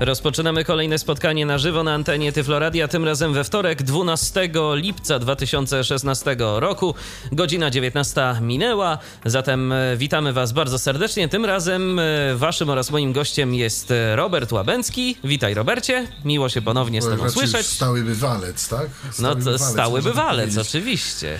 Rozpoczynamy kolejne spotkanie na żywo na antenie Tyfloradia, tym razem we wtorek 12 lipca 2016 roku. Godzina 19 minęła, zatem e, witamy Was bardzo serdecznie. Tym razem e, Waszym oraz moim gościem jest e, Robert Łabęcki. Witaj Robercie, miło się ponownie z Tobą słyszeć. Stały bywalec, tak? No to bywalec, stały bywalec, oczywiście.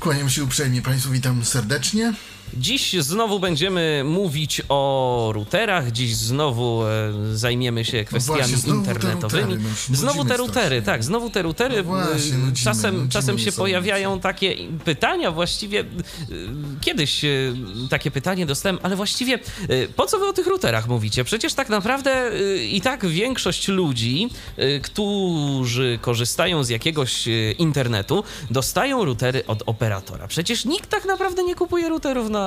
Kłaniam się uprzejmie Państwu, witam serdecznie. Dziś znowu będziemy mówić o routerach, dziś znowu e, zajmiemy się kwestiami właśnie, znowu te internetowymi. routery, no znowu te routery, tak, znowu te routery. No właśnie, e, nudzimy, czasem, nudzimy czasem się pojawiają takie pytania, właściwie e, kiedyś e, takie pytanie dostałem, ale właściwie po co wy o tych routerach mówicie? Przecież tak naprawdę i tak większość ludzi, którzy korzystają z jakiegoś internetu, dostają routery od operatora. Przecież nikt tak naprawdę nie kupuje routerów na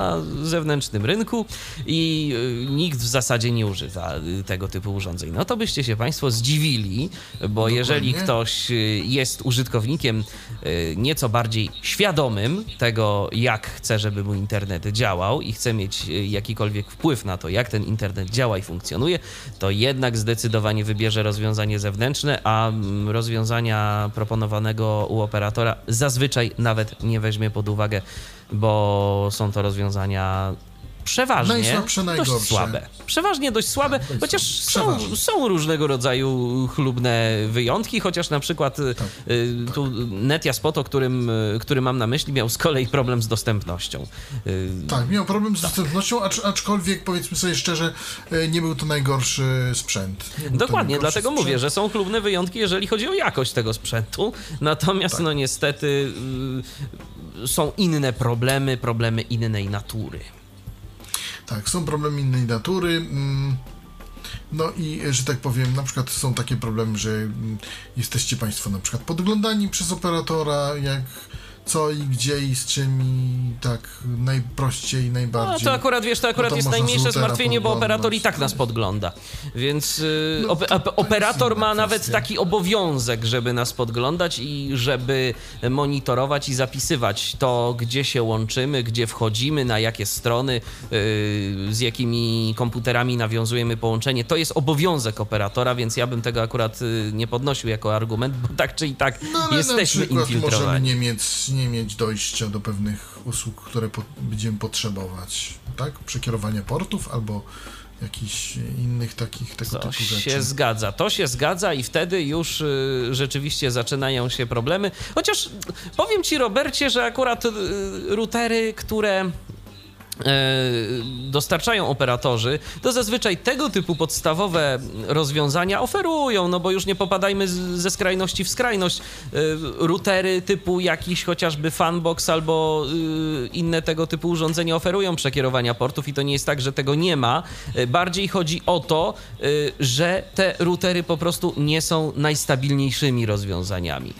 zewnętrznym rynku i y, nikt w zasadzie nie używa y, tego typu urządzeń. No to byście się Państwo zdziwili, bo jeżeli ktoś y, jest użytkownikiem nieco bardziej świadomym tego, jak chce, żeby mu internet działał i chce mieć jakikolwiek wpływ na to, jak ten internet działa i funkcjonuje, to jednak zdecydowanie wybierze rozwiązanie zewnętrzne, a mm, rozwiązania proponowanego u operatora zazwyczaj nawet nie weźmie pod uwagę, bo są to rozwiązania przeważnie Najsłabsze, dość słabe. Przeważnie dość słabe, Tak, chociaż są- są, różnego rodzaju chlubne wyjątki, chociaż na przykład y, Tak, y, tu Netia Spot, o którym, y, który mam na myśli, miał z kolei problem z dostępnością. Y, Tak, miał problem z dostępnością, acz, aczkolwiek powiedzmy sobie szczerze, e, nie był to najgorszy sprzęt. Dokładnie, najgorszy dlatego sprzęt. mówię, że są chlubne wyjątki, jeżeli chodzi o jakość tego sprzętu. Natomiast, Tak. no niestety, y, są inne problemy, problemy innej natury. Tak, są problemy innej natury. mm, No i, że tak powiem, na przykład są takie problemy, że mm, jesteście Państwo na przykład podglądani przez operatora, jak co i gdzie i z czym i tak najprościej, No najbardziej. to akurat, wiesz, to akurat to jest najmniejsze zmartwienie, bo operator i tak nas podgląda. Więc y, No, to- to operator ma nawet kwestia. taki obowiązek, żeby nas podglądać i żeby monitorować i zapisywać to, gdzie się łączymy, gdzie wchodzimy, na jakie strony, y, z jakimi komputerami nawiązujemy połączenie. To jest obowiązek operatora, więc ja bym tego akurat y, nie podnosił jako argument, bo tak czy i tak No, jesteśmy na przykład możemy infiltrowani. nie mieć, nie mieć dojścia do pewnych usług, które po, będziemy potrzebować, tak? Przekierowania portów albo jakichś innych takich tego To typu rzeczy. się zgadza, to się zgadza i wtedy już y, rzeczywiście zaczynają się problemy. Chociaż powiem ci, Robercie, że akurat y, routery, które dostarczają operatorzy, to zazwyczaj tego typu podstawowe rozwiązania oferują, no bo już nie popadajmy ze skrajności w skrajność. Y, Routery typu jakiś chociażby fanbox albo y, inne tego typu urządzenia oferują przekierowania portów i to nie jest tak, że tego nie ma. Y, Bardziej chodzi o to, że te routery po prostu nie są najstabilniejszymi rozwiązaniami.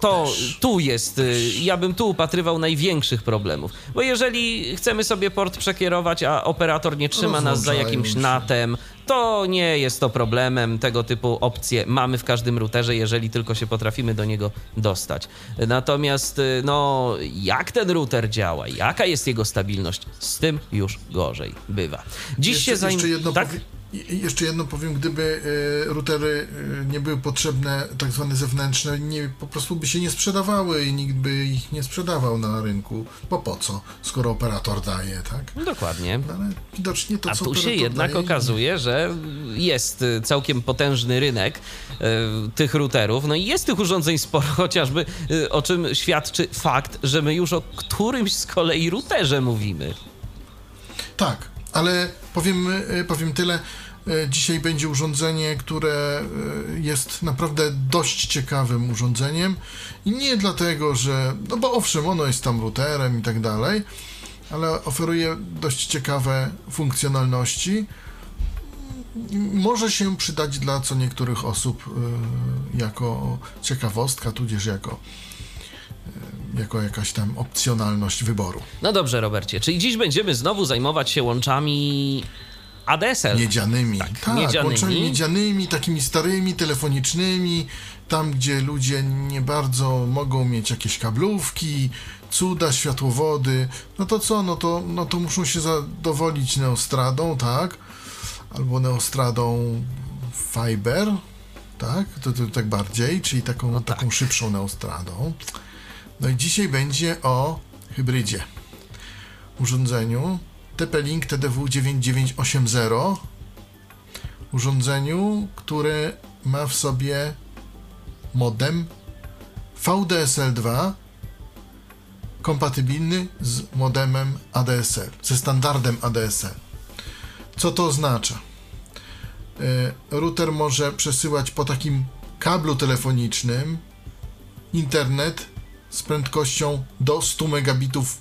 To tu jest, ja bym tu upatrywał największych problemów, bo jeżeli chcemy sobie port przekierować, a operator nie trzyma nas za jakimś natem, to nie jest to problemem. Tego typu opcje mamy w każdym routerze, jeżeli tylko się potrafimy do niego dostać. Natomiast, y, no, jak ten router działa, jaka jest jego stabilność, z tym już gorzej bywa. Dziś jeszcze, się zajm... jeszcze, jedno tak? I- jeszcze jedno powiem, gdyby e, routery e, nie były potrzebne, tak zwane zewnętrzne, nie, po prostu by się nie sprzedawały i nikt by ich nie sprzedawał na rynku. Bo po co, skoro operator daje, tak? Dokładnie. No, ale widocznie to, A co tu się jednak daje, okazuje, że jest y, całkiem potężny rynek tych routerów. No i jest tych urządzeń sporo, chociażby o czym świadczy fakt, że my już o którymś z kolei routerze mówimy. Tak, ale powiem, e, powiem tyle. E, Dzisiaj będzie urządzenie, które e, jest naprawdę dość ciekawym urządzeniem i nie dlatego, że, no bo owszem, ono jest tam routerem i tak dalej, ale oferuje dość ciekawe funkcjonalności. Może się przydać dla co niektórych osób e, jako ciekawostka, tudzież jako, jako jakaś tam opcjonalność wyboru. No dobrze, Robercie, czyli dziś będziemy znowu zajmować się łączami ADSL. Miedzianymi. Tak, Tak, miedzianymi. łączami miedzianymi, takimi starymi, telefonicznymi, tam gdzie ludzie nie bardzo mogą mieć jakieś kablówki, cuda, światłowody, no to co, no to, no to muszą się zadowolić neostradą, tak? Albo neostradą fiber, tak? To, to tak bardziej, czyli taką, taką szybszą neostradą. No i dzisiaj będzie o hybrydzie. Urządzeniu TP-Link TDW 9980 urządzeniu, które ma w sobie modem VDSL2 kompatybilny z modemem ADSL, ze standardem ADSL. Co to oznacza? Y, Router może przesyłać po takim kablu telefonicznym internet z prędkością do 100 megabitów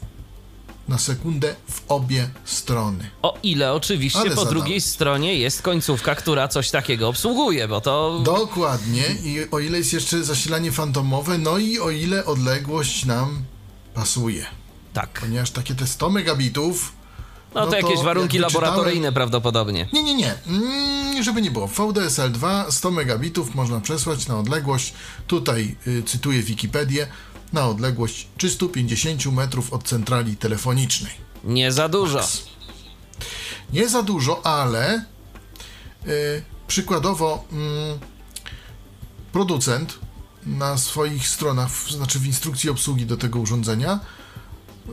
na sekundę w obie strony. O ile oczywiście Ale po zadałem. drugiej stronie jest końcówka, która coś takiego obsługuje, bo to Dokładnie. I o ile jest jeszcze zasilanie fantomowe, no i o ile odległość nam pasuje. tak. Ponieważ takie te 100 megabitów. No to, no to jakieś warunki jak laboratoryjne prawdopodobnie. Nie, nie, nie. Mm, żeby nie było. VDSL 2 100 megabitów można przesłać na odległość. Tutaj y, cytuję Wikipedię. Na odległość 350 metrów od centrali telefonicznej. Nie za dużo. Nie za dużo, ale y, przykładowo mm, producent na swoich stronach, znaczy w instrukcji obsługi do tego urządzenia,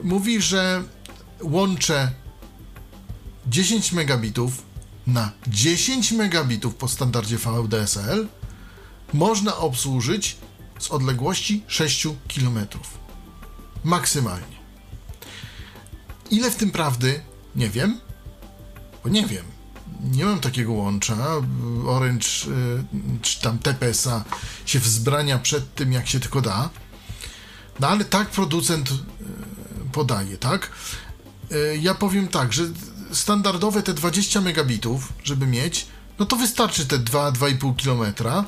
mówi, że łącze 10 megabitów na 10 megabitów po standardzie VDSL można obsłużyć z odległości 6 km. Maksymalnie. Ile w tym prawdy? Nie wiem, bo nie wiem. Nie mam takiego łącza. Orange y, czy tam TPS-a się wzbrania przed tym, jak się tylko da. No ale tak producent y, podaje, tak? Y, Ja powiem tak, że standardowe te 20 megabitów, żeby mieć, no to wystarczy te 2-2,5 kilometra.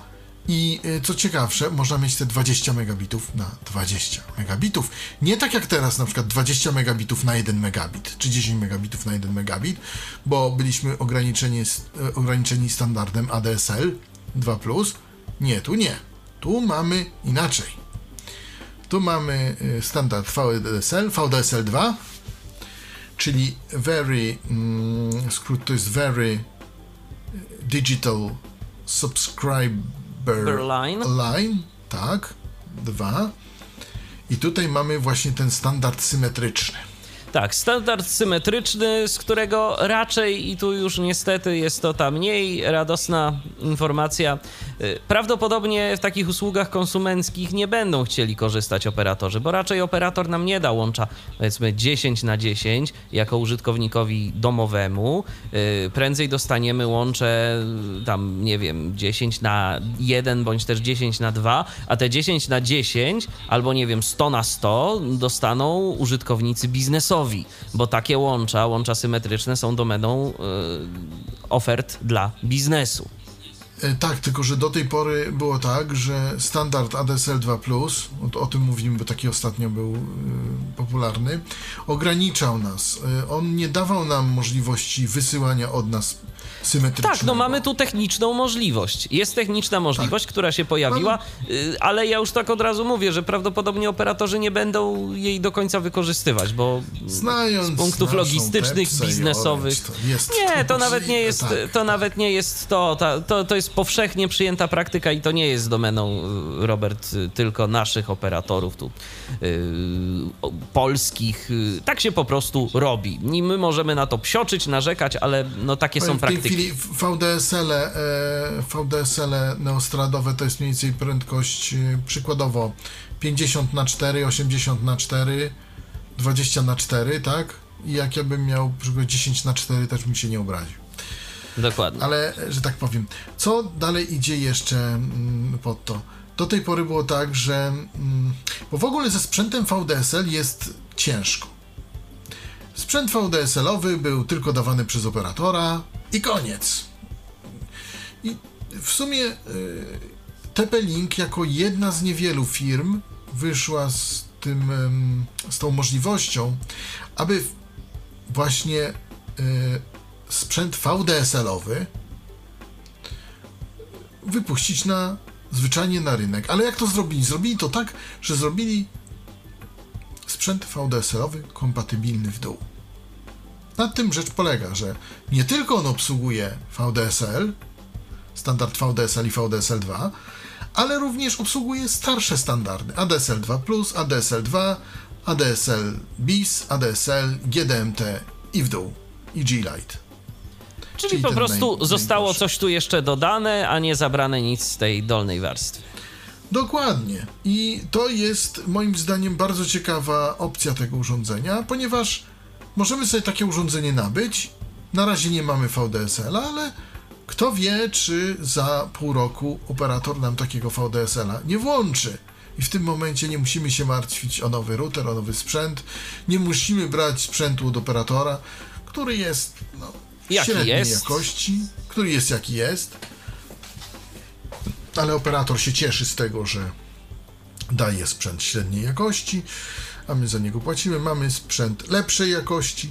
I y, co ciekawsze, można mieć te 20 megabitów na 20 megabitów. Nie tak jak teraz, na przykład 20 megabitów na 1 megabit, czy 10 megabitów na 1 megabit, bo byliśmy ograniczeni, y, ograniczeni standardem ADSL 2. Nie, tu nie. Tu mamy inaczej. Tu mamy y, standard VDSL, VDSL 2, czyli very, mm, skrót to jest Very Digital Subscriber Line. Line, tak, dwa. I tutaj mamy właśnie ten standard symetryczny. Tak, standard symetryczny, z którego raczej, i tu już niestety jest to ta mniej radosna informacja, y, prawdopodobnie w takich usługach konsumenckich nie będą chcieli korzystać operatorzy, bo raczej operator nam nie da łącza powiedzmy 10 na 10 jako użytkownikowi domowemu. Y, Prędzej dostaniemy łącze y, tam, nie wiem, 10 na 1 bądź też 10 na 2, a te 10 na 10 albo nie wiem 100 na 100 dostaną użytkownicy biznesowi, bo takie łącza, łącza symetryczne są domeną y, ofert dla biznesu. E, Tak, tylko że do tej pory było tak, że standard ADSL 2, o, o tym mówimy, bo taki ostatnio był y, popularny, ograniczał nas. Y, on nie dawał nam możliwości wysyłania od nas symetrycznego. Tak, no mamy tu techniczną możliwość. Jest techniczna możliwość, która się pojawiła, y, ale ja już tak od razu mówię, że prawdopodobnie operatorzy nie będą jej do końca wykorzystywać, bo Znając z punktów logistycznych, biznesowych. To Nie, to nawet nie jest, tak. to nawet nie jest to, ta, to. To jest powszechnie przyjęta praktyka i to nie jest domeną, y, Robert, y, tylko naszych operatorów tu y, polskich. Tak się po prostu robi. I my możemy na to psioczyć, narzekać, ale no takie są w tej praktyki. chwili VDSL, e, VDSL neostradowe to jest mniej więcej prędkość przykładowo 50 na 4, 80 na 4, 20 na 4, tak? I jak ja bym miał przykład 10 na 4, też bym się nie obraził. Dokładnie. Ale, że tak powiem, co dalej idzie jeszcze mm, pod to? Do tej pory było tak, że. mm, Bo w ogóle ze sprzętem VDSL jest ciężko. Sprzęt VDSL-owy był tylko dawany przez operatora i koniec. I w sumie y, TP-Link jako jedna z niewielu firm wyszła z tym, z tą możliwością, aby właśnie y, sprzęt VDSL-owy wypuścić na zwyczajnie na rynek. Ale jak to zrobili? Zrobili to tak, że zrobili sprzęt VDSL-owy kompatybilny w dół. Na tym rzecz polega, że nie tylko on obsługuje VDSL, standard VDSL i VDSL2, ale również obsługuje starsze standardy ADSL2+, ADSL2, ADSL BIS, ADSL, GDMT i w dół, i G-Lite. Czyli, po prostu naj- zostało coś tu jeszcze dodane, a nie zabrane nic z tej dolnej warstwy. Dokładnie. I to jest moim zdaniem bardzo ciekawa opcja tego urządzenia, ponieważ możemy sobie takie urządzenie nabyć. Na razie nie mamy VDSL, ale kto wie, czy za pół roku operator nam takiego VDSL-a nie włączy. I w tym momencie nie musimy się martwić o nowy router, o nowy sprzęt. Nie musimy brać sprzętu od operatora, który jest no, Jaki średniej jest. jakości, który jest jaki jest. Ale operator się cieszy z tego, że daje sprzęt średniej jakości, a my za niego płacimy. Mamy sprzęt lepszej jakości.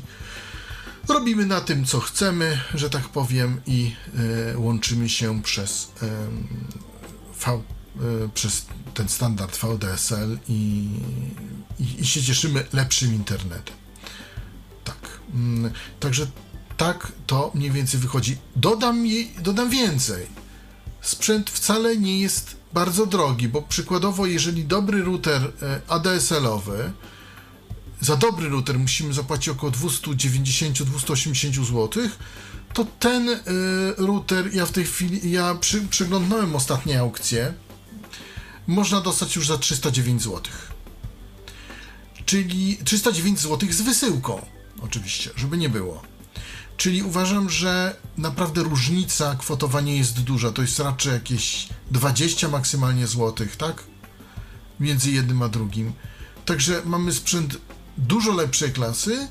Robimy na tym, co chcemy, że tak powiem, i e, łączymy się przez, em, v, e, przez ten standard VDSL i, i, i się cieszymy lepszym internetem. Tak. Mm, Także tak to mniej więcej wychodzi. Dodam, jej, dodam więcej. Sprzęt wcale nie jest bardzo drogi, bo przykładowo, jeżeli dobry router e, ADSL-owy, za dobry router musimy zapłacić około 290-280 zł, to ten y, router, ja w tej chwili, ja przy, przeglądnąłem ostatnie aukcje, można dostać już za 309 zł. Czyli 309 zł z wysyłką, oczywiście, żeby nie było. Czyli uważam, że naprawdę różnica kwotowa nie jest duża. To jest raczej jakieś 20 maksymalnie złotych, tak? Między jednym a drugim. Także mamy sprzęt dużo lepszej klasy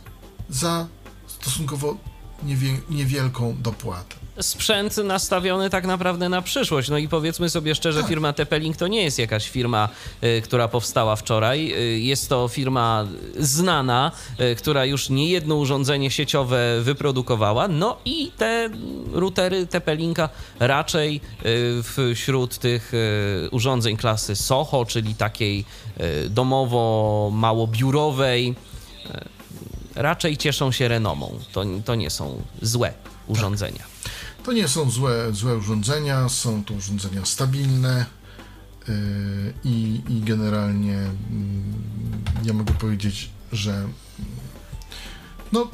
za stosunkowo niewie, niewielką dopłatę. Sprzęt nastawiony tak naprawdę na przyszłość. No i powiedzmy sobie szczerze, firma TP-Link to nie jest jakaś firma, y, która powstała wczoraj. Y, Jest to firma znana, y, która już nie jedno urządzenie sieciowe wyprodukowała. No i te routery TP-Linka raczej wśród tych urządzeń klasy Soho, czyli takiej y, domowo-małobiurowej, raczej cieszą się renomą. To, to nie są złe urządzenia. To nie są złe, złe urządzenia, są to urządzenia stabilne yy, i, i generalnie mm, ja mogę powiedzieć, że mm, no,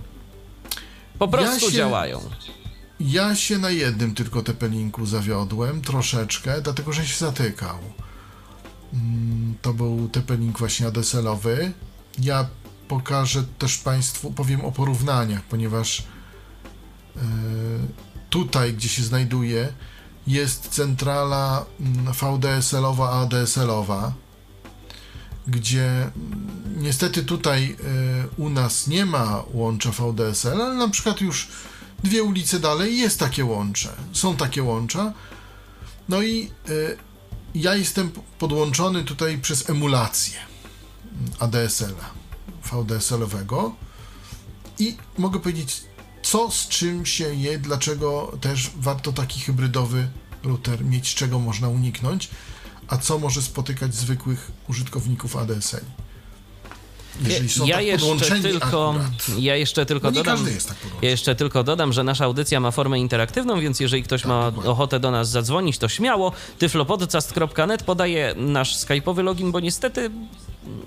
Po prostu się- działają. Ja się na jednym tylko TP-Linku zawiodłem, troszeczkę, dlatego że się zatykał. Mm, To był TP-Link właśnie ADSL-owy. Ja pokażę też Państwu, powiem o porównaniach, ponieważ e, tutaj, gdzie się znajduje, jest centrala mm, VDSL-owa, ADSL-owa, gdzie mm, niestety tutaj e, u nas nie ma łącza VDSL, ale na przykład już dwie ulice dalej jest takie łącze. Są takie łącza. No i y, ja jestem podłączony tutaj przez emulację ADSL-a, VDSL-owego i mogę powiedzieć, co z czym się je, dlaczego też warto taki hybrydowy router mieć, czego można uniknąć, a co może spotykać zwykłych użytkowników ADSL. Jeżeli są ja tak jeszcze tylko, akurat. ja jeszcze tylko nie dodam. tak. Ja jeszcze tylko dodam, że nasza audycja ma formę interaktywną, więc jeżeli ktoś ma Tak, dokładnie. ochotę do nas zadzwonić, to śmiało. Tyflopodcast.net podaje nasz skype'owy login, bo niestety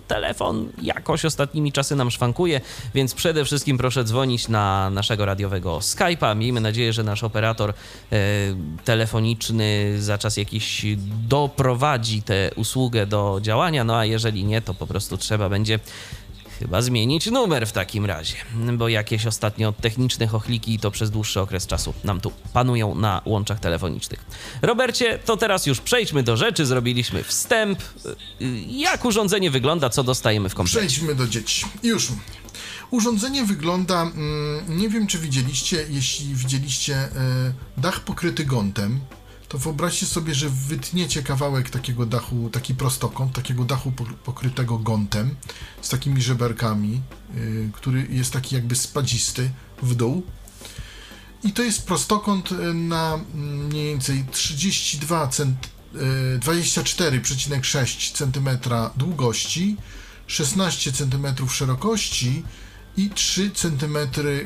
telefon jakoś ostatnimi czasy nam szwankuje, więc przede wszystkim proszę dzwonić na naszego radiowego Skype'a. Miejmy nadzieję, że nasz operator e, telefoniczny za czas jakiś doprowadzi tę usługę do działania, no a jeżeli nie, to po prostu trzeba będzie Chyba zmienić numer w takim razie, bo jakieś ostatnio techniczne chochliki to przez dłuższy okres czasu nam tu panują na łączach telefonicznych. Robercie, to teraz już przejdźmy do rzeczy, zrobiliśmy wstęp. Y, Jak urządzenie wygląda, co dostajemy w komplecie? Przejdźmy do dzieci. Już. Urządzenie wygląda, mm, nie wiem czy widzieliście, jeśli widzieliście e, dach pokryty gątem, to wyobraźcie sobie, że wytniecie kawałek takiego dachu, taki prostokąt, takiego dachu po- pokrytego gątem, z takimi żeberkami, y, który jest taki jakby spadzisty w dół. I to jest prostokąt y, na mm, mniej więcej 32 cent, 24,6 cm długości, 16 cm szerokości i 3 cm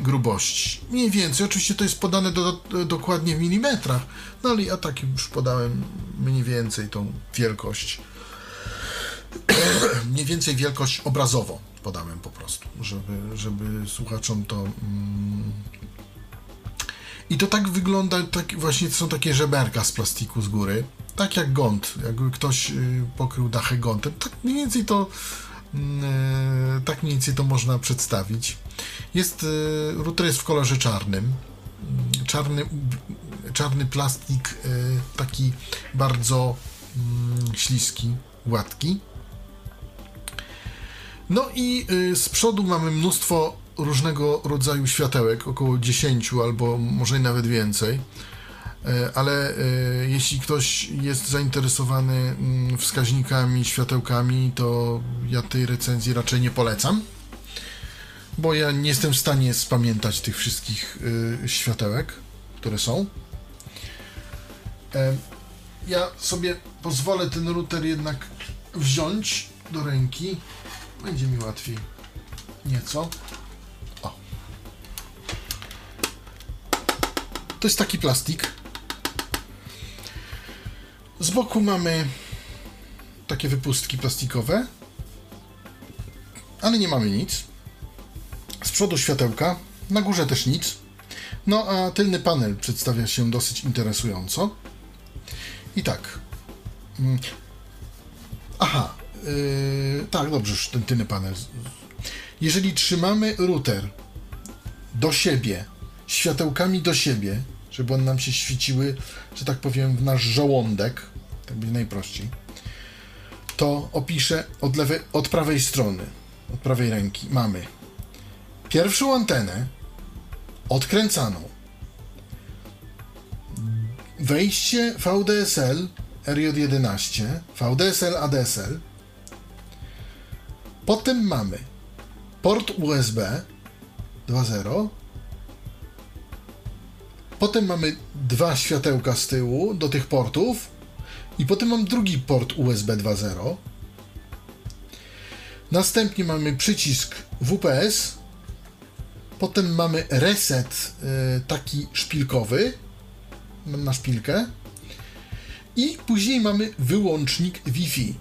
grubości. Mniej więcej, oczywiście to jest podane do, do, dokładnie w milimetrach, no ale ja tak już podałem mniej więcej tą wielkość. mniej więcej wielkość obrazowo podałem po prostu, żeby, żeby słuchaczom to. Mm... I to tak wygląda, tak właśnie są takie żeberka z plastiku z góry, tak jak gąt, jakby ktoś y, pokrył dachę gątem, tak mniej więcej to tak mniej więcej to można przedstawić. Jest, y, router jest w kolorze czarnym, mm, czarny, czarny plastik, taki bardzo mm, śliski, gładki. No i z przodu mamy mnóstwo różnego rodzaju światełek, około 10 albo może nawet więcej. E, ale e, jeśli ktoś jest zainteresowany mm, wskaźnikami, światełkami, to ja tej recenzji raczej nie polecam, bo ja nie jestem w stanie spamiętać tych wszystkich y, światełek, które są. E, ja sobie pozwolę ten router jednak wziąć do ręki będzie mi łatwiej. Nieco. O. To jest taki plastik. Z boku mamy takie wypustki plastikowe, ale nie mamy nic. Z przodu światełka, na górze też nic. No a tylny panel przedstawia się dosyć interesująco. I tak. Mm. Aha, Yy, tak, dobrze, już ten tylny panel. Jeżeli trzymamy router do siebie, światełkami do siebie, żeby one nam się świeciły, że tak powiem, w nasz żołądek, tak będzie najprościej, to opiszę od, lewej, od prawej strony, od prawej ręki mamy pierwszą antenę odkręcaną, wejście VDSL RJ11, VDSL ADSL, Potem mamy port USB 2.0. Potem mamy dwa światełka z tyłu do tych portów. I potem mam drugi port USB 2.0. Następnie mamy przycisk WPS. Potem mamy reset y, taki szpilkowy na szpilkę. I później mamy wyłącznik Wi-Fi.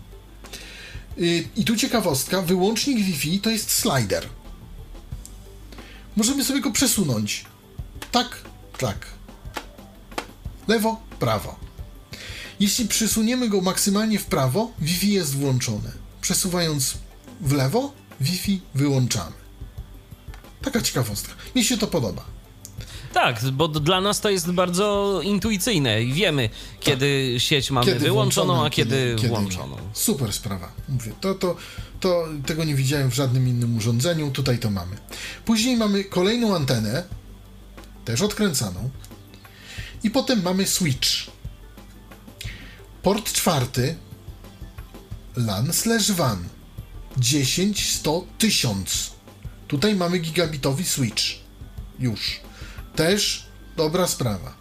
Y, I tu ciekawostka, wyłącznik Wi-Fi to jest slider. Możemy sobie go przesunąć. Tak, tak. Lewo, prawo. Jeśli przesuniemy go maksymalnie w prawo, Wi-Fi jest włączone. Przesuwając w lewo, Wi-Fi wyłączamy. Taka ciekawostka. Mi się to podoba. Tak, bo dla nas to jest bardzo intuicyjne i wiemy, kiedy tak. sieć mamy kiedy wyłączoną, a kiedy, kiedy włączoną. Super sprawa. Mówię, to, to, to tego nie widziałem w żadnym innym urządzeniu, tutaj to mamy. Później mamy kolejną antenę, też odkręcaną. I potem mamy switch. Port czwarty LAN slash WAN 10, 100, 1000. Tutaj mamy gigabitowy switch. Już. Też dobra sprawa.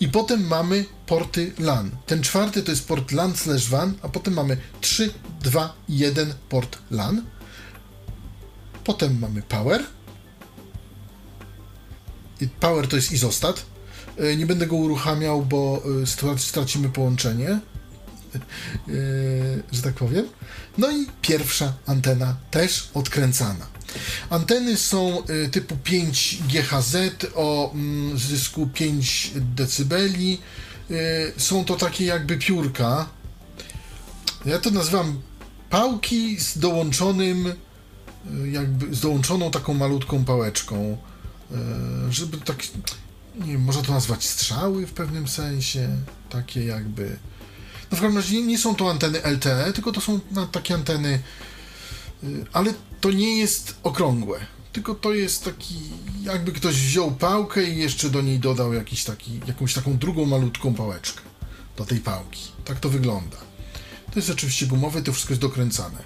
I potem mamy porty LAN. Ten czwarty to jest port LAN slash WAN, a potem mamy 3, 2, 1 port LAN. Potem mamy Power. Power to jest izostat. E, nie będę go uruchamiał, bo e, stracimy połączenie, e, że tak powiem. No i pierwsza antena też odkręcana. Anteny są typu 5 GHz o mm, zysku 5 dB. Są to takie jakby piórka. Ja to nazywam pałki z dołączonym jakby z dołączoną taką malutką pałeczką. Żeby tak nie wiem, można to nazwać strzały w pewnym sensie, takie jakby no w każdym razie nie są to anteny LTE, tylko to są takie anteny Y, ale to nie jest okrągłe, tylko to jest taki, jakby ktoś wziął pałkę i jeszcze do niej dodał jakiś taki, jakąś taką drugą malutką pałeczkę do tej pałki. Tak to wygląda. To jest oczywiście gumowe, to wszystko jest dokręcane.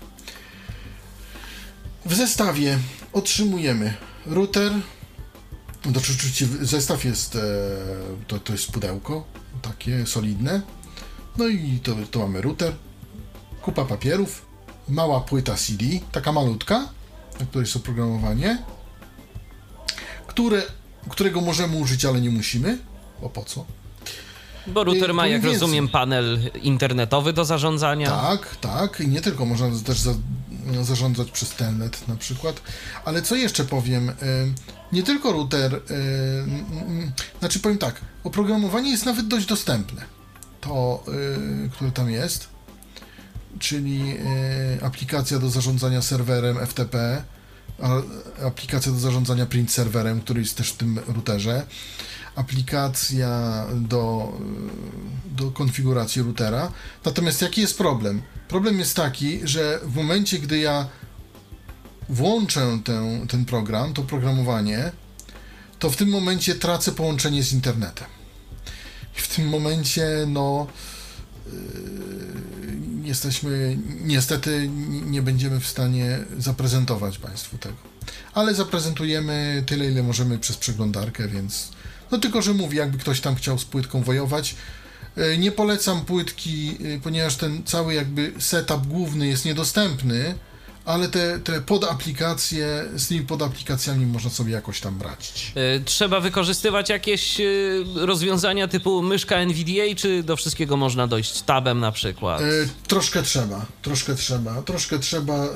W zestawie otrzymujemy router, to oczywiście zestaw jest, e, to, to jest pudełko, takie solidne. No i to, to mamy router, kupa papierów, mała płyta CD, taka malutka, na której jest oprogramowanie, które, którego możemy użyć, ale nie musimy. O po co? Bo router ma, jak więcej. rozumiem, panel internetowy do zarządzania. Tak, tak. I nie tylko można też za, zarządzać przez telnet na przykład. Ale co jeszcze powiem? Nie tylko router, y, mm, znaczy powiem tak, oprogramowanie jest nawet dość dostępne. To, y, które tam jest, czyli y, aplikacja do zarządzania serwerem FTP, aplikacja do zarządzania print serwerem, który jest też w tym routerze, aplikacja do, y, do konfiguracji routera. Natomiast jaki jest problem? Problem jest taki, że w momencie, gdy ja włączę tę, ten program, to programowanie, to w tym momencie tracę połączenie z internetem. I w tym momencie, no, yy, jesteśmy, niestety nie będziemy w stanie zaprezentować Państwu tego. Ale zaprezentujemy tyle, ile możemy przez przeglądarkę, więc. No tylko, że mówię, jakby ktoś tam chciał z płytką wojować. yy, Nie polecam płytki, yy, ponieważ ten cały jakby setup główny jest niedostępny, ale te, te podaplikacje, z tymi podaplikacjami można sobie jakoś tam radzić. Y, Trzeba wykorzystywać jakieś y, rozwiązania typu myszka NVDA, czy do wszystkiego można dojść tabem na przykład? E, troszkę trzeba, troszkę trzeba, troszkę trzeba e,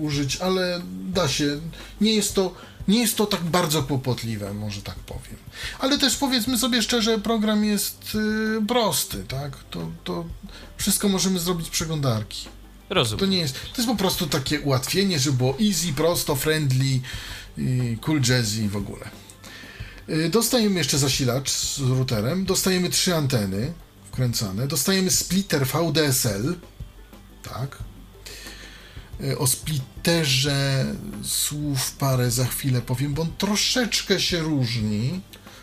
użyć, ale da się. Nie jest to, nie jest to tak bardzo kłopotliwe, może tak powiem. Ale też powiedzmy sobie szczerze, program jest e, prosty, tak? To, to wszystko możemy zrobić z przeglądarki. To Rozumiem. nie jest, to jest po prostu takie ułatwienie, żeby było easy, prosto, friendly, cool jazzy w ogóle. Y, Dostajemy jeszcze zasilacz z routerem, dostajemy trzy anteny wkręcane, dostajemy splitter VDSL, tak. Y, O splitterze słów parę za chwilę powiem, bo on troszeczkę się różni,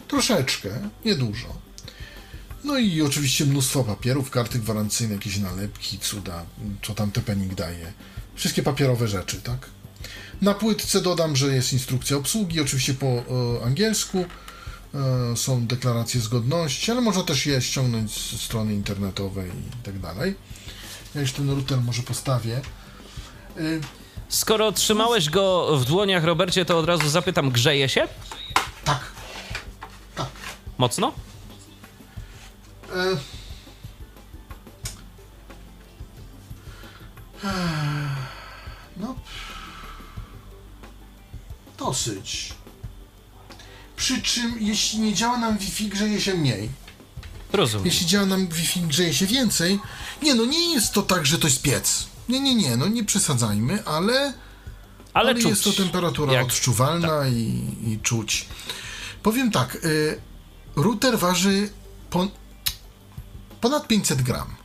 troszeczkę, niedużo. No i oczywiście mnóstwo papierów, karty gwarancyjne, jakieś nalepki, cuda, co tam Tepenik daje. Wszystkie papierowe rzeczy, tak? Na płytce dodam, że jest instrukcja obsługi, oczywiście po e, angielsku. E, są deklaracje zgodności, ale można też je ściągnąć z strony internetowej i tak dalej. Ja już ten router może postawię. E, Skoro trzymałeś go w dłoniach, Robercie, to od razu zapytam, grzeje się? tak. Tak. Mocno? E, No. Dosyć. Przy czym, jeśli nie działa nam Wi-Fi, grzeje się mniej. Rozumiem. Jeśli działa nam Wi-Fi, grzeje się więcej. Nie, no nie jest to tak, że to jest piec. Nie, nie, nie, no nie przesadzajmy, ale, Ale, ale czuć. jest to temperatura jak- odczuwalna i, i czuć. Powiem tak, y, router waży pon, ponad 500 gram.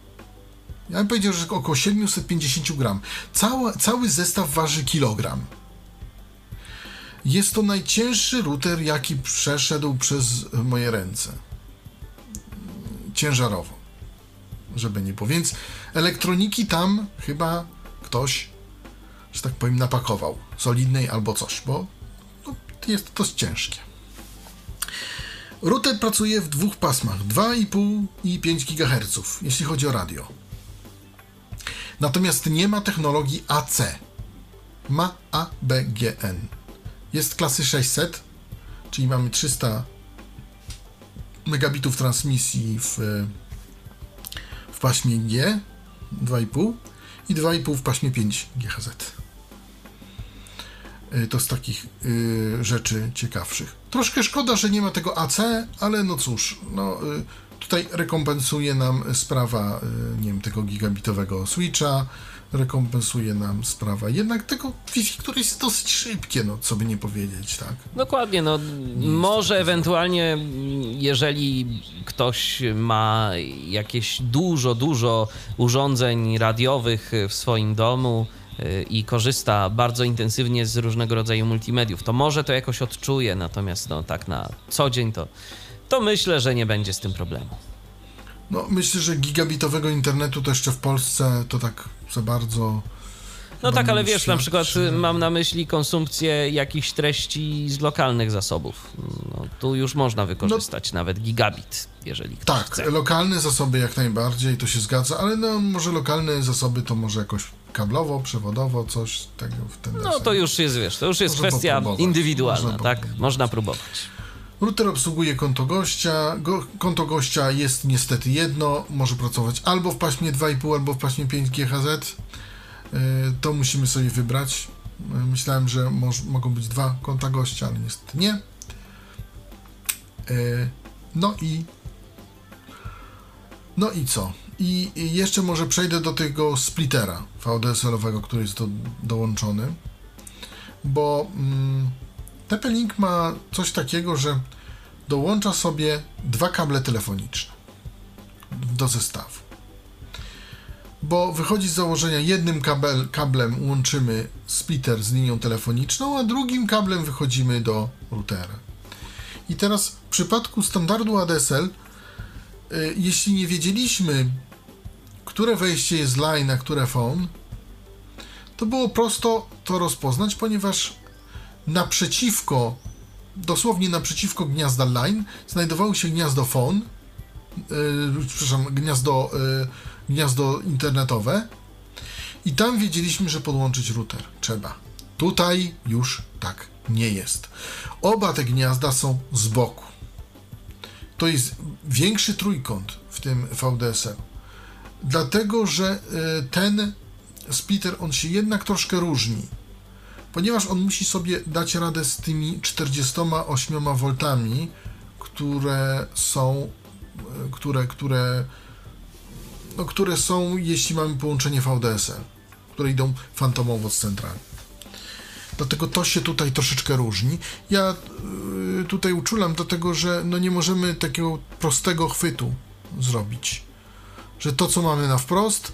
Ja bym powiedział, że około 750 gram. Cały, cały zestaw waży kilogram. Jest to najcięższy router, jaki przeszedł przez moje ręce. Ciężarowo, żeby nie było. Więc elektroniki tam chyba ktoś, że tak powiem, napakował. Solidnej albo coś, bo no, jest to ciężkie. Router pracuje w dwóch pasmach 2,5 i 5 GHz, jeśli chodzi o radio. Natomiast nie ma technologii AC. Ma ABGN. Jest klasy 600, czyli mamy 300 megabitów transmisji w, w paśmie G 2,5 i 2,5 w paśmie 5 GHz. Y, To z takich y, rzeczy ciekawszych. Troszkę szkoda, że nie ma tego AC, ale no cóż, no, y, tutaj rekompensuje nam sprawa, y, nie wiem, tego gigabitowego switcha, rekompensuje nam sprawa jednak tego Wi-Fi, które jest dosyć szybkie, no co by nie powiedzieć, tak? Dokładnie, no może ewentualnie, mm, jeżeli ktoś ma jakieś dużo, dużo urządzeń radiowych w swoim domu i korzysta bardzo intensywnie z różnego rodzaju multimediów, to może to jakoś odczuje, natomiast no tak na co dzień to, to myślę, że nie będzie z tym problemu. No myślę, że gigabitowego internetu to jeszcze w Polsce to tak za bardzo No tak, ale wiesz, na przykład y, mam na myśli konsumpcję jakichś treści z lokalnych zasobów. No, tu już można wykorzystać nawet gigabit, jeżeli ktoś Tak, chce. lokalne zasoby jak najbardziej, to się zgadza, ale no może lokalne zasoby to może jakoś kablowo, przewodowo, coś tego w ten No to już jest, wiesz, to już jest Można kwestia indywidualna, Można tak? Można próbować. Router obsługuje konto gościa. Go, konto gościa jest niestety jedno, może pracować albo w paśmie 2,5, albo w paśmie 5 GHz. Yy, To musimy sobie wybrać. Yy, Myślałem, że moż, mogą być dwa konta gościa, ale niestety nie. Yy, No i. No i co? I jeszcze może przejdę do tego splittera VDSL-owego, który jest do, dołączony. Bo. Mm, TP-Link ma coś takiego, że dołącza sobie dwa kable telefoniczne do zestawu. Bo wychodzi z założenia jednym kabel, kablem łączymy splitter z linią telefoniczną, a drugim kablem wychodzimy do routera. I teraz w przypadku standardu ADSL, y, jeśli nie wiedzieliśmy, które wejście jest line, a które phone, to było prosto to rozpoznać, ponieważ naprzeciwko, dosłownie naprzeciwko gniazda line, znajdowało się gniazdo phone, yy, przepraszam, gniazdo, yy, gniazdo internetowe i tam wiedzieliśmy, że podłączyć router trzeba. Tutaj już tak nie jest. Oba te gniazda są z boku. To jest większy trójkąt w tym VDSL. Dlatego, że y, ten splitter, on się jednak troszkę różni ponieważ on musi sobie dać radę z tymi 48 V, które są, e, które, które, no, które są, jeśli mamy połączenie VDSL, które idą fantomowo z centrali. Dlatego to się tutaj troszeczkę różni. Ja y, tutaj uczulam do tego, że no nie możemy takiego prostego chwytu zrobić. Że to, co mamy na wprost,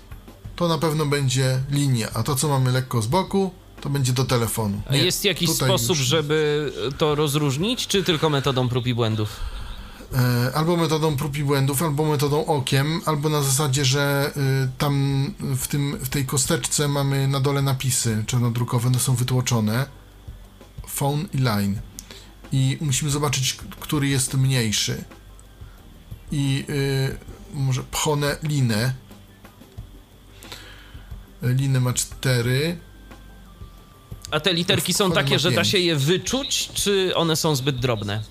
to na pewno będzie linia, a to, co mamy lekko z boku, to będzie do telefonu. Nie, jest jakiś sposób, już- żeby to rozróżnić, czy tylko metodą prób i błędów? E, albo metodą prób i błędów, albo metodą okiem, albo na zasadzie, że y, tam w, tym, w tej kosteczce mamy na dole napisy czarnodrukowe, one są wytłoczone. Phone i line. I musimy zobaczyć, który jest mniejszy. I y, może pchone linę. Linę ma 4. A te literki są takie, że da się je wyczuć, czy one są zbyt drobne?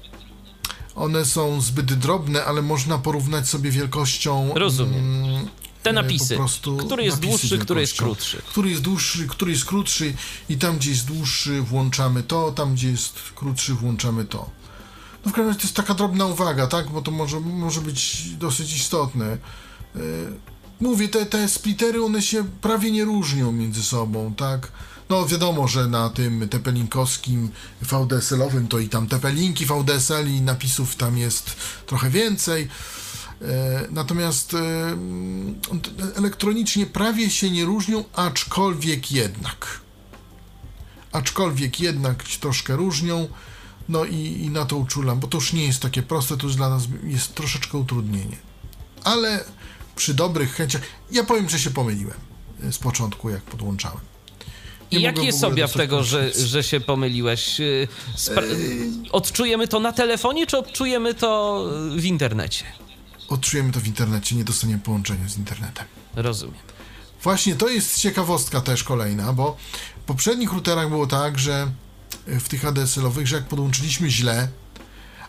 One są zbyt drobne, ale można porównać sobie wielkością. Rozumiem. mm, Te e, napisy. Który jest dłuższy, który jest krótszy? Który jest dłuższy, który jest krótszy i tam, gdzie jest dłuższy, włączamy to, tam, gdzie jest krótszy, włączamy to. No w każdym razie to jest taka drobna uwaga, tak? Bo to może, może być dosyć istotne. E, Mówię, te, te splittery, one się prawie nie różnią między sobą, tak? No wiadomo, że na tym TP-Linkowskim VDSL-owym to i tam TP-Linki VDSL i napisów tam jest trochę więcej. E, Natomiast t- elektronicznie prawie się nie różnią, aczkolwiek jednak. Aczkolwiek jednak troszkę różnią. No i, i na to uczulam, bo to już nie jest takie proste, to już dla nas jest troszeczkę utrudnienie. Ale przy dobrych chęciach, ja powiem, że się pomyliłem e, z początku, jak podłączałem. Nie I jaki jest dostać tego, że, że się pomyliłeś? Y, Spra- Yy. odczujemy to na telefonie, czy odczujemy to w internecie? Odczujemy to w internecie, nie dostaniemy połączenia z internetem. Rozumiem. Właśnie to jest ciekawostka też kolejna, bo w poprzednich routerach było tak, że w tych ADSL-owych, że jak podłączyliśmy źle,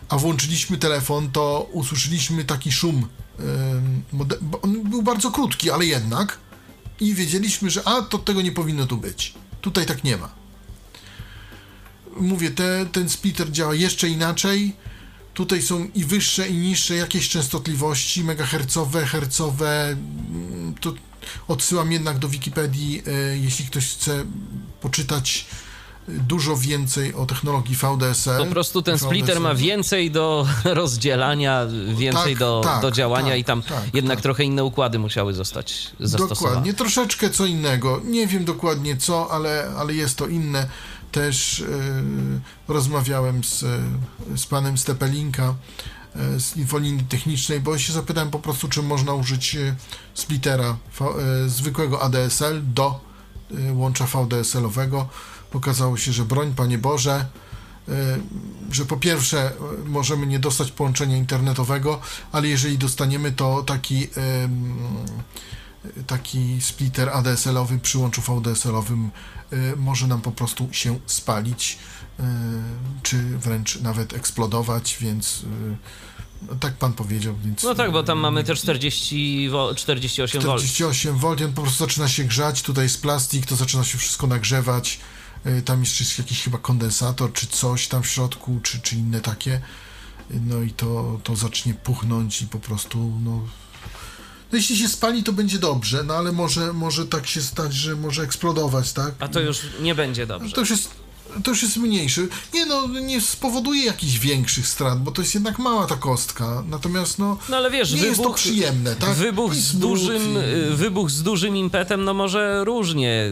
a włączyliśmy telefon, to usłyszeliśmy taki szum. On był bardzo krótki, ale jednak. I wiedzieliśmy, że a, to tego nie powinno tu być. Tutaj tak nie ma. Mówię, te, ten splitter działa jeszcze inaczej. Tutaj są i wyższe, i niższe jakieś częstotliwości, megahercowe, hercowe. mm, To odsyłam jednak do Wikipedii, e, jeśli ktoś chce poczytać e, dużo więcej o technologii VDSL. Po prostu ten VDSL. splitter ma więcej do rozdzielania, więcej Tak, do, tak, do działania tak, i tam tak, jednak tak. trochę inne układy musiały zostać zastosowane. Dokładnie, troszeczkę co innego. Nie wiem dokładnie co, ale, ale jest to inne. Też e, rozmawiałem z, e, z panem Stepelinka e, z infolinii technicznej, bo się zapytałem po prostu, czy można użyć splittera zwykłego ADSL do łącza VDSL-owego. Pokazało się, że broń, Panie Boże, y, że po pierwsze y, możemy nie dostać połączenia internetowego, ale jeżeli dostaniemy, to taki ym, taki splitter ADSL-owy przy łączu VDSL-owym y, może nam po prostu się spalić, y, czy wręcz nawet eksplodować, więc y, tak pan powiedział, więc... No tak, bo tam mamy te 40 wo- 48 V. 48 V, on po prostu zaczyna się grzać, tutaj jest plastik, to zaczyna się wszystko nagrzewać, y, tam jest jeszcze jakiś chyba kondensator, czy coś tam w środku, czy, czy inne takie, no i to, to zacznie puchnąć i po prostu, no... No jeśli się spali, to będzie dobrze, no ale może, może tak się stać, że może eksplodować, tak? A to już nie będzie dobrze. To już jest, to już jest mniejszy. Nie no, nie spowoduje jakichś większych strat, bo to jest jednak mała ta kostka. Natomiast no, No ale wiesz, nie wybuch, jest to przyjemne, tak? wybuch, z dużym, i- y, wybuch z dużym impetem, no może różnie,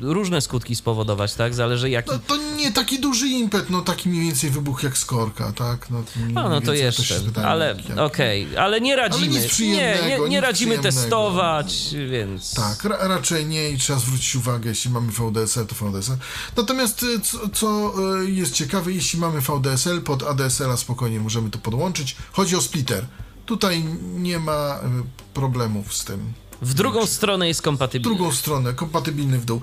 y, różne skutki spowodować, tak? Zależy jaki... No to nie taki duży impet, no taki mniej więcej wybuch jak skorka, tak? No, A, no to jeszcze, ale okej, ale nie radzimy, nic nie, nie, nie radzimy testować, więc... Tak, ra raczej nie i trzeba zwrócić uwagę, jeśli mamy VDSL, to VDSL. Natomiast y, co, co y, jest ciekawe, jeśli mamy VDSL, pod ADSL-a spokojnie możemy to podłączyć. Chodzi o splitter. Tutaj nie ma y, problemów z tym. W drugą stronę jest kompatybilny. drugą stronę, kompatybilny w dół.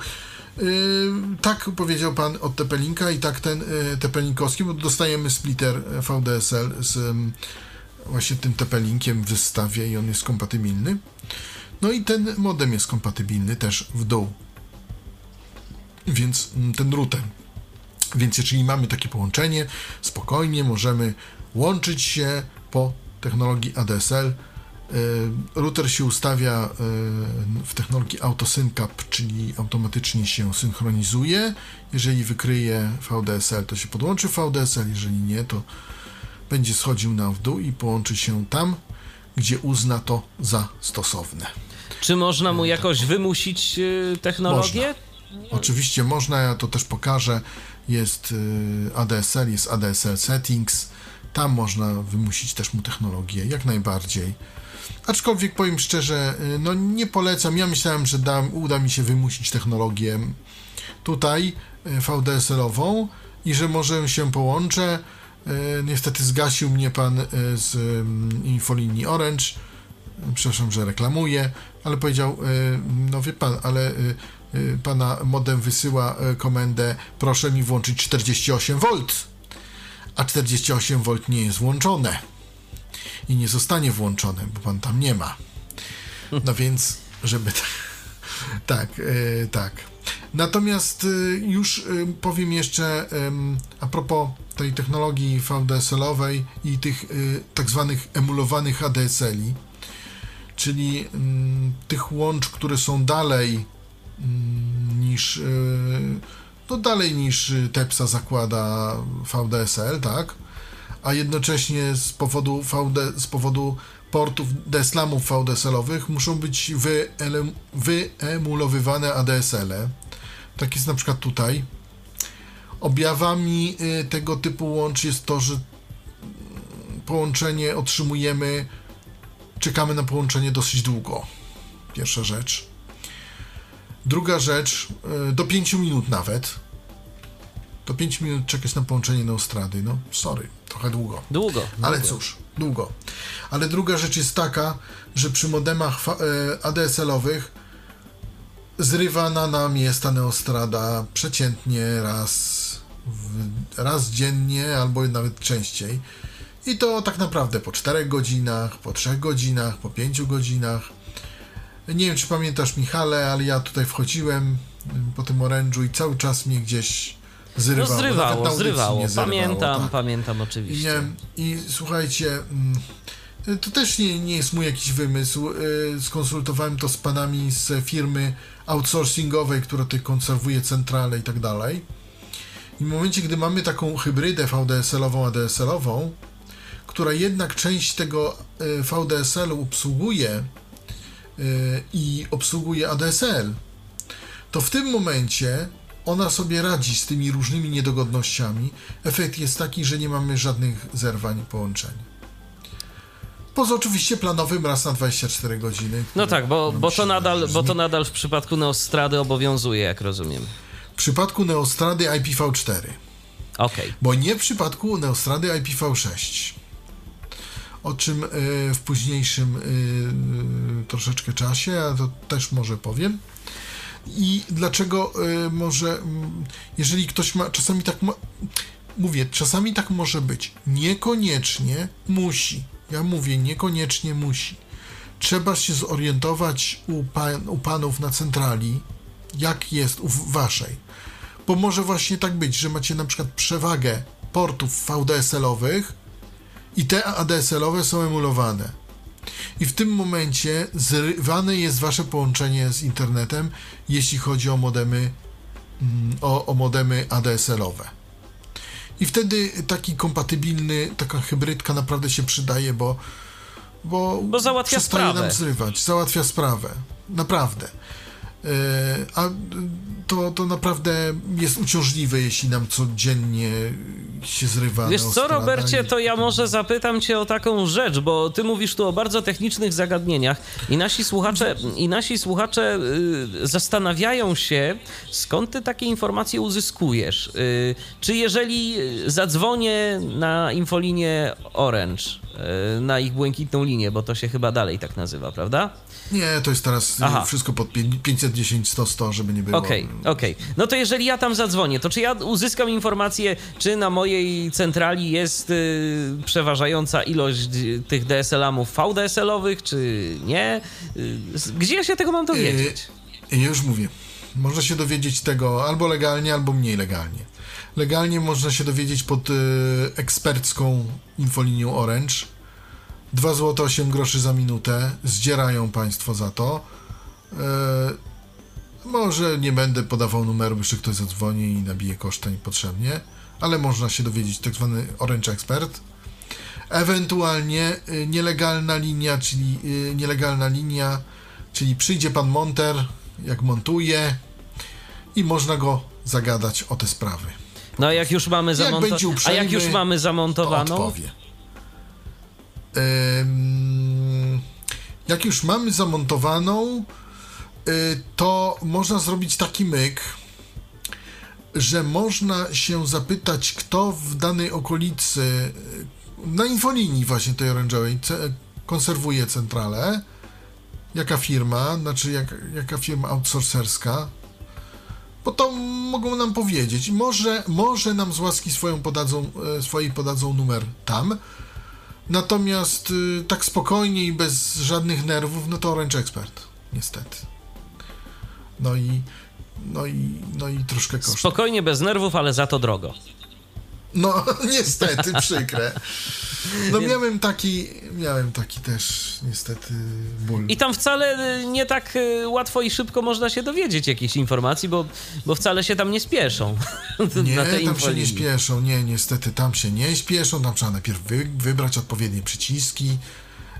Yy, tak powiedział pan od TP-Linka i tak ten yy, TP-Linkowski, bo dostajemy splitter VDSL z ym, właśnie tym TP-Linkiem w zestawie i on jest kompatybilny. No i ten modem jest kompatybilny też w dół. Więc mm, ten router. Więc jeżeli mamy takie połączenie, spokojnie możemy łączyć się po technologii ADSL. Y, Router się ustawia y, w technologii AutoSyncap, czyli automatycznie się synchronizuje. Jeżeli wykryje VDSL, to się podłączy VDSL, jeżeli nie, to będzie schodził na w dół i połączy się tam, gdzie uzna to za stosowne. Czy można mu jakoś wymusić y, technologię? Oczywiście można, ja to też pokażę. Jest y, ADSL, jest ADSL Settings. Tam można wymusić też mu technologię, jak najbardziej. Aczkolwiek powiem szczerze, y, no nie polecam. Ja myślałem, że dam, uda mi się wymusić technologię tutaj y, VDSL-ową i że może się połączę. Niestety zgasił mnie pan z ym, infolinii Orange. Przepraszam, że reklamuję, ale powiedział, no wie pan, ale pana modem wysyła y, komendę, proszę mi włączyć 48 V, a 48 V nie jest włączone i nie zostanie włączone, bo pan tam nie ma. No więc, żeby. tak, y, tak. Natomiast y, już y, powiem jeszcze a propos tej technologii VDSL-owej i tych y, tak zwanych emulowanych ADSL-i, czyli ym, tych łącz, które są dalej niż y, no dalej niż Tepsa zakłada VDSL, tak? A jednocześnie z powodu VD, z powodu portów DSLAMów VDSL-owych muszą być wyemulowywane ADSL-e. Tak jest na przykład tutaj. Objawami y, tego typu łącz jest to, że mm, połączenie otrzymujemy, czekamy na połączenie dosyć długo. Pierwsza rzecz. Druga rzecz, y, do 5 minut nawet. Do 5 minut czekać na połączenie Neostrady. No, sorry, trochę długo. Długo. Ale długo. cóż, długo. Ale druga rzecz jest taka, że przy modemach fa- e, ADSL-owych zrywana nam jest ta neostrada przeciętnie raz, raz dziennie albo nawet częściej. I to tak naprawdę po 4 godzinach, po 3 godzinach, po 5 godzinach. Nie wiem, czy pamiętasz, Michale, ale ja tutaj wchodziłem mm, po tym orężu i cały czas mnie gdzieś No zrywało. Na zrywało, zrywało. zerwało, Pamiętam, tak. pamiętam I, oczywiście. nie, I słuchajcie, mm, to też nie, nie jest mój jakiś wymysł. Y, Skonsultowałem to z panami z firmy outsourcingowej, która tutaj konserwuje centralę i tak dalej. I w momencie, gdy mamy taką hybrydę VDSL-ową, ADSL-ową, która jednak część tego y, VDSL-u obsługuje y, i obsługuje ADSL, to w tym momencie ona sobie radzi z tymi różnymi niedogodnościami. Efekt jest taki, że nie mamy żadnych zerwań połączeń. Poza oczywiście planowym raz na 24 godziny. No tak, bo, bo, to nadal, bo to nadal w przypadku Neostrady obowiązuje, jak rozumiem. W przypadku Neostrady IPv4, Okej. bo nie w przypadku Neostrady IPv6. O czym y, w późniejszym y, troszeczkę czasie, a to też może powiem. I dlaczego może, jeżeli ktoś ma, czasami tak ma, mówię, czasami tak może być, niekoniecznie musi. Ja mówię, niekoniecznie musi. Trzeba się zorientować u, pan, u panów na centrali, jak jest u waszej. Bo może właśnie tak być, że macie na przykład przewagę portów VDSL-owych i te ADSL-owe są emulowane. I w tym momencie zrywane jest wasze połączenie z internetem, jeśli chodzi o modemy, mm, o, o modemy ADSL-owe. I wtedy taki kompatybilny, taka hybrydka naprawdę się przydaje, bo bo, Bo załatwia przestaje sprawę. nam zrywać, załatwia sprawę. Naprawdę. Yy, a to, to naprawdę jest uciążliwe, jeśli nam codziennie się zrywa. Wiesz co, Robercie, to ja może zapytam cię o taką rzecz, bo ty mówisz tu o bardzo technicznych zagadnieniach i nasi słuchacze, i nasi słuchacze y, zastanawiają się, skąd ty takie informacje uzyskujesz. Y, czy jeżeli zadzwonię na infolinię Orange, y, na ich błękitną linię, bo to się chyba dalej tak nazywa, prawda? Nie, to jest teraz Aha. Wszystko pod pię- 510, 100, 100, żeby nie było. Okej, okej. No to jeżeli ja tam zadzwonię, to czy ja uzyskam informację, czy na mojej centrali jest y, przeważająca ilość y, tych DSL-amów VDSL-owych, czy nie? Y, gdzie ja się tego mam dowiedzieć? Ja już mówię. Można się dowiedzieć tego albo legalnie, albo mniej legalnie. Legalnie można się dowiedzieć pod y, ekspercką infolinią Orange. 2 zł 8 groszy za minutę. Zdzierają Państwo za to. Może nie będę podawał numeru, jeszcze ktoś zadzwoni i nabije koszta niepotrzebnie, ale można się dowiedzieć tak zwany Orange Expert. Ewentualnie y, nielegalna linia, czyli y, nielegalna linia, czyli przyjdzie pan monter, jak montuje i można go zagadać o te sprawy. No a jak już mamy Jak zamontowaną. będzie A jak uprzejmy, już mamy To zamontowaną? odpowie. Ym, jak już mamy zamontowaną, to można zrobić taki myk, że można się zapytać, kto w danej okolicy, y, na infolinii właśnie tej oranżowej, ce- konserwuje centralę, jaka firma, znaczy jak, jaka firma outsourcerska, bo to mogą nam powiedzieć. Może, może nam z łaski swoją podadzą, e, swojej podadzą numer tam. Natomiast y, tak spokojnie i bez żadnych nerwów, no to Orange Expert, niestety. No i, no i, no i troszkę kosztuje. Spokojnie, bez nerwów, ale za to drogo. No, niestety, przykre. No miałem taki, miałem taki też, niestety, ból. I tam wcale y, nie tak y, łatwo i szybko można się dowiedzieć jakichś informacji, bo, bo wcale się tam nie spieszą. Nie, tam się nie infolinii. śpieszą, nie, niestety tam się nie śpieszą, tam trzeba najpierw wy, wybrać odpowiednie przyciski.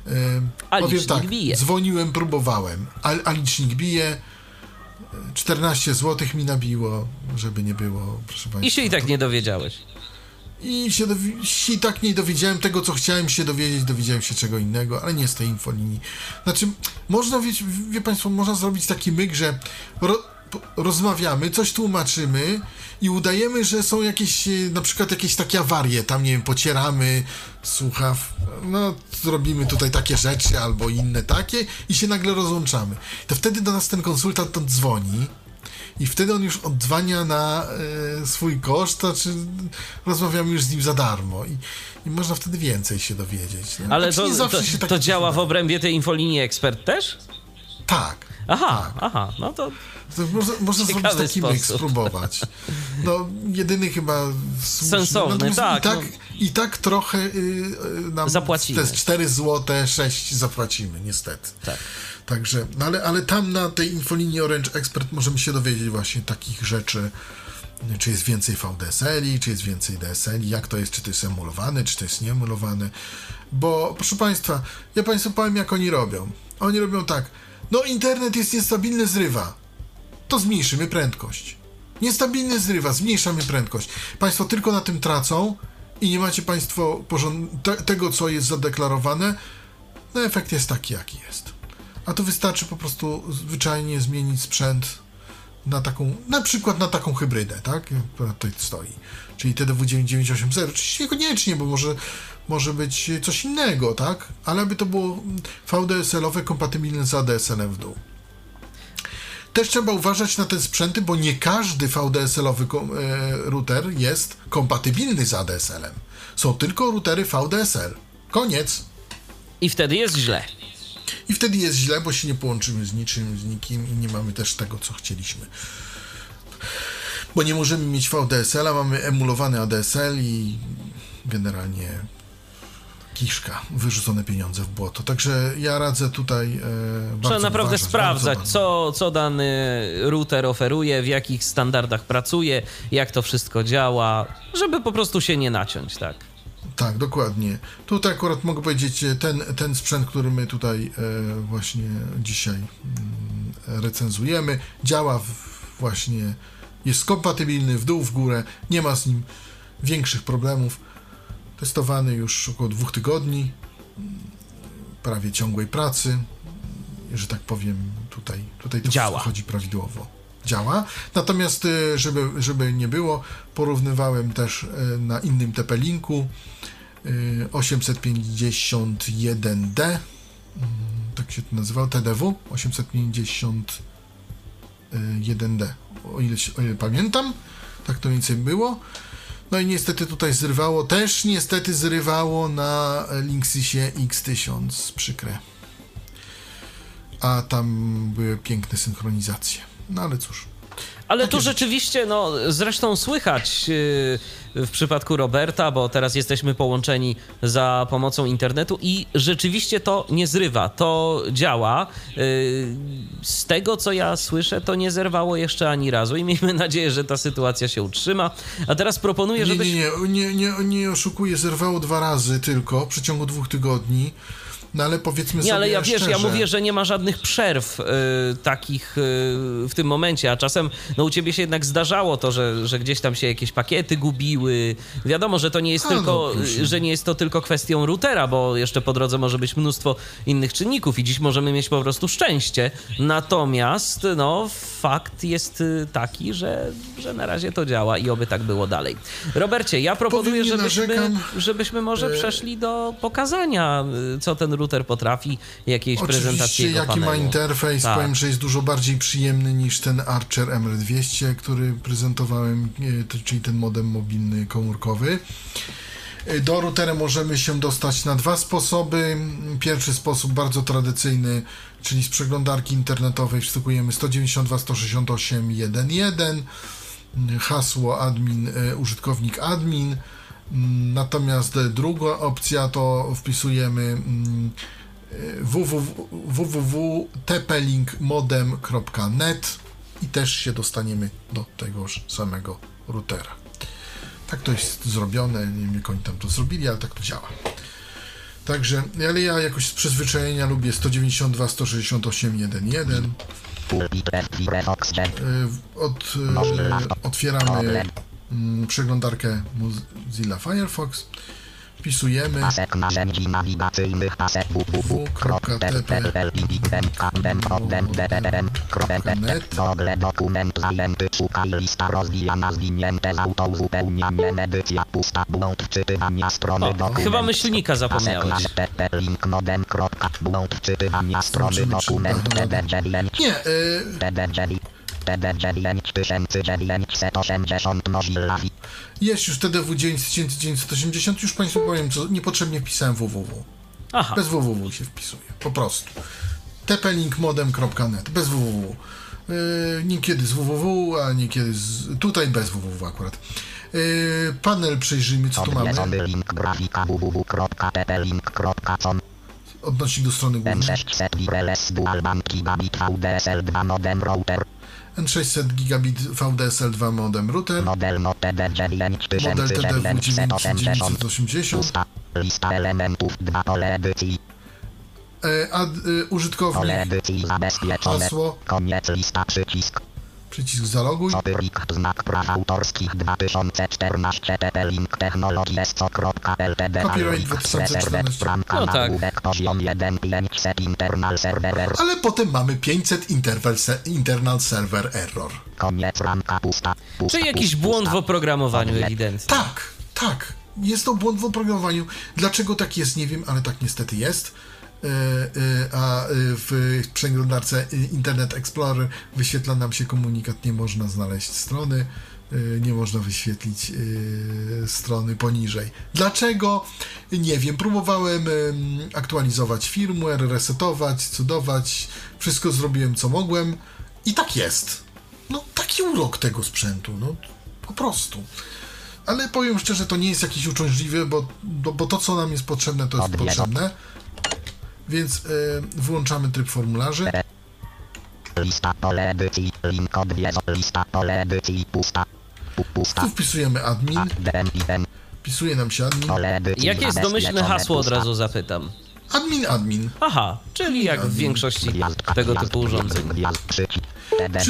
Ym, A powiem tak, bije. dzwoniłem, próbowałem, a, a licznik bije, 14 zł mi nabiło, żeby nie było, proszę Państwa. I się i tak nie dowiedziałeś. I się, dowi- się tak nie dowiedziałem tego, co chciałem się dowiedzieć, dowiedziałem się czego innego, ale nie z tej infolinii. Znaczy, można, wie, wie Państwo, można zrobić taki myk, że ro, rozmawiamy, coś tłumaczymy i udajemy, że są jakieś, e, na przykład jakieś takie awarie, tam, nie wiem, pocieramy słuchaw, no, zrobimy tutaj takie rzeczy albo inne takie i się nagle rozłączamy. To wtedy do nas ten konsultant dzwoni i wtedy on już odzwania na e, swój koszt, to czy rozmawiamy już z nim za darmo i, i można wtedy więcej się dowiedzieć. No. Ale Znaczy, to, to, tak to działa w obrębie tej infolinii ekspert też? Tak. Aha, aha, no to To można można zrobić taki myk, sposób. spróbować. No, jedyny chyba słuszny. Sensowny, Natomiast tak, I tak, no. i tak trochę y, y, nam Zapłacimy. te 4 zł, 6 zapłacimy, niestety. tak. Także, no ale, ale tam na tej infolinii Orange Expert możemy się dowiedzieć właśnie takich rzeczy, czy jest więcej VDSL-i, czy jest więcej DSL-i, jak to jest, czy to jest emulowane, czy to jest nieemulowane. Bo, proszę Państwa, ja Państwu powiem, jak oni robią. Oni robią tak, no internet jest niestabilny, zrywa. To zmniejszymy prędkość. Niestabilny zrywa, zmniejszamy prędkość. Państwo tylko na tym tracą i nie macie Państwo te, tego, co jest zadeklarowane, no efekt jest taki, jaki jest. A tu wystarczy po prostu zwyczajnie zmienić sprzęt na taką, na przykład na taką hybrydę, tak, która tutaj stoi, czyli TDW9980, oczywiście niekoniecznie, bo może, może być coś innego, tak, ale aby to było VDSL-owe kompatybilne z ADSL-em w dół. Też trzeba uważać na te sprzęty, bo nie każdy VDSL-owy e, router jest kompatybilny z ADSL-em. Są tylko routery VDSL. Koniec. I wtedy jest źle. I wtedy jest źle, bo się nie połączymy z niczym, z nikim i nie mamy też tego, co chcieliśmy. Bo nie możemy mieć VDSL-a, mamy emulowany ADSL i generalnie kiszka, wyrzucone pieniądze w błoto. Także ja radzę tutaj e, bardzo Trzeba naprawdę uważać, sprawdzać, co, co dany router oferuje, w jakich standardach pracuje, jak to wszystko działa, żeby po prostu się nie naciąć, tak. Tak, dokładnie. Tutaj akurat mogę powiedzieć, e, ten, ten sprzęt, który my tutaj e, właśnie dzisiaj mm, recenzujemy, działa w, właśnie, jest kompatybilny w dół, w górę, nie ma z nim większych problemów. Testowany już około dwóch tygodni, prawie ciągłej pracy, że tak powiem, tutaj, tutaj to Działa. chodzi prawidłowo. Działa. Natomiast, e, żeby, żeby nie było, porównywałem też e, na innym TP-Linku e, 851D, mm, tak się to nazywał, TDW 851D, o ile, o ile pamiętam, tak to mniej więcej było. No i niestety tutaj zrywało, też niestety zrywało na Linksysie X1000, przykre. A tam były piękne synchronizacje. No ale cóż. Ale tu rzeczy. rzeczywiście, no zresztą słychać yy, w przypadku Roberta, bo teraz jesteśmy połączeni za pomocą internetu i rzeczywiście to nie zrywa, to działa. Yy, Z tego co ja słyszę, to nie zerwało jeszcze ani razu i miejmy nadzieję, że ta sytuacja się utrzyma. A teraz proponuję, Nie, żebyś... nie, nie, nie, nie, nie oszukuję, zerwało dwa razy tylko w przeciągu dwóch tygodni. No ale powiedzmy Nie, ale ja wiesz, szczerze, ja mówię, że nie ma żadnych przerw y, takich y, w tym momencie, a czasem no u ciebie się jednak zdarzało to, że, że gdzieś tam się jakieś pakiety gubiły. Wiadomo, że to nie jest A, tylko, no, proszę. y, że nie jest to tylko kwestią routera, bo jeszcze po drodze może być mnóstwo innych czynników i dziś możemy mieć po prostu szczęście. Natomiast no fakt jest y, taki, że, że na razie to działa i oby tak było dalej. Robercie, ja proponuję, żebyśmy, żebyśmy może E, przeszli do pokazania, y, co ten router potrafi, jakiejś prezentacji Oczywiście, jego jaki ma panelu. interfejs, Tak. powiem, że jest dużo bardziej przyjemny niż ten Archer MR200, który prezentowałem, e, czyli ten modem mobilny komórkowy. E, Do routera możemy się dostać na dwa sposoby. Pierwszy sposób bardzo tradycyjny, czyli z przeglądarki internetowej wstukujemy 192.168.1.1 hasło admin, e, użytkownik admin. Mm, Natomiast druga opcja to wpisujemy mm, e, www.tplinkmodem.net i też się dostaniemy do tegoż samego routera. Tak to jest zrobione, nie wiem jak oni tam to zrobili, ale tak to działa. Także, ale ja jakoś z przyzwyczajenia lubię 192.168.1.1 E, od, e, otwieramy mm, przeglądarkę Mozilla Firefox, wpisujemy Pasek narzędzi nawigacyjnych pasek www.ttl.net W ogóle dokument zajęty szukaj lista rozwijana zwinięte z autouzupełnianiem edycja pusta błąd wczytywania strony O, dokument chyba myślnika zapomniałeś. Pasek na ttl.link błąd wczytywania strony Zobaczymy, czy dokument da radę. TD9 Nie, e, TD9 TD9 1980 Mozilla jest już TDW 9980, już Państwu powiem, co niepotrzebnie wpisałem www. Aha, Bez www się wpisuje, po prostu. tplinkmodem.net, bez www. Yy, niekiedy z www, a niekiedy z... tutaj bez www akurat. Yy, panel przejrzyjmy, co tu mamy. Link grafika www.ttl.com Odnośnik do strony głównej. M600 wireless dual band gigabit VDSL 2 modem router N600 gigabit VDSL 2 modem router. model TD9 Model TDW 1980 9980. Pusta. Lista elementów 2 pole edycji E, Pole użytkownik edycji zabezpieczone hasło Koniec lista przycisk Przycisk zaloguj. Copyright znak praw autorskich 2014 TP link technologie sco.ltd Copyright 2014. No tak. poziom 1 500 internal server error. Ale potem mamy 500 interval se, internal server error. Koniec ramka pusta. pusta Czyli jakiś pusta, błąd w oprogramowaniu ewidentnie. Tak, tak. Jest to błąd w oprogramowaniu. Dlaczego tak jest, nie wiem, ale tak niestety jest. E, e, A e, w przeglądarce Internet Explorer wyświetla nam się komunikat, nie można znaleźć strony, nie można wyświetlić strony poniżej. Dlaczego? Nie wiem. Próbowałem em, aktualizować firmware, resetować, cudować, wszystko zrobiłem co mogłem i tak jest. No, taki urok tego sprzętu, no po prostu. Ale powiem szczerze, to nie jest jakiś uciążliwy, bo, bo, bo to, co nam jest potrzebne, to jest potrzebne. Więc e, włączamy tryb formularzy. Lista pole edycji, link odwiedz, lista pole edycji, pusta. Pu- Pusta. Tu wpisujemy admin, wpisuje nam się admin. pole edycji, Jakie jest domyślne hasło od razu zapytam? Admin, admin. Aha, czyli jak w większości Gwiazdka, tego typu urządzeń. Przy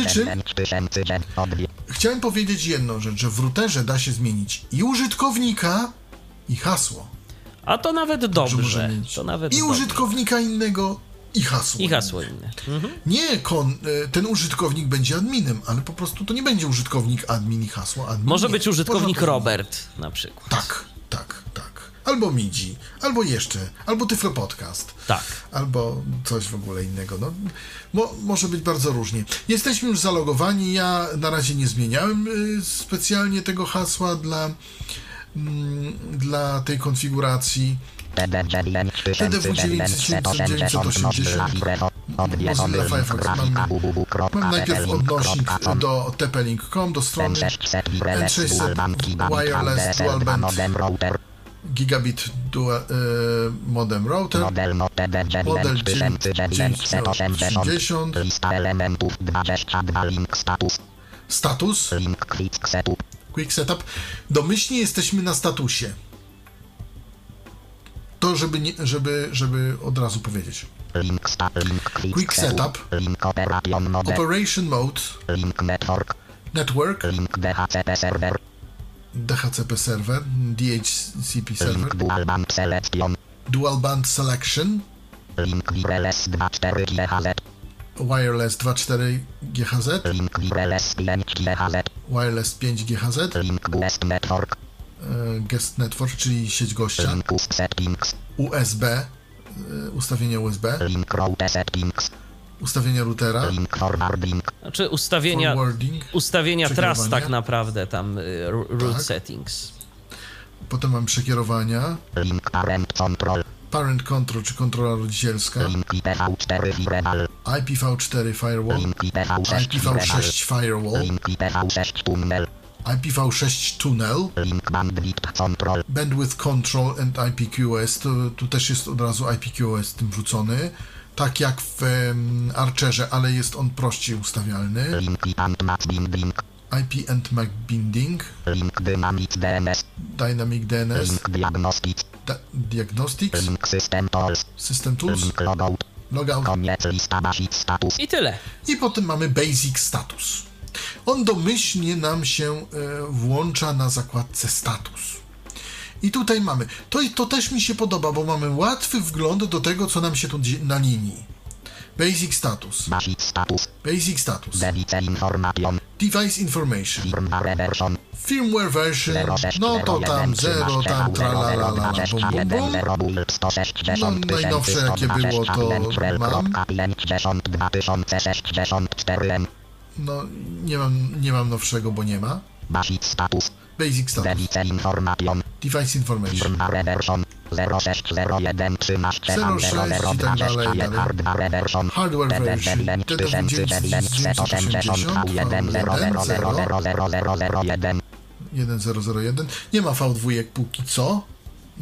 czym? 99 odwie- Chciałem powiedzieć jedną rzecz, że w routerze da się zmienić i użytkownika, i hasło. A to nawet dobrze. To nawet I dobrze. użytkownika innego, i hasło. I hasło inne. Mhm. Nie kon, e, ten użytkownik będzie adminem, ale po prostu to nie będzie użytkownik admin i hasło admin. Może nie. być użytkownik Można to Robert na przykład. Tak, tak, tak. Albo MIDI, albo jeszcze, albo Tyflo Podcast. Tak. Albo coś w ogóle innego. No, mo, może być bardzo różnie. Jesteśmy już zalogowani. Ja na razie nie zmieniałem y, specjalnie tego hasła dla, dla tej konfiguracji. TDW 9980 Mozilla Firefox. Mam, mam najpierw odnośnik do tplink.com, do strony N600 Wireless Dual Band Gigabit Dual, y, Modem Router. Model Model 9980 Lista elementów 22 link status Status. Link quick setup Quick Setup. Domyślnie jesteśmy na statusie. To, żeby, nie, żeby, żeby od razu powiedzieć. Link sta link quick, Quick setup. Link operation mode. Operation Mode, Link network. Network, Link DHCP server DHCP Server, DHCP Server, dual band selection. Dual Band Selection, Link wireless 24 GHz Wireless 24 GHz, Link wireless 5 GHz Wireless 5 GHz, Link guest network. E, Guest Network, czyli sieć gościa, Link settings. USB, e, ustawienia USB, Link route settings. Ustawienia routera, Link forwarding. Znaczy ustawienia, forwarding, ustawienia tras tak naprawdę tam ru- root Tak. settings. potem mam przekierowania, Link parent control Parent Control, czy kontrola rodzicielska, Link IPv4 firewall IPv4 Firewall, Link IPv6 firewall IPv6 Firewall, Link IPv6 tunnel IPv6 Tunnel, Link bandwidth control and IPQoS, to, tu też jest od razu IPQoS tym wrzucony, tak jak w em, Archerze, ale jest on prościej ustawialny. IP and MAC Binding, Link dynamic DNS. Dynamic DNS, Link diagnostics. Da- Diagnostics, Link system tools. System Tools, Link logout. Logout. Koniec lista basic status. I tyle. i potem mamy Basic Status. On domyślnie nam się e, włącza na zakładce Status. I tutaj mamy, to, to też mi się podoba, bo mamy łatwy wgląd do tego, co nam się tu dzieje na linii. Basic Status, Basic status. Basic Status, Device information. Device Information, Firmware version. Firmware Version, no to tam 0, tam tralalala, bum bum bum. No, najnowsze jakie było, to mam. No, nie mam, nie mam nowszego, bo nie ma. Basic status. Basic Status, Device information Device Information, Firmware version 0601 13 06 i tak dalej, dalej. Hardware version Hardware Version, TDW9980 1001. Nie ma V2 póki co.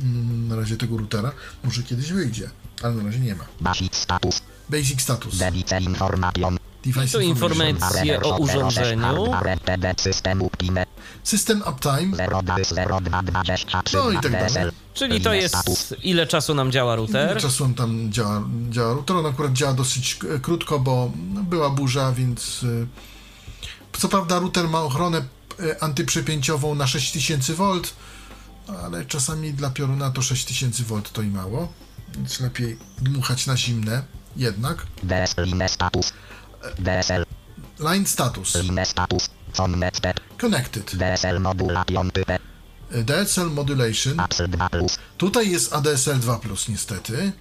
Mm, Na razie tego routera. Może kiedyś wyjdzie, ale na razie nie ma. Basic status Basic Status, Device information Device informacje o urządzeniu. System uptime System Uptime, 0223 no i tak dalej. Czyli to jest ile czasu nam działa router. Czasem on tam działa, działa router. On akurat działa dosyć k- krótko, bo była burza, więc y, Co prawda router ma ochronę e, antyprzepięciową na 6000 V, ale czasami dla pioruna to 6000 V to i mało, więc lepiej dmuchać na zimne jednak. DSL Line status. line status. Connected. DSL modulation DSL modulation. Apsy 2 plus. Tutaj jest ADSL 2 niestety.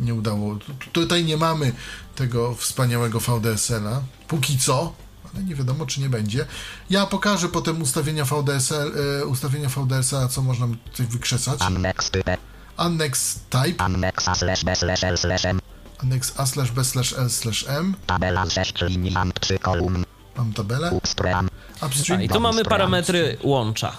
Nie udało. tu- tu- Tutaj nie mamy tego wspaniałego VDSL-a. Póki co, ale nie wiadomo czy nie będzie. Ja pokażę potem ustawienia VDSL, e, ustawienia VDSL, co można tutaj wykrzesać. Annex type. Annex type, Annexa slash slash l slash annex a slash b slash l slash m. Tabela 6 linii and 3 kolumn. Mam tabelę. Upstream. A, Upstream. I tu mamy parametry łącza.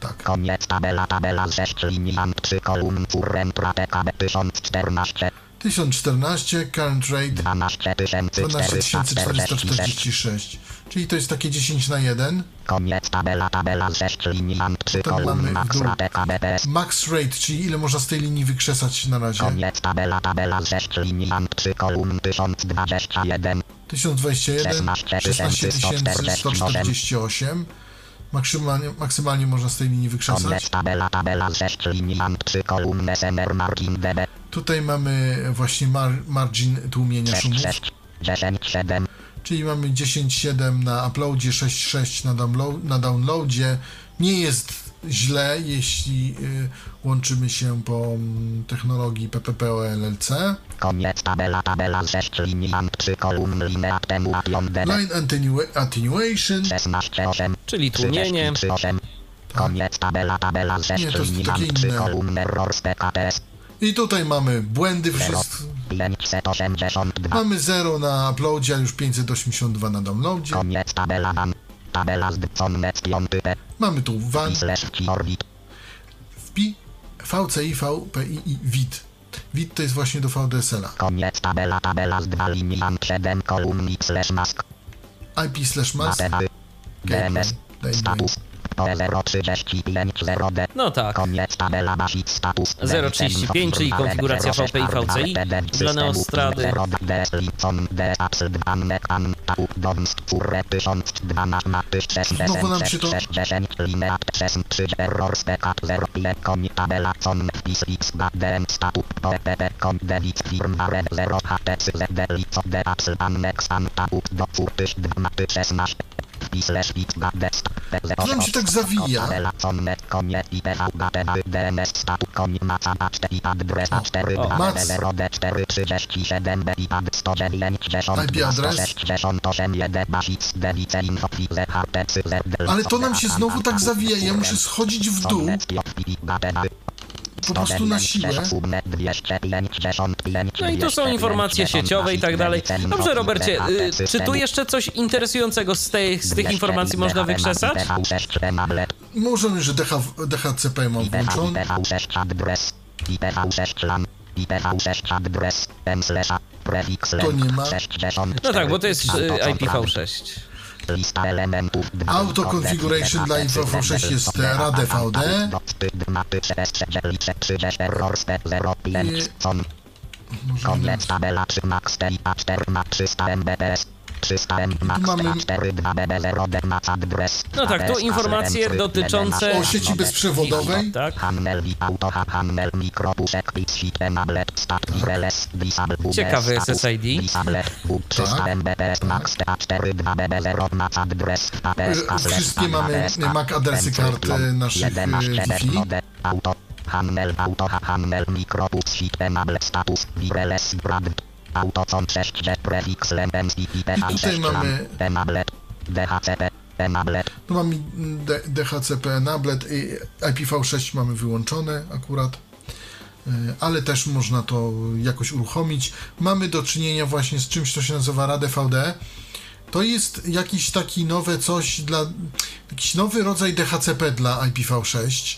Tak. Koniec tabela tabela 6 linii and 3 kolumn. Current rate KB 1014. 1014, current rate 12 446. 12446. Czyli to jest takie 10 na 1. Koniec tabela tabela 6 linii and 3 Potem mamy kolumn. w Max rate KBPS. Max rate, czyli ile można z tej linii wykrzesać na razie. Koniec tabela tabela 6 linii and 3 kolumn 1021. 1021, 16 148. Maksymalnie, maksymalnie można z tej linii wykrzesać. Tabela tabela 6 linii and 3 kolumn SMR margin DB. Tutaj mamy właśnie mar margin tłumienia 6 szumów, 6 10 7. czyli mamy 10.7 na uploadzie, 6.6 na, download, na downloadzie. Nie jest źle, jeśli y, łączymy się po mm, technologii PPPoLLC. Koniec tabela tabela 6 linii and 3 kolumn line attenua- attenuation, 16 8. Czyli tłumienie. 38. Koniec tabela tabela 6 Nie, to jest linii takie and 3 inne. kolumn error PKTS. I tutaj mamy błędy wszystkie. 582. Mamy 0 na uploadzie, a już 582 na downloadzie. Koniec tabela van. Tabela z Connect 5 P. Mamy tu Orbit. wpi, VCI, VPI i WIT. WIT to jest właśnie do VDSL-a. Koniec tabela tabela z 2 linii and 7 kolumn i slash mask. IP slash mask. DNS. Status. PO 035 0D. No tak. Koniec tabela basic status. 035, czyli konfiguracja VP i VCI dla Neostrady. Znowu nam się to- To nam się tak zawija. O. IP adres. Ale to nam się znowu tak zawija, ja muszę schodzić w dół, po prostu na siłę. No i tu są informacje sieciowe i tak dalej. Dobrze, Robercie, y, czy tu jeszcze coś interesującego z, tej, z tych informacji można wykrzesać? Możemy, że DH, DHCP mam włączony. IPv6 adres. IPv6 LAN. IPv6 adres. M slash a. Prefix To nie ma. 64. No tak, bo to jest y, IPv6. Lista elementów. Auto configuration dla IPv6 jest RADVD. Koniec tabela 3 max TIA 4 ma 300 mbps. 300 M max mamy- TA 4 2 BB 0 D max adres. No tak, tu informacje dotyczące... O sieci bezprzewodowej. Tak. Ciekawy SSID. disable W 300 Tak. mbps max TA 4 2 BB 0 max adres APS wszystkie mamy MAC adresy kart, naszych, y, Wi-Fi. handel auto handel enablet status wireless brand auto con 6 jet prefix lempens i tutaj mamy- enablet DHCP enablet Tu mamy D- DHCP nablet i IPv6 mamy wyłączone akurat, y, ale też można to jakoś uruchomić. Mamy do czynienia właśnie z czymś, co się nazywa RADVD. To jest jakiś taki nowe coś dla, jakiś nowy rodzaj DHCP dla IPv6,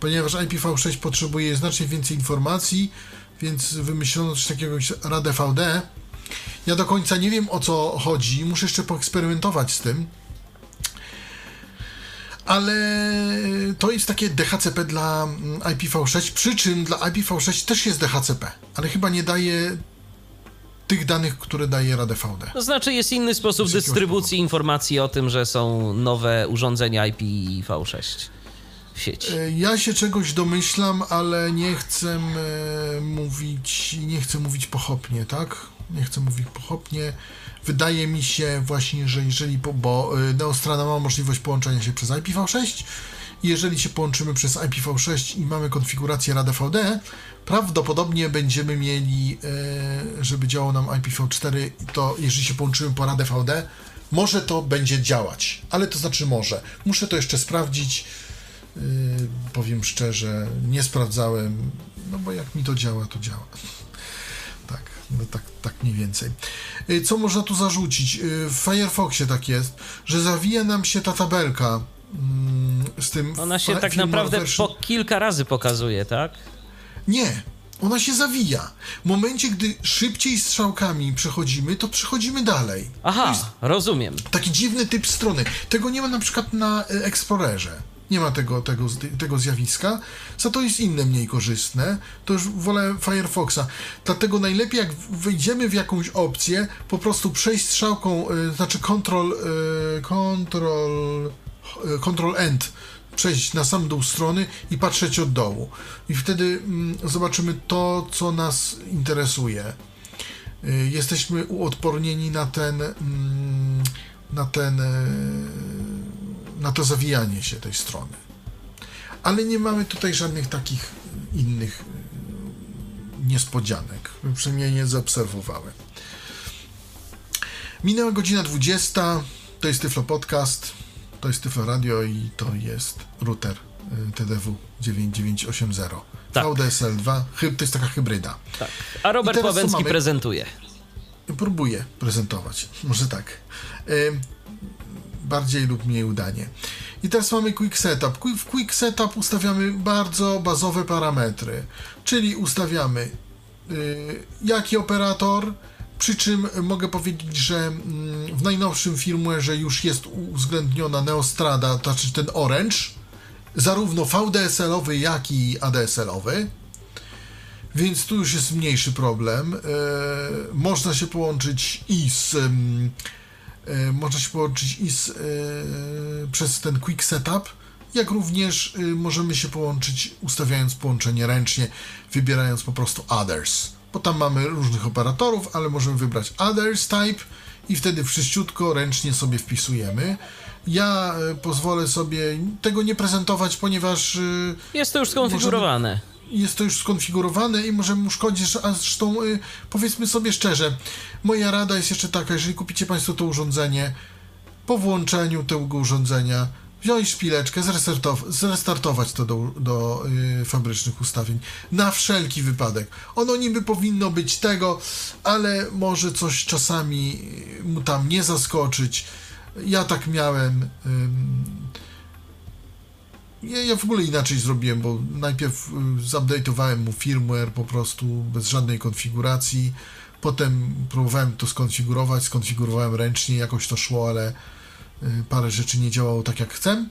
ponieważ IPv6 potrzebuje znacznie więcej informacji, więc wymyślono coś takiego jak RADVD. Ja do końca nie wiem o co chodzi, muszę jeszcze poeksperymentować z tym. Ale to jest takie DHCP dla mm, IPv6, przy czym dla IPv6 też jest DHCP, ale chyba nie daje tych danych, które daje Rada VD. To znaczy jest inny sposób dystrybucji informacji o tym, że są nowe urządzenia IPv6 w sieci. E, Ja się czegoś domyślam, ale nie chcę e, mówić, nie chcę mówić pochopnie, tak? Nie chcę mówić pochopnie. Wydaje mi się właśnie, że jeżeli, bo e, Neostrada ma możliwość połączenia się przez IPv6 i jeżeli się połączymy przez IPv6 i mamy konfigurację RADVD, prawdopodobnie będziemy mieli, żeby działało nam IPv4, to jeżeli się połączymy po RADVD, może to będzie działać, ale to znaczy może. Muszę to jeszcze sprawdzić. Yy, powiem szczerze, nie sprawdzałem, no bo jak mi to działa, to działa. Tak, no tak, tak mniej więcej. Yy, Co można tu zarzucić? Yy, W Firefoxie tak jest, że zawija nam się ta tabelka mm, z tym. Ona się tak naprawdę version. po kilka razy pokazuje, tak? Nie, ona się zawija. W momencie, gdy szybciej strzałkami przechodzimy, to przechodzimy dalej. Aha, rozumiem. taki dziwny typ strony. Tego nie ma na przykład na Explorerze. Nie ma tego, tego, tego zjawiska, za to jest inne mniej korzystne. To już wolę Firefoxa. Dlatego najlepiej jak wejdziemy w jakąś opcję, po prostu przejść strzałką, e, znaczy Ctrl, e, Ctrl, e, Ctrl End, przejść na sam dół strony i patrzeć od dołu. I wtedy mm, zobaczymy to, co nas interesuje. Y, jesteśmy uodpornieni na ten mm, na ten e, na to zawijanie się tej strony. Ale nie mamy tutaj żadnych takich innych y, niespodzianek. Przynajmniej nie zaobserwowałem. Minęła godzina 20. To jest Tyflo Podcast, to jest Tyflo Radio i to jest router y, TDW 9980. Tak. VDSL 2, hyb- to jest taka hybryda. Tak. A Robert Łabęcki prezentuje. Próbuję prezentować, może tak. Bardziej lub mniej udanie. I teraz mamy Quick Setup. W Quick Setup ustawiamy bardzo bazowe parametry, czyli ustawiamy y, jaki operator, przy czym mogę powiedzieć, że mm, w najnowszym firmware'ze już jest uwzględniona Neostrada, to znaczy ten Orange, zarówno VDSL-owy, jak i ADSL-owy. Więc tu już jest mniejszy problem. E, można się połączyć i z. e, można się połączyć i z, e, przez ten Quick Setup, jak również e, możemy się połączyć ustawiając połączenie ręcznie, wybierając po prostu Others. Bo tam mamy różnych operatorów, ale możemy wybrać Others Type i wtedy wszyściutko ręcznie sobie wpisujemy. Ja pozwolę sobie tego nie prezentować, ponieważ. Jest to już skonfigurowane. Jest to już skonfigurowane i możemy mu szkodzić, a zresztą y, powiedzmy sobie szczerze, moja rada jest jeszcze taka, jeżeli kupicie Państwo to urządzenie, po włączeniu tego urządzenia wziąć szpileczkę, zrestartow- zrestartować to do, do y, fabrycznych ustawień, na wszelki wypadek. Ono niby powinno być tego, ale może coś czasami y, mu tam nie zaskoczyć. Ja tak miałem. ym, ja, ja w ogóle inaczej zrobiłem, bo najpierw y, zupdate'owałem mu firmware po prostu bez żadnej konfiguracji. Potem próbowałem to skonfigurować, skonfigurowałem ręcznie, jakoś to szło, ale y, parę rzeczy nie działało tak jak chcę.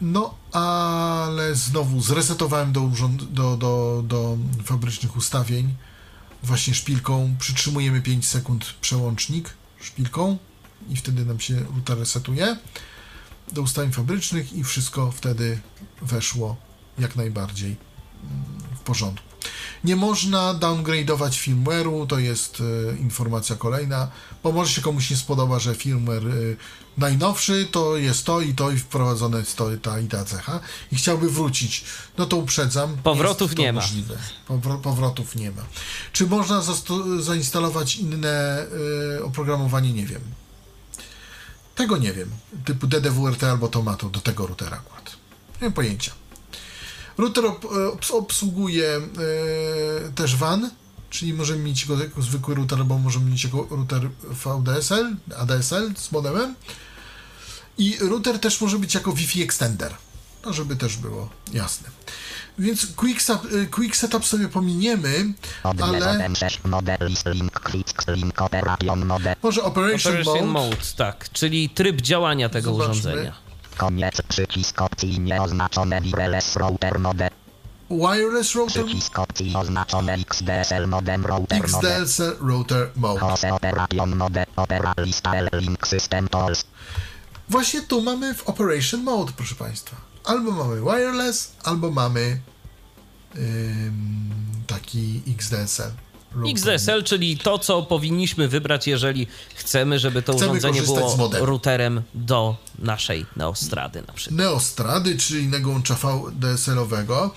No, ale znowu zresetowałem do, do, do, do fabrycznych ustawień właśnie szpilką. Przytrzymujemy 5 sekund przełącznik szpilką i wtedy nam się router resetuje do ustawień fabrycznych i wszystko wtedy weszło jak najbardziej mm, w porządku. Nie można downgrade'ować firmware'u, to jest e, informacja kolejna, bo może się komuś nie spodoba, że firmware e, najnowszy to jest to i to i wprowadzone jest to, ta i ta cecha i chciałby wrócić. No to uprzedzam. Powrotów to nie ma. Możliwe. Powro- powrotów nie ma. Czy można zainstalować inne e, oprogramowanie? Nie wiem. Tego nie wiem. Typu DDWRT albo Tomato do tego routera akurat. Nie mam pojęcia. Router obs- obsługuje e, też WAN, czyli możemy mieć go jako zwykły router, albo możemy mieć jako router VDSL, ADSL z modemem. I router też może być jako Wi-Fi extender. No, żeby też było jasne. Więc quick, Sub- e, quick Setup sobie pominiemy, ale Odmem 6 model list link click link operation mode. może Operation, Operation Mode. Mode, tak, czyli tryb działania tego Zobaczmy. urządzenia. Koniec przycisk opcji nieoznaczone wireless router mode. wireless router, Przycisk opcji oznaczone XDSL modem router mode. XDLC router mode. Hose operation mode. Opera lista L link system tools. Właśnie tu mamy w operation mode, proszę Państwa. Albo mamy wireless, albo mamy ym, taki XDSL. XDSL, czyli to, co powinniśmy wybrać, jeżeli chcemy, żeby to Chcemy urządzenie było routerem do naszej Neostrady na przykład. Neostrady, czy innego łącza VDSL-owego.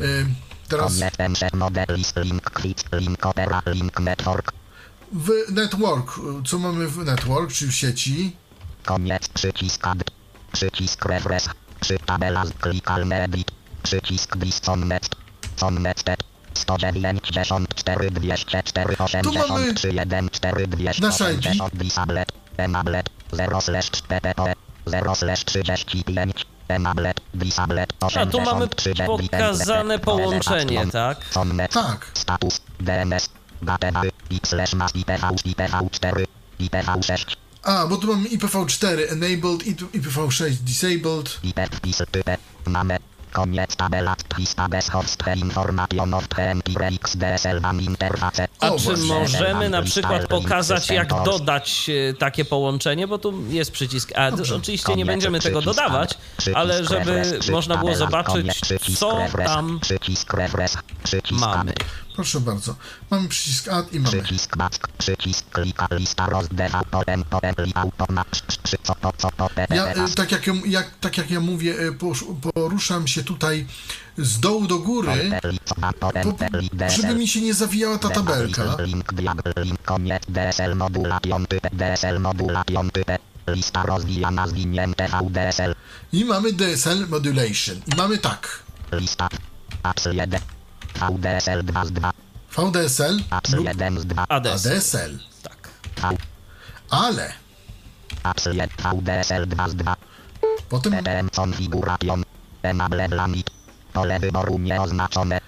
Ym, Teraz Connect M7 model list link clip link opera link network. w network, co mamy w network, czy w sieci? Koniec przycisk. Przycisk refresh. Przy tabela z klikalne edit. Przycisk disconnect. Connected. 194 204 83 1 4 Nasz ID. 280 disablet. Enablet. 0 slash PPP. 0 slash 35. Enablet. Disablet. A tu mamy 83 pokazane połączenie, tak? Tak. Status. DNS. BTW. X slash mas IPv. IPv4. IPv6. A, bo tu mamy IPv4 enabled i tu IPv6 disabled. Typę. Mamy. Koniec tabela. Lista bez host information of DSL interface. A czy możemy na przykład pokazać, jak dodać e, takie połączenie, bo tu jest przycisk add. Dobrze. Oczywiście nie będziemy tego dodawać, ale żeby można było zobaczyć, co tam mamy. Proszę bardzo. Mamy przycisk add i mamy. Przycisk back. Przycisk klika lista rozdewa potem potem automat. Przy co po co po Ja, y, tak, jak, ja- jak, tak jak ja mówię, posz- poruszam się tutaj z dołu do góry, po, żeby mi się nie zawijała ta tabelka. Link diag link koniec DSL modula 5 DSL modula 5 Lista rozwijana zwinięte VDSL I mamy DSL modulation. I mamy tak. Lista Apps 1 VDSL 2 z 2 VDSL lub 1 z 2 ADS. ADSL. Tak. Ale Apps 1 VDSL 2 z 2 potem configuration Enable limit Pole wyboru nieoznaczone.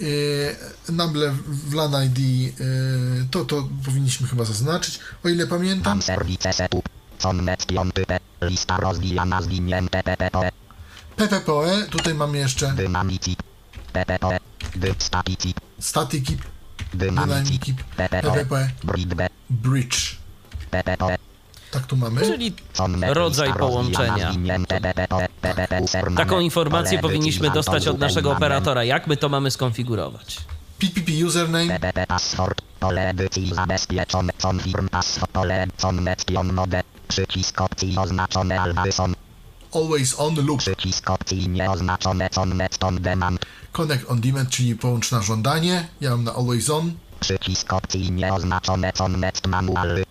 Y, nable w LAN ID y, to, to powinniśmy chyba zaznaczyć. O ile pamiętam, Tam serwice setup Connect 5 Lista rozwijana zwinięte PPP PPPoE, tutaj mamy jeszcze Dynamici PPP Dy statici statyki, Dynamici dynamiki, PPP PPP, Bridge Tak tu mamy. Czyli rodzaj połączenia. Taką informację powinniśmy dostać od naszego operatora. Jak my to mamy skonfigurować? PPP username, PPP password, pole edycji zabezpieczone, confirm password, pole connection mode, przycisk opcji oznaczone Always always on loop, przycisk opcji nieoznaczone connect on demand, connect on demand, czyli połącz na żądanie. Ja mam na always on. przycisk opcji nieoznaczone connect manual,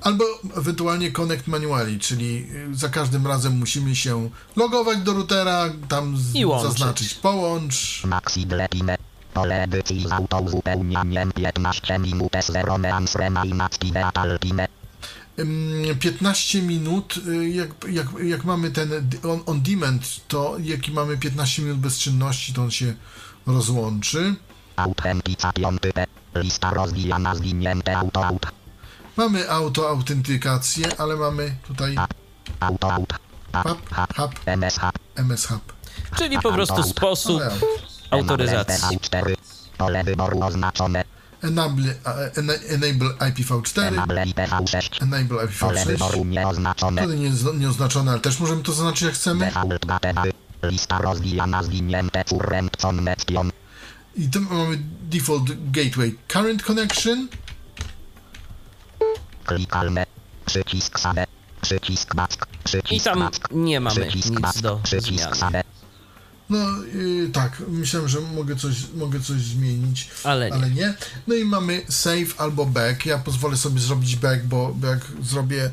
Albo ewentualnie connect manually, czyli y, za każdym razem musimy się logować do routera, tam z- zaznaczyć połącz. maxi dlepime, pole edycji z autouzupełnianiem 15 minut 0 neansrema i active atalpime, Ym, 15 minut, y, jak, jak, jak mamy ten on, on demand, to jaki mamy 15 minut bezczynności, to on się rozłączy. lista rozwijana zwinięte auto out, Mamy autoautentykację, ale mamy tutaj auto out, Hub, MS hub, MS Hub. Czyli po prostu sposób autoryzacji. V4, pole wyboru oznaczone, enable, enable IPv4, enable IPv6, enable pole IPv6. wyboru nieoznaczone, Tutaj nie, nieoznaczone, ale też możemy to zaznaczyć jak chcemy. lista rozwijana zwinięte current connection, I tu mamy default gateway current connection. klikalne, przycisk save, przycisk back, przycisk I tam nie mamy przycisk nic do przycisk zmiany. No yy, tak, myślałem, że mogę coś, mogę coś zmienić, Ale nie. ale nie. No i mamy save albo back. Ja pozwolę sobie zrobić back, bo bo jak zrobię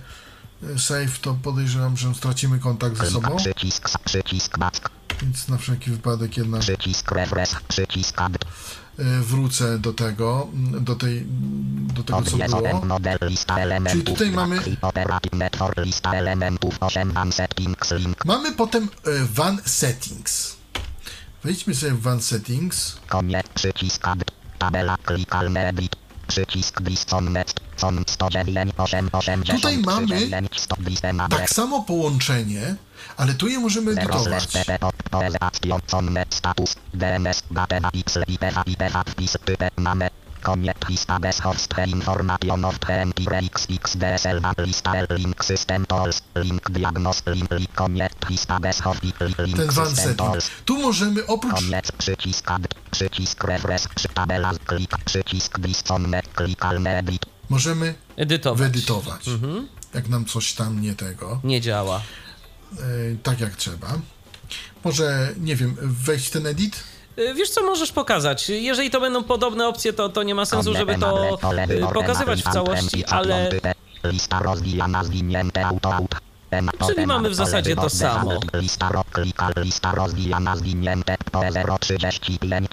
y, save, to podejrzewam, że stracimy kontakt ze sobą, przycisk, przycisk back, więc na wszelki wypadek jednak przycisk refresh, przycisk y, wrócę do tego, mm, do tej, do tego co było. model lista elementów. tutaj mamy- Clip Operative Network lista elementów 8 van settings link. Mamy potem y, WAN settings. Wejdźmy sobie w WAN settings. Koniec przycisk add. Tabela klikalne edit. Przycisk disconnect. Con 109 8 80 Tutaj mamy 9 stop disconnect. Tak samo połączenie, ale tu je możemy edytować. DNS Koniec lista bez host information of empire xx DSL lista L link system tools link diagnos link link koniec lista bez host link Ten system tools Tu możemy oprócz koniec przycisk add przycisk refresh przy tabela klik przycisk disconnect klikalne edit możemy Edytować. wyedytować. Jak nam coś tam nie tego, Nie działa. e, tak jak trzeba. Może, nie wiem, wejść ten edit? Y, Wiesz co możesz pokazać? Jeżeli to będą podobne opcje, to, to nie ma sensu, żeby to y, pokazywać w całości, ale Lista rozwijana, zwinięte auto, auto. Czyli mamy w zasadzie to samo. Lista, ro, klika, lista rozwijana, zwinięte, po 035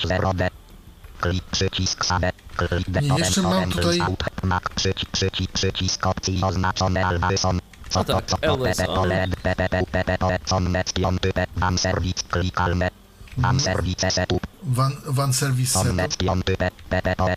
Klik, przycisk save, klik, Nie, jeszcze mam tutaj- Mak, przycisk, przycisk, przycisk opcji oznaczone Alwason. Co No to, tak, co to, always pp, on. pole, pp, pp, pp, connet, piąty, p, van service, klikalne. Van service setup, Van, van Service Setup. Piąty P, PPP,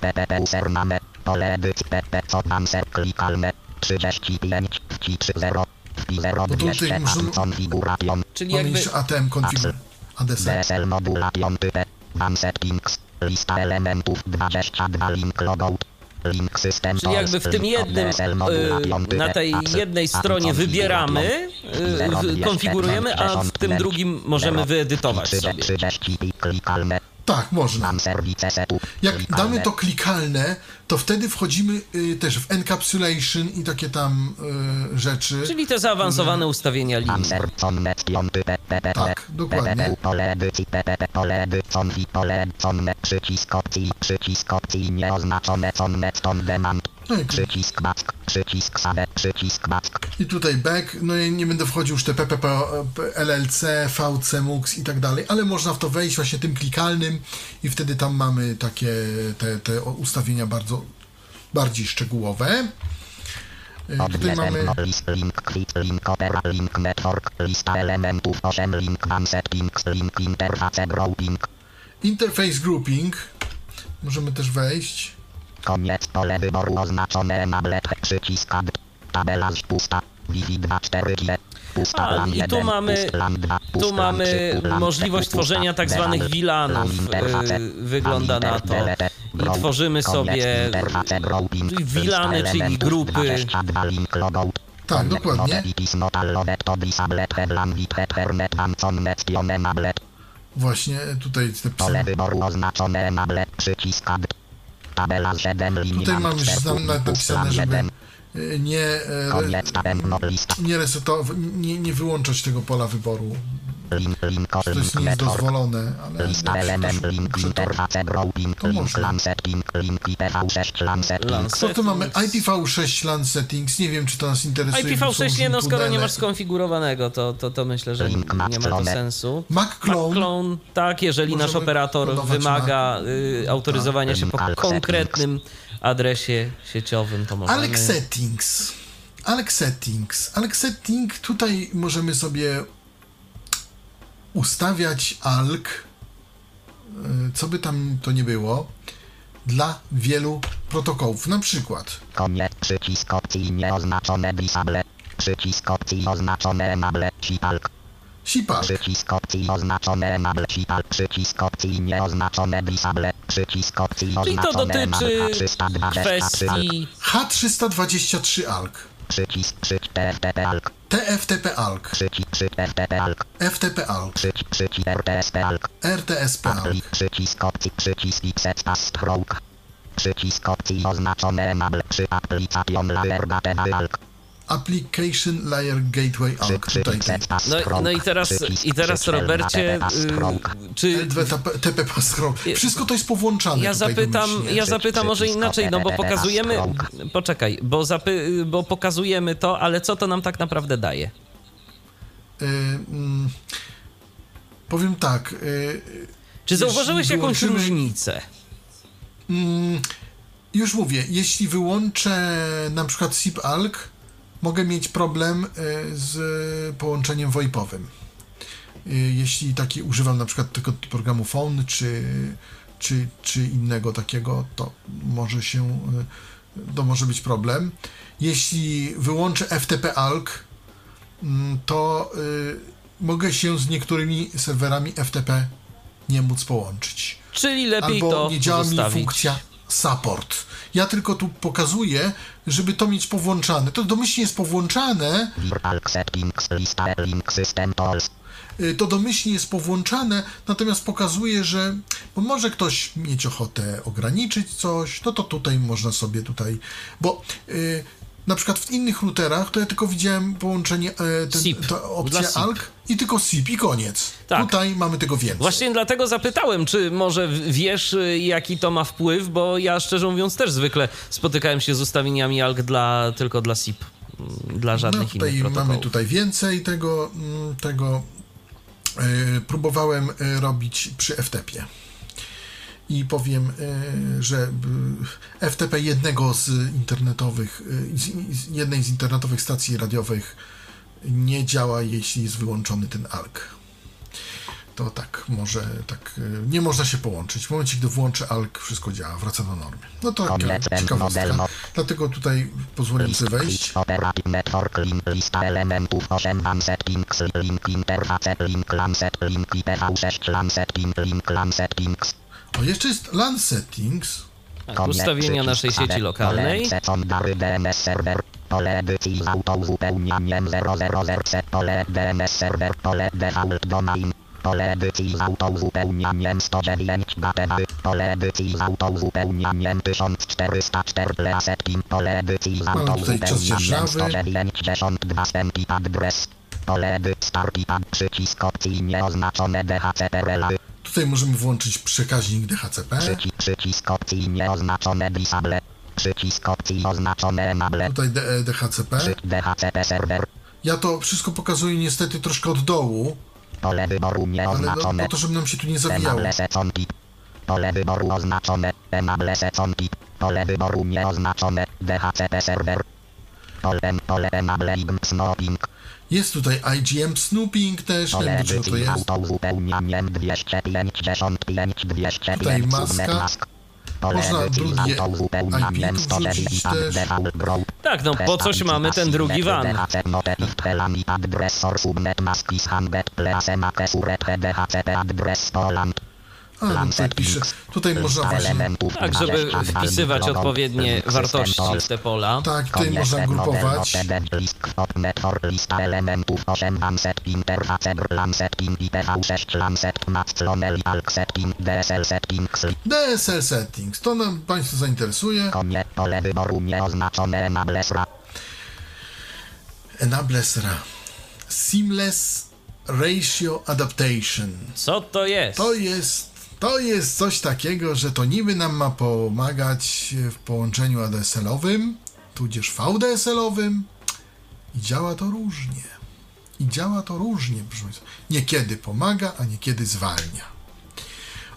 PPP username, pole edycji PP, co tam ser klikalne, 35, wci 30, wpi 0, Bo tutaj 200, możemy- konfiguration, czyli jakby ATM konfigurator. ADSL. DSL modula piąty P, van settings, lista elementów 22, link logout, Czyli jakby w tym jednym, y, na tej jednej stronie wybieramy, y, konfigurujemy, a w tym drugim możemy wyedytować sobie. 30, klikalne, Tak, można. Jak damy to klikalne, to wtedy wchodzimy y, też w encapsulation i takie tam y, rzeczy. Czyli te zaawansowane ustawienia linii. Tak, dokładnie. No i, przycisk back, przycisk save, przycisk back, I tutaj back, no i nie będę wchodził już te PPP, LLC, VC, MUX i tak dalej, ale można w to wejść właśnie tym klikalnym i wtedy tam mamy takie te, te ustawienia bardzo bardziej szczegółowe. Tutaj mamy list, link, click, link, opera, link, network, lista elementów, 8, link, one settings, link, interface, grouping, interface grouping. Możemy też wejść. koniec, pole wyboru oznaczone, enablet, przycisk add, tabela pusta, Wi-Fi 2, 4, G, pusta, A, i tu 1, mamy- pust, LAN 2, Tu mamy 3, LAN możliwość 4, tworzenia tak zwanych LAN, VLANów. Y, Wygląda na to. I tworzymy sobie VLAny, czyli grupy. 22, link, logout, Tak, dokładnie. Właśnie tutaj te Pole pisane. wyboru oznaczone enabled, przycisk add. Tabela 7 linii Tutaj mam już napisane, żeby 1, nie, e, nie resetować, nie, nie wyłączać tego pola wyboru. link, link, To jest link, nie jest network. dozwolone, ale Lista jak ktoś to- interface, grouping, to link, można. LAN setting, link, IPv6, LAN setting. Lans. Co tu mamy? IPv6 LAN settings, nie wiem czy to nas interesuje. bo są IPv6 nie, no skoro nie masz skonfigurowanego, to, to, to myślę, że nie ma to sensu. Mac clone. Clone, tak, jeżeli nasz operator wymaga y, autoryzowania się po Link konkretnym adresie sieciowym, to możemy... Alex Settings. Alex Settings. Alex Setting, tutaj możemy sobie ustawiać ALK, y, co by tam to nie było, dla wielu protokołów. Na przykład Koniec, przycisk opcji nieoznaczone disable. Przycisk opcji oznaczone enable, sipalk. SIPALK. Przycisk opcji oznaczone enable, sipalk. Przycisk opcji nieoznaczone disable. Przycisk opcji oznaczone enable, 323 kwestii... H323 ALK. Przycisk, przycisk, TFTP alk. TFTP ALK. Przycisk, przycisk, FTP alk. FTP ALK. Przycisk, przycisk, RTSP alk. RTSP ALK. Przycisk opcji, przycisk XS stroke. Przycisk opcji oznaczone enable. Przy aplikacjon layer gateway alk. Application Layer Gateway ALK. Tutaj No, no i teraz, i teraz Robercie, y, czy L2 TP Passcroll. Wszystko to jest powłączane. Ja zapytam, ja zapytam może inaczej, no bo pokazujemy, poczekaj, bo, zapy, bo pokazujemy to, ale co to nam tak naprawdę daje? Y, mm, powiem tak. y, Czy zauważyłeś jakąś wyłączymy- różnicę? mm, już mówię, jeśli wyłączę na przykład SIP-ALK, mogę mieć problem y, z połączeniem VoIP-owym. Y, Jeśli taki używam na przykład tego programu Phone czy, czy, czy innego takiego, to może się, y, to może być problem. Jeśli wyłączę FTP-ALK, mm, to mogę się z niektórymi serwerami FTP nie móc połączyć. Czyli lepiej Albo to nie działa mi zostawić. funkcja support. Ja tylko tu pokazuję, żeby to mieć powłączane. To domyślnie jest powłączane, y, to domyślnie jest powłączane, natomiast pokazuje, że bo może ktoś mieć ochotę ograniczyć coś, no to tutaj można sobie tutaj, bo y, na przykład w innych routerach to ja tylko widziałem połączenie, e, ten, SIP, ta opcja SIP. ALK i tylko SIP i koniec. Tak. Tutaj mamy tego więcej. Właśnie dlatego zapytałem, czy może wiesz, y, jaki to ma wpływ, bo ja szczerze mówiąc też zwykle spotykałem się z ustawieniami ALG dla, tylko dla SIP, mm, dla No żadnych tutaj innych protokołów. mamy tutaj więcej tego, mm, tego e, próbowałem e, robić przy FTP-ie. I powiem, e, że e, FTP jednego z internetowych, e, z, jednej z internetowych stacji radiowych nie działa, jeśli jest wyłączony ten ALK. To tak, może tak, nie można się połączyć. W momencie, gdy włączę ALK, wszystko działa, wraca do normy. No to taka ciekawostka. Dlatego tutaj pozwoliłem sobie wejść. Operative network link lista elementów 8 LAN settings link interface link link IPv6 LAN setting link. O, jeszcze jest LAN settings. Tak, ustawienia naszej sieci lokalnej. Pole edycji z autouzupełnianiem 000 pole DNS serwer. Pole default domain. Pole edycji z autouzupełnianiem 109 BTB. Pole edycji z autouzupełnianiem 1404 setting. Pole edycji z dzierżawy. 192 stęp IP adres. Pole edycji start IP przycisk opcji nieoznaczone DHCPRL. Tutaj możemy włączyć przekaźnik DHCP. Przycisk, opcji nieoznaczone disable. Przycisk opcji oznaczone enable. Tutaj DHCP. Przycisk DHCP serwer. Ja to wszystko pokazuję niestety troszkę od dołu, Pole wyboru ale no, nieoznaczone. po to, żeby nam się tu nie zawijało. Pole wyboru oznaczone. Enable second Pole wyboru nieoznaczone. DHCP serwer. Pole, pole enable IGM snooping. Jest tutaj IGM Snooping też, nie wiem do czego to jest. autouzupełnianiem 255 209 Tutaj maska. Można drugie IP 109 wrzucić też. Tak, no po coś mamy ten drugi van. A, tutaj pisze. Tutaj można właśnie... Tak, żeby wpisywać odpowiednie wartości w te pola. Tak, tutaj można grupować. Lista elementów 8 Lanset Interface Lanset IPv6 Lanset Maclonel Alk Setting DSL Settings DSL Settings, to nam Państwa zainteresuje. Konie pole wyboru nieoznaczone Enablesra Enablesra. Seamless Ratio Adaptation. Co to jest? To jest, to jest coś takiego, że to niby nam ma pomagać w połączeniu ADSL-owym, tudzież VDSL-owym i działa to różnie. I działa to różnie, proszę Państwa. Niekiedy pomaga, a niekiedy zwalnia.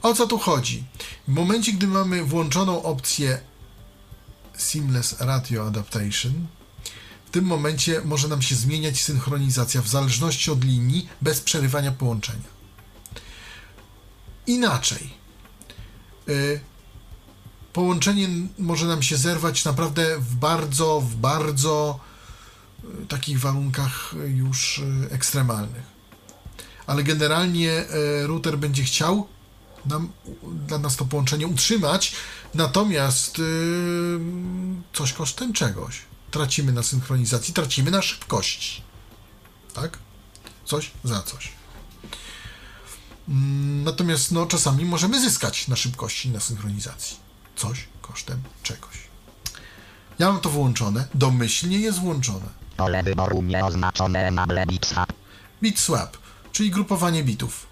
O co tu chodzi? W momencie, gdy mamy włączoną opcję Seamless Radio Adaptation, w tym momencie może nam się zmieniać synchronizacja w zależności od linii bez przerywania połączenia. Inaczej. Y, Połączenie może nam się zerwać naprawdę w bardzo, w bardzo y, takich warunkach już y, ekstremalnych. Ale generalnie router będzie chciał nam, dla nas to połączenie utrzymać, natomiast coś kosztem czegoś. Tracimy na synchronizacji, tracimy na szybkości. Tak? Coś za coś. Mm, Natomiast no, czasami możemy zyskać na szybkości na synchronizacji. Coś kosztem czegoś. Ja mam to włączone, domyślnie jest włączone. Pole wyboru nieoznaczone Enable Bitswap Bit swap, czyli grupowanie bitów.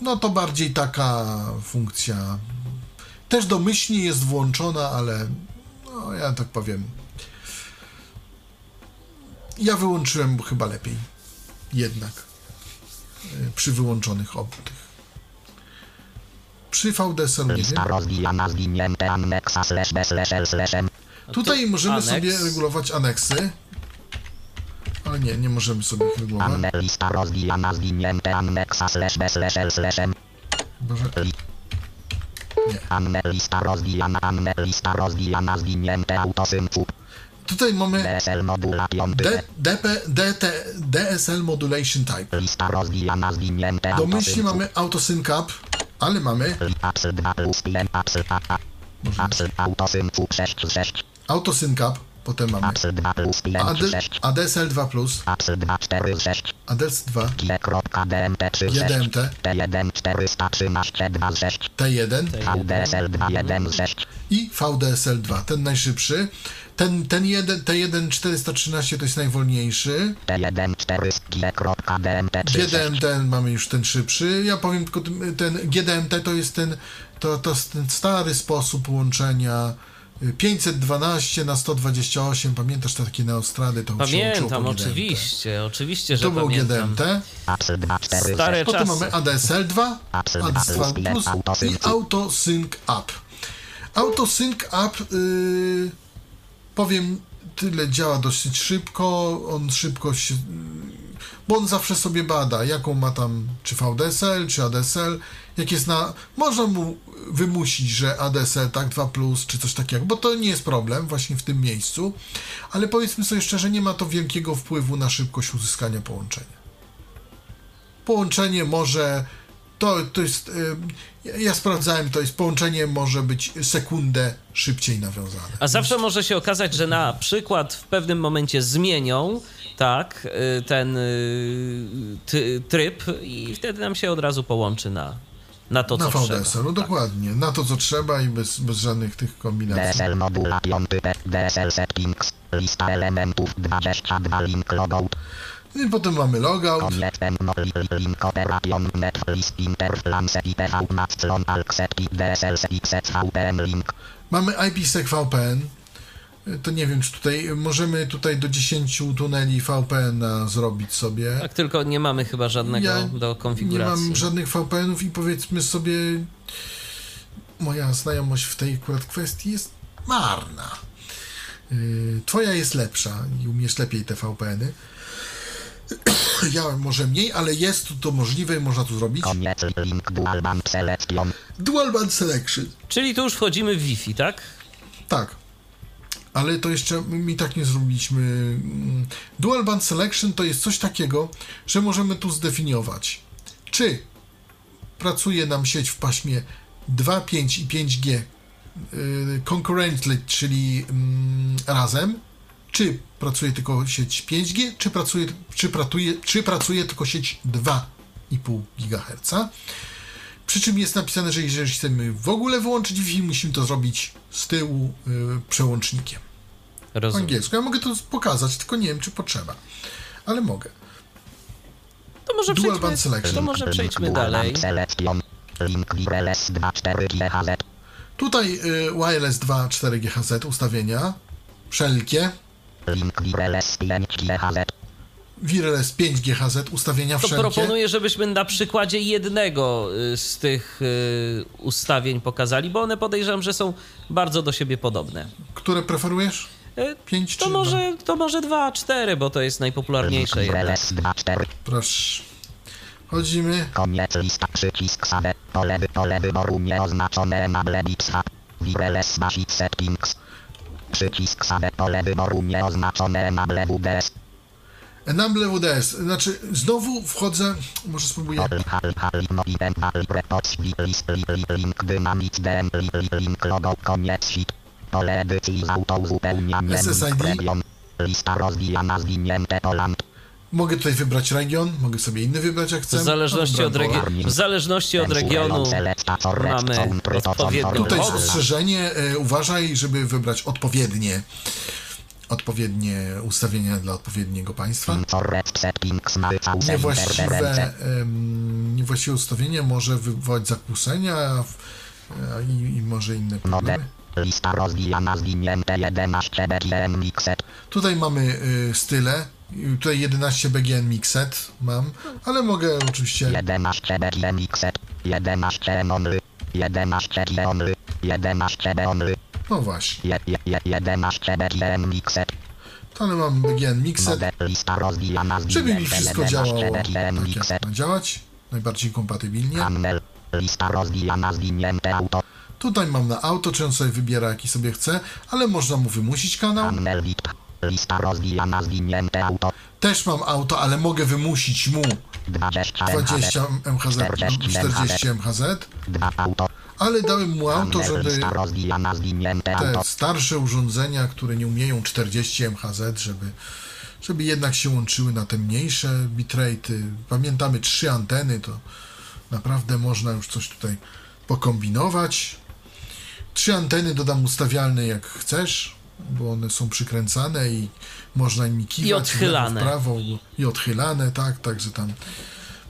No to bardziej taka funkcja. Też domyślnie jest włączona, ale no ja tak powiem. Ja wyłączyłem chyba lepiej. Jednak. y, Przy wyłączonych obu tych. Przy VDSL nie wiem. Tutaj możemy aneks. sobie regulować aneksy. Ale nie, nie możemy sobie ich regulować. Anne lista rozwijana zwinięte annexa slash b slash l slash m Boże. Nie. Anne lista rozwijana, Anne lista rozwijana, zwinięte autosynfu. Tutaj mamy DSL modula 5. D, DP, DT, DSL Modulation Type. Lista rozwijana, zwinięte Domyślnie mamy AutoSync Up, ale mamy Apsy 2 plus 1, apsy a, a. Apsy autosynfu 6 6. AutoSync Up, potem mamy Apsy 2 plus 1, AD, 6. ADSL 2+, Apsy 2 4 6. ADS 2, G.DMT 3 6. GDMT, T1 413 2 6. T1 VDSL 2 1 6. i VDSL 2, ten najszybszy. Ten, ten jeden, T1 413 to jest najwolniejszy. T1 4 G.DMT 3 6. GDMT mamy już ten szybszy. Ja powiem tylko, ten GDMT to jest ten, to, to jest ten stary sposób łączenia y, 512 na 128. Pamiętasz te takie neostrady? To Pamiętam, oczywiście, oczywiście, że To było pamiętam. GDMT. Apsy 2 4 Stare 6. Potem czasy. mamy ADSL 2, Apsy ADS 2 2 Plus i. AutoSync Up. AutoSync Up, yy, powiem tyle, działa dosyć szybko, on szybko się, bo on zawsze sobie bada, jaką ma tam, czy VDSL, czy ADSL, jak jest na, można mu wymusić, że ADSL, tak, 2+, plus, czy coś takiego, bo to nie jest problem właśnie w tym miejscu, ale powiedzmy sobie szczerze, nie ma to wielkiego wpływu na szybkość uzyskania połączenia połączenie może. To, to jest. y, ja- sprawdzałem, to jest połączenie może być sekundę szybciej nawiązane. A zawsze może się okazać, że na przykład w pewnym momencie zmienią tak y, ten y, ty, tryb i wtedy nam się od razu połączy na, na to, Na co trzeba. no dokładnie. Na to, co trzeba i bez, bez żadnych tych kombinacji. DSL modula 5 P. DSL settings. Lista elementów 22 link logout. I potem mamy logout. No, link operation interflance IPV link. Mamy IPsec VPN. Y, To nie wiem, czy tutaj możemy tutaj do 10 tuneli VPN zrobić sobie. Tak, tylko nie mamy chyba żadnego Ja do Nie konfiguracji. mam żadnych VPN-ów i powiedzmy sobie, moja znajomość w tej akurat kwestii jest marna. Yy, Twoja jest lepsza i umiesz lepiej te VPN-y. Ja może mniej, ale jest to możliwe i można to zrobić. Koniec link dual band selection. Dual Band Selection. Czyli tu już wchodzimy w Wi-Fi, tak? Tak. Ale to jeszcze my i tak nie zrobiliśmy. Dual Band Selection to jest coś takiego, że możemy tu zdefiniować, czy pracuje nam sieć w paśmie 2, 5 i 5G yy, concurrently, czyli mm, razem, czy pracuje tylko sieć 5G, czy pracuje, czy pracuje, czy pracuje tylko sieć 2,5 GHz. Przy czym jest napisane, że jeżeli chcemy w ogóle wyłączyć Wi-Fi, musimy to zrobić z tyłu y, przełącznikiem. Po Rozumiem. angielsku. Ja mogę to pokazać, tylko nie wiem, czy potrzeba. Ale mogę. To może Dual przejdźmy, band selection. to może przejdźmy dalej. Selection. Link wireless 24 GHz. Tutaj y, wireless 2 4 GHz ustawienia. Wszelkie. Link wireless 5 GHz. Wireless 5 GHz ustawienia To wszelkie. proponuję, żebyśmy na przykładzie jednego y, z tych y, ustawień pokazali, bo one podejrzewam, że są bardzo do siebie podobne. Które preferujesz? Y, 5 To czy może, to może 2, 4, bo to jest najpopularniejsze wireless 24. 2? Proszę. Chodzimy. Koniec lista przycisk save. Pole, pole wyboru nieoznaczone enable Bixha. Wireless basic settings. Przycisk save. Pole wyboru nieoznaczone enable WDS. Enable WDS. Znaczy, znowu wchodzę. Może spróbuję. Pole edycji z autouzupełnianiem, SSID. region. Lista rozwijana, zwinięte Poland. Mogę tutaj wybrać region. Mogę sobie inny wybrać, jak chcę. W zależności No, od, regi- w zależności od regionu mamy odpowiednio Tutaj ostrzeżenie, e, uważaj, żeby wybrać odpowiednie odpowiednie ustawienia dla odpowiedniego państwa. Niewłaściwe, niewłaściwe ustawienie może wywołać zakłócenia a i, i może inne problemy. Lista rozwijana, zwinięte 11 BGM mixet. Tutaj mamy y, style. Tutaj 11 BGN Mixed mam, ale mogę oczywiście 11 BGM mixet. 11 only. 11 G only. 11 B only. no właśnie, Je, je, je, 11 BGM mixet. to ale mam BGN Mixed, żeby mi wszystko 11 działało tak jak ma działać, najbardziej kompatybilnie. Lista rozwijana, zwinięte auto. Tutaj mam na auto, czy on sobie wybiera jaki sobie chce, ale można mu wymusić kanał. Lista rozwijana zwinięte auto. Też mam auto, ale mogę wymusić mu 20 20 MHz, 40 MHz, 2 auto. ale dałem mu auto, żeby te starsze urządzenia, które nie umieją 40 MHz, żeby, żeby jednak się łączyły na te mniejsze bitrate'y. Pamiętamy trzy anteny, to naprawdę można już coś tutaj pokombinować. Trzy anteny dodam ustawialne jak chcesz, bo one są przykręcane i można nimi kiwać. I odchylane. W prawo i odchylane, tak, także tam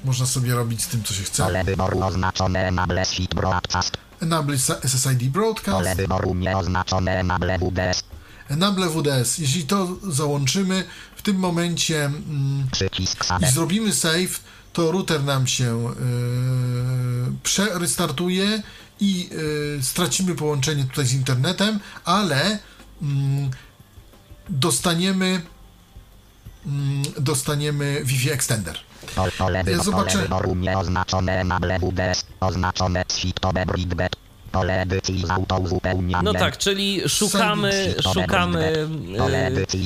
można sobie robić z tym, co się chce. Pole wyboru oznaczone enable sheet broadcast. Enable SSID Broadcast. Pole wyboru nieoznaczone enable WDS. Enable WDS. Jeśli to załączymy w tym momencie mm, i zrobimy save, to router nam się yy, przerestartuje i yy, stracimy połączenie tutaj z internetem, ale dostaniemy mm, dostaniemy Wi-Fi Extender. Ja wy, zobaczę-. Oznaczone bridbed. Pole edycji z auto uzupełniane. No tak, czyli szukamy, szukamy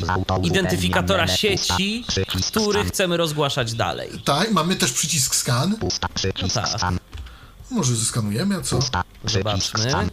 e, auto identyfikatora sieci, który scan. chcemy rozgłaszać dalej. Tak, mamy też przycisk scan. Pusta. Przycisk No tak. scan. Może zeskanujemy, a co? Pusta. Przycisk Zobaczmy.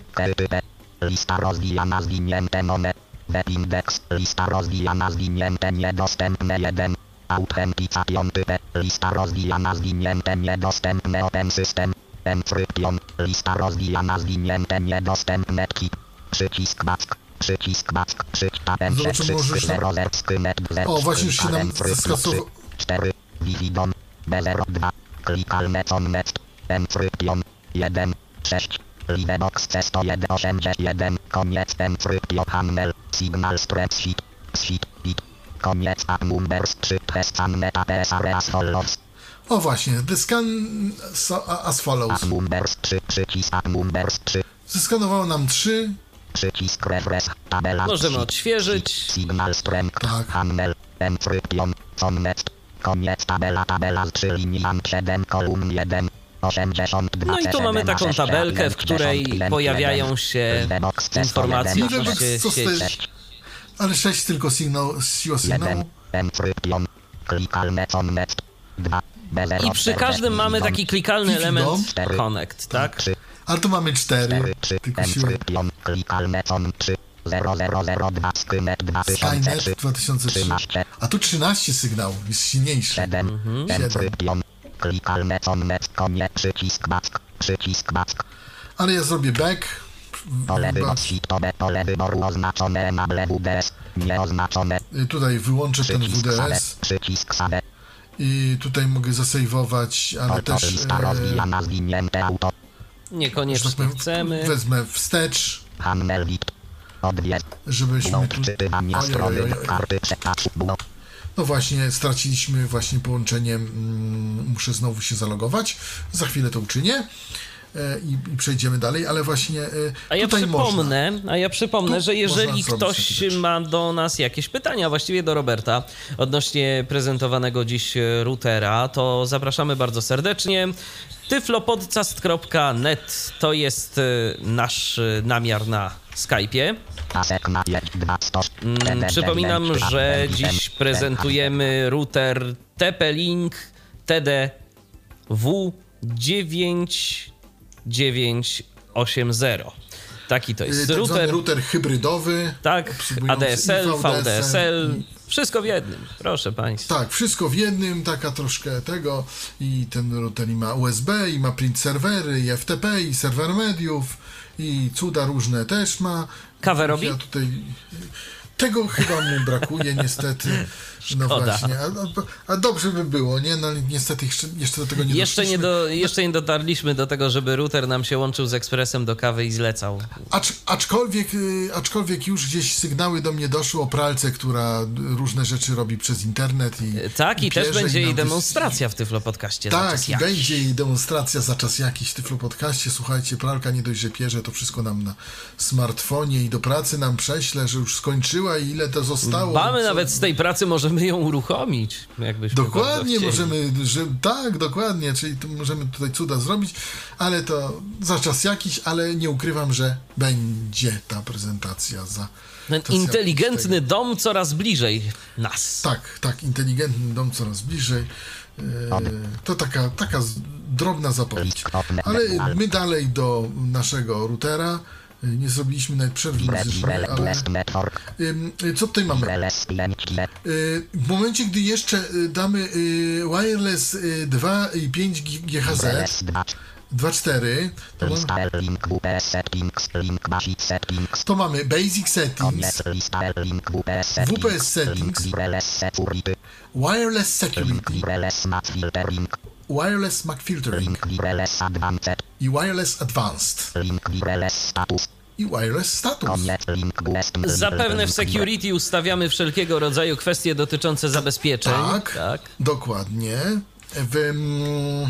Lista rozwijana zwinięte none. Webindex. Lista rozwijana zwinięte niedostępne 1. Authentication type. Lista rozwijana zwinięte niedostępne open system. Encryption. Lista rozwijana zwinięte niedostępne key. Przycisk back. Przycisk back. Przycisk tabem. Może już na- O, właśnie się nam skasował. 4. Vividon. B02. Klikalne connet. Encryption. 1. 6. Livebox C181. Koniec encryption panel. Signal spreadsheet. Sheet. Bit. Koniec app numbers 3. Scan meta PS areas follows. O właśnie, the scan so, as follows. App numbers 3. Przycisk app numbers 3. Zeskanowało nam trzy. Przycisk refresh. Tabela. Możemy sheet, odświeżyć. sheet, Signal strength. Tak. Encryption. Connet. Koniec tabela. Tabela z 3 linian 7 kolumn 1. 82 No i tu mamy taką tabelkę, w której pojawiają się informacje co sieci. Ale sześć tylko sygnał, siła 1. sygnału. Encryption. Klikalne connet. 2. I przy każdym mamy taki klikalny element connect, tak? 3. Ale tu mamy cztery, 4. 3. tylko siłę. Encryption. Klikalne con 3. 0002 Skynet 2003. Skynet 2003. 13. A tu 13 sygnałów, jest silniejszy. 7. Mhm. Encryption. Klikalne connet. Koniec. Przycisk back. Przycisk back. Ale ja zrobię back. Pole wyboru. Pole wyboru oznaczone enable WDS. Nieoznaczone. Y, Tutaj wyłączę ten. WDS Przycisk save. i tutaj mogę zasejwować, ale też lista e, rozwijana zwinięte auto. tak Niekoniecznie powiem, chcemy. wezmę wstecz. Odwiedź. żebyśmy tu... Ojej, ojej, ojej. No właśnie, straciliśmy właśnie połączenie, mm, muszę znowu się zalogować, za chwilę to uczynię e, i, i przejdziemy dalej, ale właśnie e, A ja tutaj można. przypomnę, a ja przypomnę, Tu że jeżeli ktoś ma do nas jakieś pytania, właściwie do Roberta, odnośnie prezentowanego dziś e, routera, to zapraszamy bardzo serdecznie. tyflopodcast.net to jest nasz namiar na Skype'ie. Pasek na 1, 2, 100. Mm, Przypominam, że dziś prezentujemy router TP-Link TDW9980. Taki to jest Tak zwany router. router hybrydowy. Tak, ADSL, VDSL, wszystko w jednym, proszę Państwa. Tak, wszystko w jednym, taka troszkę tego i ten router i ma USB, i ma print serwery, i FTP, i serwer mediów, i cuda różne też ma. Kawę robi? Ja tutaj... Tego chyba mu brakuje niestety. No właśnie, a, a, dobrze by było, nie? No niestety jeszcze, jeszcze do tego nie Jeszcze nie, do, jeszcze nie dotarliśmy do tego, żeby router nam się łączył z ekspresem do kawy i zlecał. Acz, aczkolwiek, y, aczkolwiek już gdzieś sygnały do mnie doszły o pralce, która różne rzeczy robi przez internet i Tak, i też pierze będzie i demonstracja w Tyflo Podcaście za Tak, i jakiś. będzie i demonstracja za czas jakiś w Tyflo Podcaście. Słuchajcie, pralka nie dość, że pierze, to wszystko nam na smartfonie i do pracy nam prześle, że już skończyła i ile to zostało. Mamy nawet z tej pracy, możemy ją uruchomić, jakbyśmy Dokładnie, możemy, że, tak, dokładnie, czyli tu możemy tutaj cuda zrobić, ale to za czas jakiś, ale nie ukrywam, że będzie ta prezentacja za Ten inteligentny dom coraz bliżej nas. Tak, tak, inteligentny dom coraz bliżej. E, to taka, taka drobna zapowiedź. Ale my dalej do naszego routera. Nie zrobiliśmy nawet przerwy muzycznej, ale co tutaj mamy? Y, W momencie, gdy jeszcze y, damy y, wireless y, 2,5 GHz, Wireless 2. 2.4, to, mam, to mamy basic settings, WPS settings. Wireless security. Wireless MAC filtering Link wireless advanced. i wireless advanced i wireless status. Zapewne w security ustawiamy wszelkiego rodzaju kwestie dotyczące zabezpieczeń. Tak, tak. dokładnie. W mm.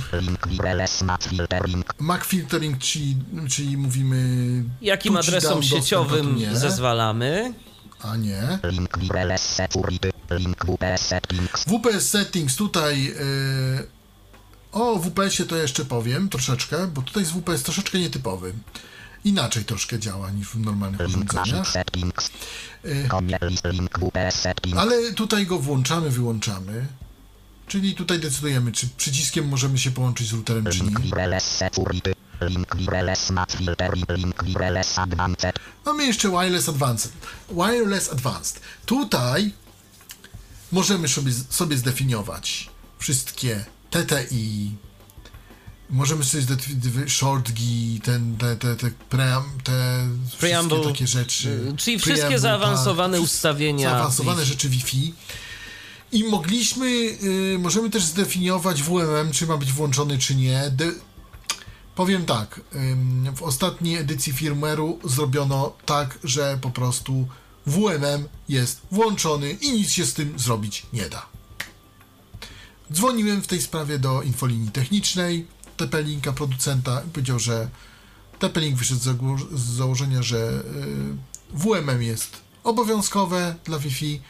MAC filtering, czyli, czyli mówimy Jakim adresom sieciowym nie, zezwalamy? a nie. WPS settings. WPS settings tutaj. Yy, o WPS-ie to jeszcze powiem troszeczkę, bo tutaj jest WPS troszeczkę nietypowy. Inaczej troszkę działa niż w normalnych urządzeniach, settings. ale tutaj go włączamy, wyłączamy. Czyli tutaj decydujemy, czy przyciskiem możemy się połączyć z routerem, czy nie. Mamy jeszcze Wireless Advanced. Wireless Advanced. Tutaj możemy sobie, sobie zdefiniować wszystkie TTI, możemy sobie zdefiniować shortgi, ten, te, te, te, pream, te Preamble, wszystkie takie rzeczy. y, czyli wszystkie Preamble, zaawansowane tak, ustawienia Zaawansowane Wi-Fi. rzeczy Wi-Fi. I mogliśmy, y, możemy też zdefiniować WMM, czy ma być włączony, czy nie. De, Powiem tak, ym, w ostatniej edycji firmware'u zrobiono tak, że po prostu WMM jest włączony i nic się z tym zrobić nie da. Dzwoniłem w tej sprawie do infolinii technicznej TP-Linka producenta i powiedział, że TP-Link wyszedł z założenia, że y, WMM jest obowiązkowe dla Wi-Fi,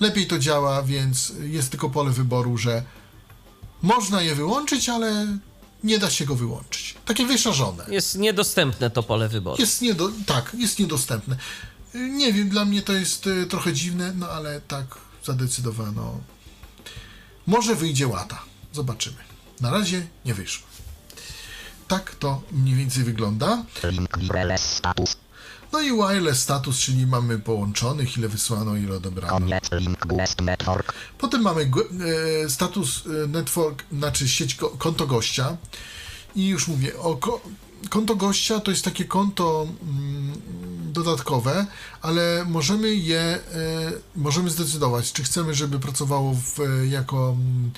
lepiej to działa, więc jest tylko pole wyboru, że można je wyłączyć, ale nie da się go wyłączyć. Takie wyszarzone. Jest niedostępne to pole wyboru. Jest niedo, tak, jest niedostępne. Y, Nie wiem, dla mnie to jest y, trochę dziwne, no ale tak zadecydowano. Może wyjdzie łata. Zobaczymy. Na razie nie wyszło. Tak to mniej więcej wygląda. No i wireless status, czyli mamy połączonych, ile wysłano, ile odebrano. Potem mamy e, status e, network, znaczy sieć ko- konto gościa. I już mówię, o konto gościa to jest takie konto mm, dodatkowe, ale możemy je, e, możemy zdecydować, czy chcemy, żeby pracowało w, e, jako mm,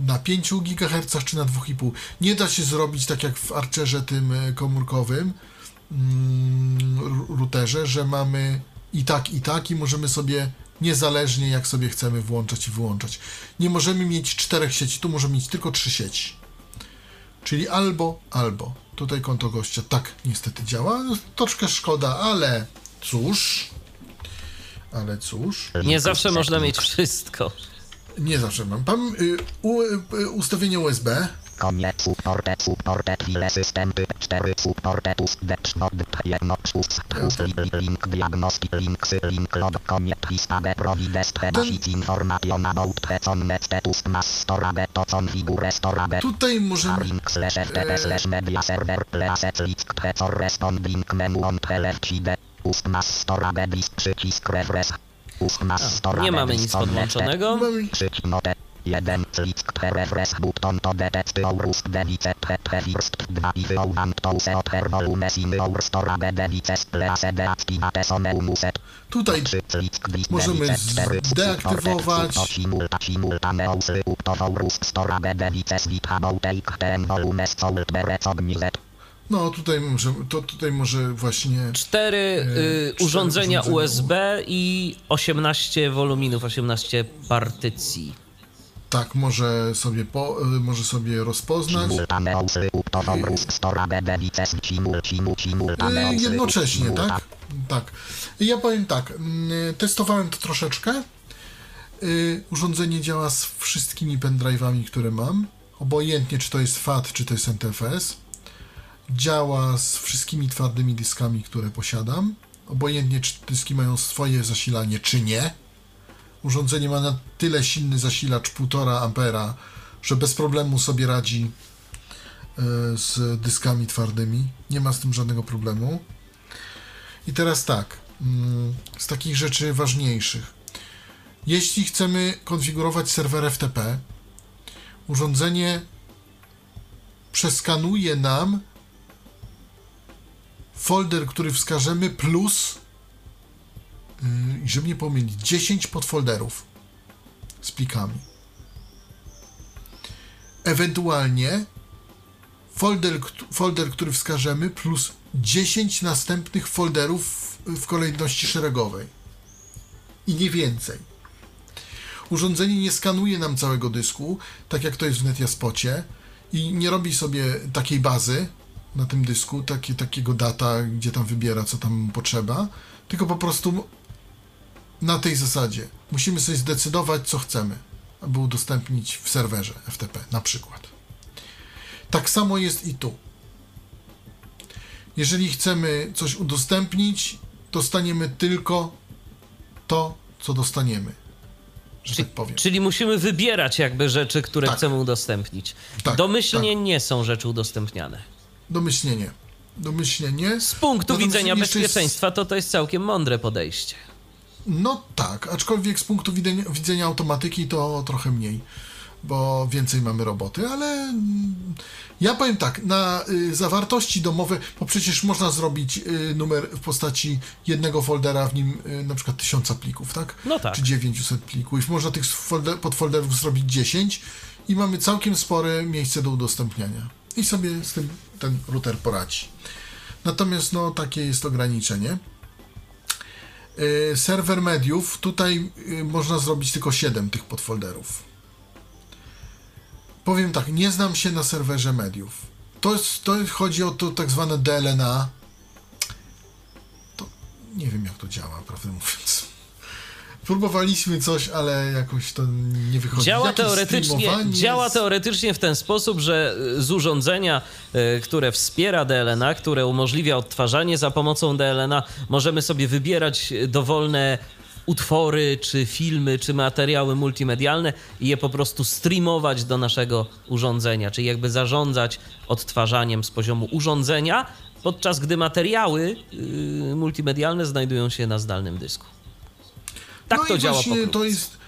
na 5 GHz czy na 2,5. Nie da się zrobić tak jak w Archerze tym e, komórkowym, mm, routerze, że mamy i tak, i tak, i możemy sobie niezależnie jak sobie chcemy włączać i wyłączać. Nie możemy mieć czterech sieci, tu możemy mieć tylko trzy sieci. Czyli albo, albo. Tutaj konto gościa tak niestety działa. No, Troszkę szkoda, ale cóż. Ale cóż. Nie zawsze można mieć wszystko. Nie zawsze mam. Mam y, u, y, ustawienie USB. Koniec supported supported file system typ 4 supported ust decz od jedno ust ust link diagnostic links link log koniec lista de provides predasic information about pecon status mass storage to configure storage Tutaj możemy. link slash ftp slash media server preset list pecor responding menu on left side ust mass storage disk przycisk refresh ust mass storage Nie mamy disk nic on podłączonego. Mamy Przycisk note. 1 click to refresh button to detect device first 2 if you want to set her volume in our storage devices place deactivate some umuset tutaj 3 click this Możemy device 4 zdeaktywować. No tutaj może, to tutaj może właśnie Cztery y, cztery urządzenia urządzenia. USB i 18 woluminów, 18 partycji. Tak, może sobie, po, y, może sobie rozpoznać. Y, Jednocześnie, tak? Tak. Ja powiem tak, mm, testowałem to troszeczkę. Y, Urządzenie działa z wszystkimi pendrive'ami, które mam. Obojętnie, czy to jest FAT, czy to jest NTFS. Działa z wszystkimi twardymi dyskami, które posiadam. Obojętnie, czy dyski mają swoje zasilanie, czy nie. Urządzenie ma na tyle silny zasilacz 1,5 ampera, że bez problemu sobie radzi y, z dyskami twardymi. Nie ma z tym żadnego problemu. I teraz tak, mm, z takich rzeczy ważniejszych. Jeśli chcemy konfigurować serwer FTP, urządzenie przeskanuje nam folder, który wskażemy, plus, żeby nie pomylić, 10 podfolderów z plikami. Ewentualnie folder, folder, który wskażemy, plus 10 następnych folderów w- kolejności szeregowej. I nie więcej. Urządzenie nie skanuje nam całego dysku, tak jak to jest w NetJaspocie, i nie robi sobie takiej bazy na tym dysku, takie, takiego data, gdzie tam wybiera, co tam potrzeba, tylko po prostu na tej zasadzie musimy sobie zdecydować, co chcemy, aby udostępnić w serwerze FTP na przykład. Tak samo jest i tu. Jeżeli chcemy coś udostępnić, dostaniemy tylko to, co dostaniemy. Że Czy, tak powiem. czyli musimy wybierać jakby rzeczy, które Tak. chcemy udostępnić. Tak, Domyślnie tak. nie są rzeczy udostępniane. Domyślenie. Domyślenie. Z punktu Natomiast widzenia jeszcze jest- bezpieczeństwa to to jest całkiem mądre podejście. No tak, aczkolwiek z punktu widzenia, widzenia automatyki to trochę mniej, bo więcej mamy roboty, ale mm, ja powiem tak, na y, zawartości domowe, bo przecież można zrobić y, numer w postaci jednego foldera, w nim y, na przykład tysiąca plików, tak? No tak. Czy 900 plików. Można tych folder, podfolderów zrobić 10 i mamy całkiem spore miejsce do udostępniania. I sobie z tym ten router poradzi. Natomiast no takie jest ograniczenie. Y, serwer mediów, tutaj y, można zrobić tylko 7 tych podfolderów. Powiem tak, nie znam się na serwerze mediów. To, to chodzi o to tak zwane DLNA. To nie wiem jak to działa, prawdę mówiąc. Próbowaliśmy coś, ale jakoś to nie wychodzi. Działa teoretycznie, działa teoretycznie w ten sposób, że y, z urządzenia, y, które wspiera DLNA, które umożliwia odtwarzanie za pomocą DLNA, możemy sobie wybierać y, dowolne utwory, czy filmy, czy materiały multimedialne i je po prostu streamować do naszego urządzenia, czyli jakby zarządzać odtwarzaniem z poziomu urządzenia, podczas gdy materiały y, multimedialne znajdują się na zdalnym dysku. Tak no to i działa właśnie to jest,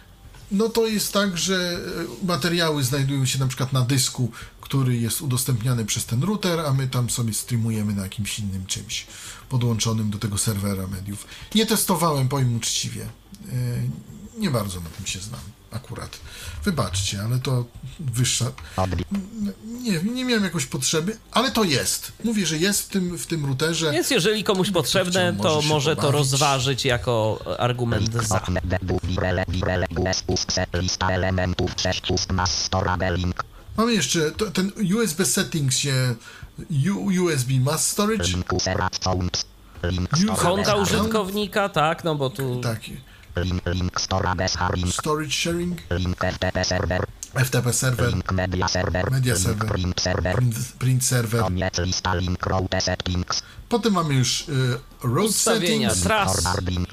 No to jest tak, że e, materiały znajdują się na przykład na dysku, który jest udostępniany przez ten router, a my tam sobie streamujemy na jakimś innym czymś podłączonym do tego serwera mediów. Nie testowałem, powiem uczciwie. E, Nie bardzo na tym się znam akurat. Wybaczcie, ale to wyższa. Nie, nie miałem jakoś potrzeby, ale to jest. Mówię, że jest w tym, w tym routerze. Więc jeżeli komuś potrzebne, chciał, to może to rozważyć jako argument za. Okne debu wirele wirele gus uskse lista elementów 6 ust mass storage link Mamy jeszcze to, ten USB settings się USB mass storage. Konta użytkownika, tak, no bo tu Tak, link link storage link. Storage sharing, link FTP server FTP server, link media server Media link server. print server print, print server. koniec lista link settings Potem mamy już y, road Ustawienia, settings, Tras. forwarding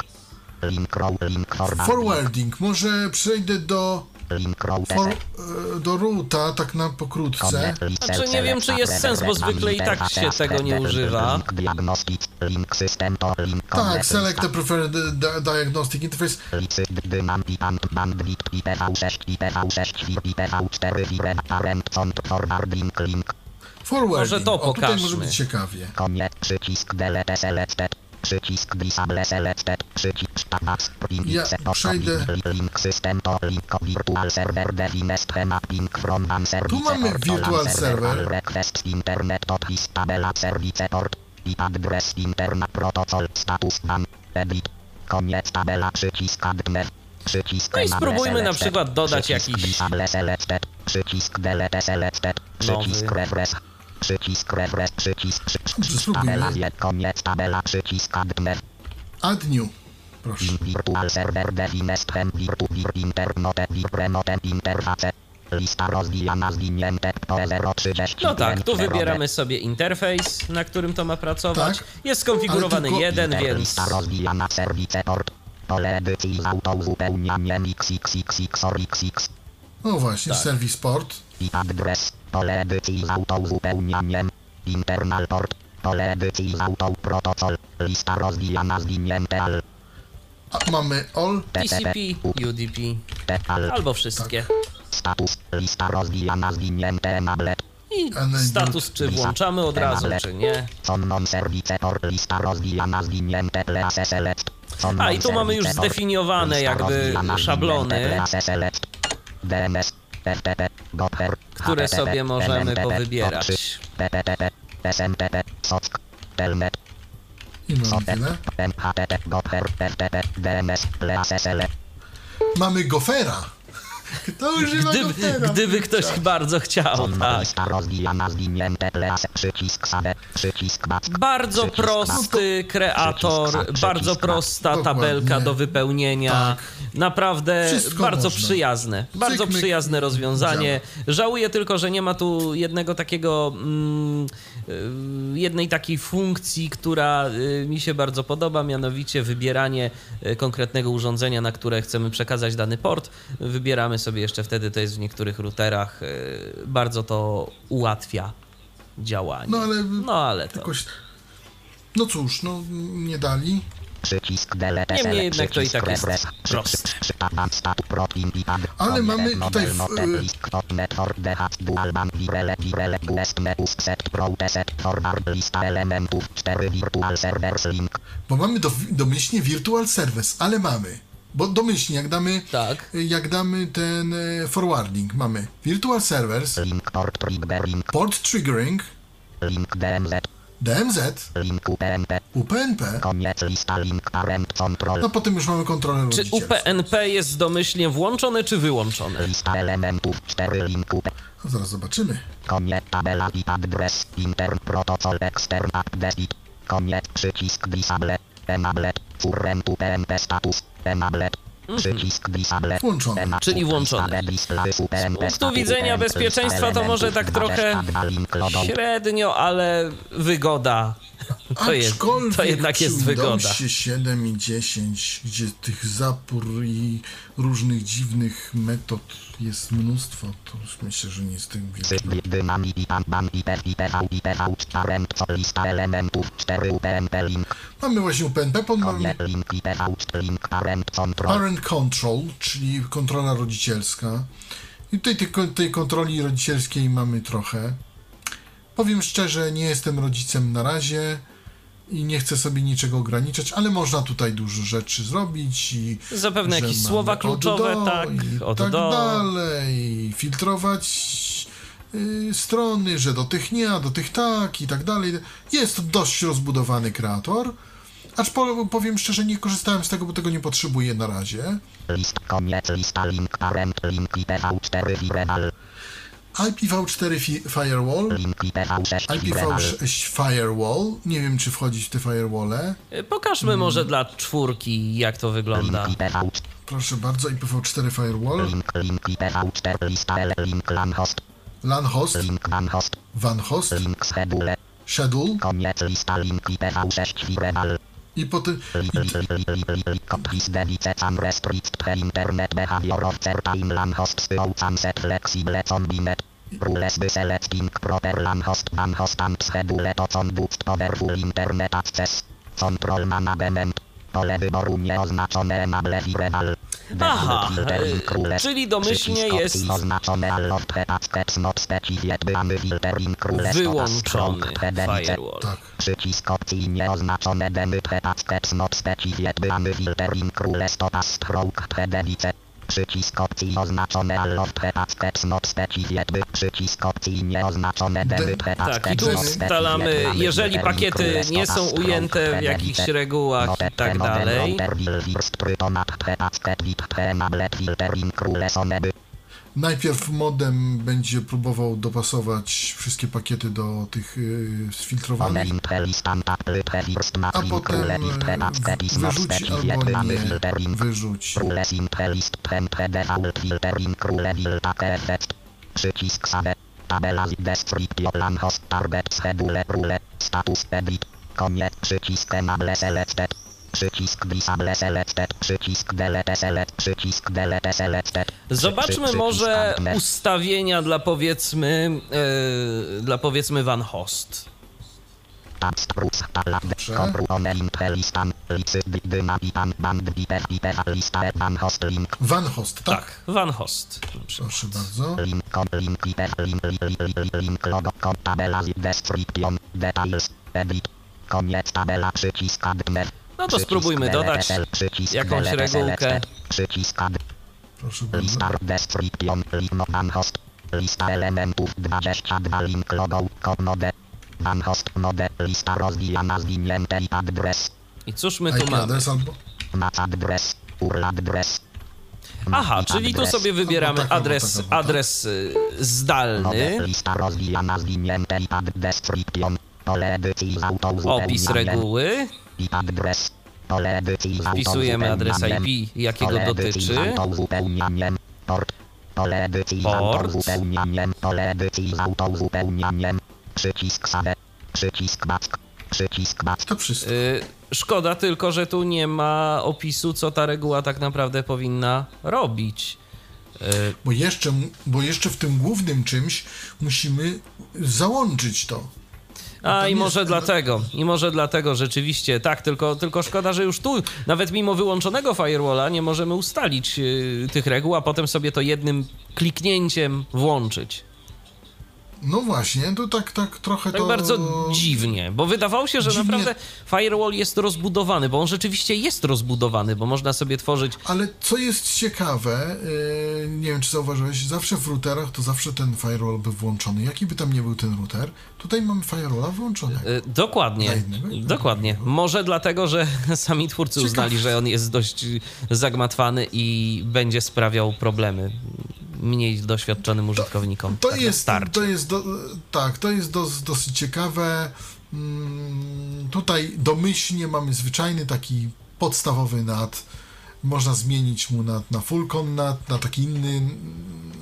link. Link forwarding forwarding. Może przejdę do, for, y, do ruta, tak na pokrótce. Znaczy, nie wiem, czy jest sens, bo zwykle i tak się tego nie używa. Tak, select the preferred di- diagnostic interface. Licyt dynamik and bandwidth IPv6 IPv6 IPv4 Wire parent font forwarding. Może to o, tutaj może pokażmy. być ciekawie. koniec przycisk delete selected przycisk disable selected przycisk tabas Ja przejdę- link system to link virtual server define schema ping from one service Tu mamy to virtual server. all requests internet dot his tabela service port i adres interna protocol status ban edit koniec tabela przycisk admin Przycisk No i spróbujmy na przykład dodać Przycisk jakiś- disable selected. Przycisk delete selected. Przycisk Nowy. refresh. Przycisk refresh. Przycisk spróbujmy. tabela koniec tabela. Przycisk add new. Proszę. Virtual server definesthem virtu vir internote vir premote interface. Lista rozwijana zwinięte po 030. No tak, tu wybieramy sobie interfejs, na którym to ma pracować. Tak. Jest skonfigurowany tylko- jeden, więc Lista rozwijana serwice port. Pole edycji z autouzupełnianiem XXXX or XX. No właśnie, Tak. serwis port. I adres. Pole edycji z autouzupełnianiem. Internal port. Pole edycji z autoprotocol. Lista rozwijana zwinięte al. A mamy all. TCP, UDP al. albo wszystkie. Status. Lista rozwijana zwinięte enablet. I status, czy włączamy od razu, czy nie. A, i tu mamy już zdefiniowane jakby szablony. Które sobie możemy powybierać. POP3, PPTP, SMTP, SOCK, Telnet, I mamy tyle. Select. Mamy gofera. Kto używa Gdyby, gdyby ktoś bardzo chciał, tak. Bardzo prosty kreator, Przycisk, bardzo prosta tabelka do wypełnienia. Tak. Naprawdę Wszystko bardzo można. przyjazne. Bardzo przyjazne rozwiązanie. Żałuję tylko, że nie ma tu jednego takiego mm, jednej takiej funkcji, która y, mi się bardzo podoba, mianowicie wybieranie y, konkretnego urządzenia, na które chcemy przekazać dany port. Wybieramy sobie jeszcze wtedy, to jest w niektórych routerach, y, bardzo to ułatwia działanie. No ale No ale to... jakoś... No cóż, no nie dali. Przycisk delete Niemniej jednak to i tak jest proste. Ale mamy tutaj w- model not list dot network DH dual band virele virele boost meus set proute set forward lista elementów 4 virtual servers link Bo mamy do, domyślnie virtual service, ale mamy. Bo domyślnie, jak damy, Tak. jak damy ten e, forwarding, mamy virtual servers, link port triggering port triggering, link DMZ DMZ, link UPnP UPnP, koniec lista link parent control no potem już mamy kontrolę Czy. UPnP jest domyślnie włączony czy wyłączony? lista elementów 4 link UP zaraz zobaczymy. koniec tabela i adres intern protocol extern update koniec przycisk disable enable current UPnP status enable Włączony. enable, Czyli włączony. Z punktu widzenia bezpieczeństwa to może tak trochę średnio, ale wygoda. To, jest, to jednak jest wygoda. Windowsie 7 i 10, gdzie tych zapór i różnych dziwnych metod jest mnóstwo, to już myślę, że nie jest tym wielkim. Cykl dynamiki pan ban IPv IPv IPv parent co lista elementów 4 UPnP link Mamy właśnie UPnP, mamy parent control czyli kontrola rodzicielska. I tutaj tej, tej kontroli rodzicielskiej mamy trochę. Powiem szczerze, nie jestem rodzicem na razie i nie chcę sobie niczego ograniczać, ale można tutaj dużo rzeczy zrobić i Zapewne jakieś słowa od kluczowe, do tak, i od tak do. dalej, filtrować y, strony, że do tych nie, a do tych tak i tak dalej. Jest to dość rozbudowany kreator, acz po, powiem szczerze, nie korzystałem z tego, bo tego nie potrzebuję na razie. list koniec lista link parent link IPv4 vireal IPv4 fi- Firewall, link IPv6 vireal IPv6 Firewall, nie wiem czy wchodzić w te firewalle. Y, Pokażmy może dla czwórki, jak to wygląda. Proszę bardzo, IPv4 Firewall, link link IPv4 lista L link LAN host LAN host, link WAN host WAN host, link schedule schedule koniec lista link IPv6 vireal i potem. Rules by selecting proper LAN host LAN host and schedule to con boost powerful internet access. Control management. Pole wyboru nieoznaczone enable vireal. Aha, e, czyli domyślnie jest wyłączony firewall. tak. Przycisk opcji nieoznaczone demyt the access not specified by filtering rules to pass stroke the dedice. Przycisk opcji oznaczone allot prepacket not specified. Przycisk opcji nieoznaczone demy prepacket Tak, i tu ustalamy, jeżeli pakiety nie są ujęte w jakichś regułach i tak dalej. Najpierw modem będzie próbował dopasować wszystkie pakiety do tych yy, sfiltrowanych, a potem e, wyrzuci albo nie wyrzuci. Przycisk save. Tabela z descriptio plan host target schedule rule. Status edit. Koniec. Przycisk enable selected. Przycisk disable selected. Przycisk delete select. Przycisk delete selected. Zobaczmy może ustawienia dla powiedzmy, e, dla powiedzmy Van Host. Van Host, tak? Tak, Van Host. Proszę bardzo. Koniec tabela przycisk admer. No to spróbujmy dodać jakąś regułkę. Proszę bardzo. Lista description link ban host. Lista elementów 22 link logo node. Lista rozwijana zwinięte i adres. I cóż my tu IP mamy? adres albo... Mac adres. URL adres. Aha, czyli tu sobie wybieramy adres, tak, adres y, zdalny, Node. Lista rozwijana zwinięte i ad description. Pole edycji z autouzupełnianiem. opis reguły, adres. Pole edycji z wpisujemy adres. IP, jakiego dotyczy. Port. Pole edycji z Port. autouzupełnianiem. Pole edycji z autouzupełnianiem. Przycisk save. Przycisk back. Przycisk back. To wszystko. Y, Szkoda tylko, że tu nie ma opisu, co ta reguła tak naprawdę powinna robić. Y, Bo jeszcze, bo jeszcze w tym głównym czymś musimy załączyć to. A Tam i jest- może dlatego, i może dlatego rzeczywiście, tak, tylko, tylko szkoda, że już tu, nawet mimo wyłączonego firewalla, nie możemy ustalić y, tych reguł, a potem sobie to jednym kliknięciem włączyć. No właśnie, to tak, tak trochę Tak to... bardzo dziwnie, bo wydawało się, że Dziwnie. naprawdę firewall jest rozbudowany, bo on rzeczywiście jest rozbudowany, bo można sobie tworzyć Ale co jest ciekawe, yy, nie wiem czy zauważyłeś, zawsze w routerach to zawsze ten firewall był włączony. Jaki by tam nie był ten router, tutaj mamy firewalla włączonego. Y, Dokładnie, dla dokładnie. drugiego. Może dlatego, że sami twórcy Ciekawe. uznali, że on jest dość zagmatwany i będzie sprawiał problemy mniej doświadczonym użytkownikom. To Tak na jest, to jest do, tak, to jest dos, dosyć ciekawe. Mm, tutaj domyślnie mamy zwyczajny taki podstawowy NAT. Można zmienić mu NAT na full NAT, na taki inny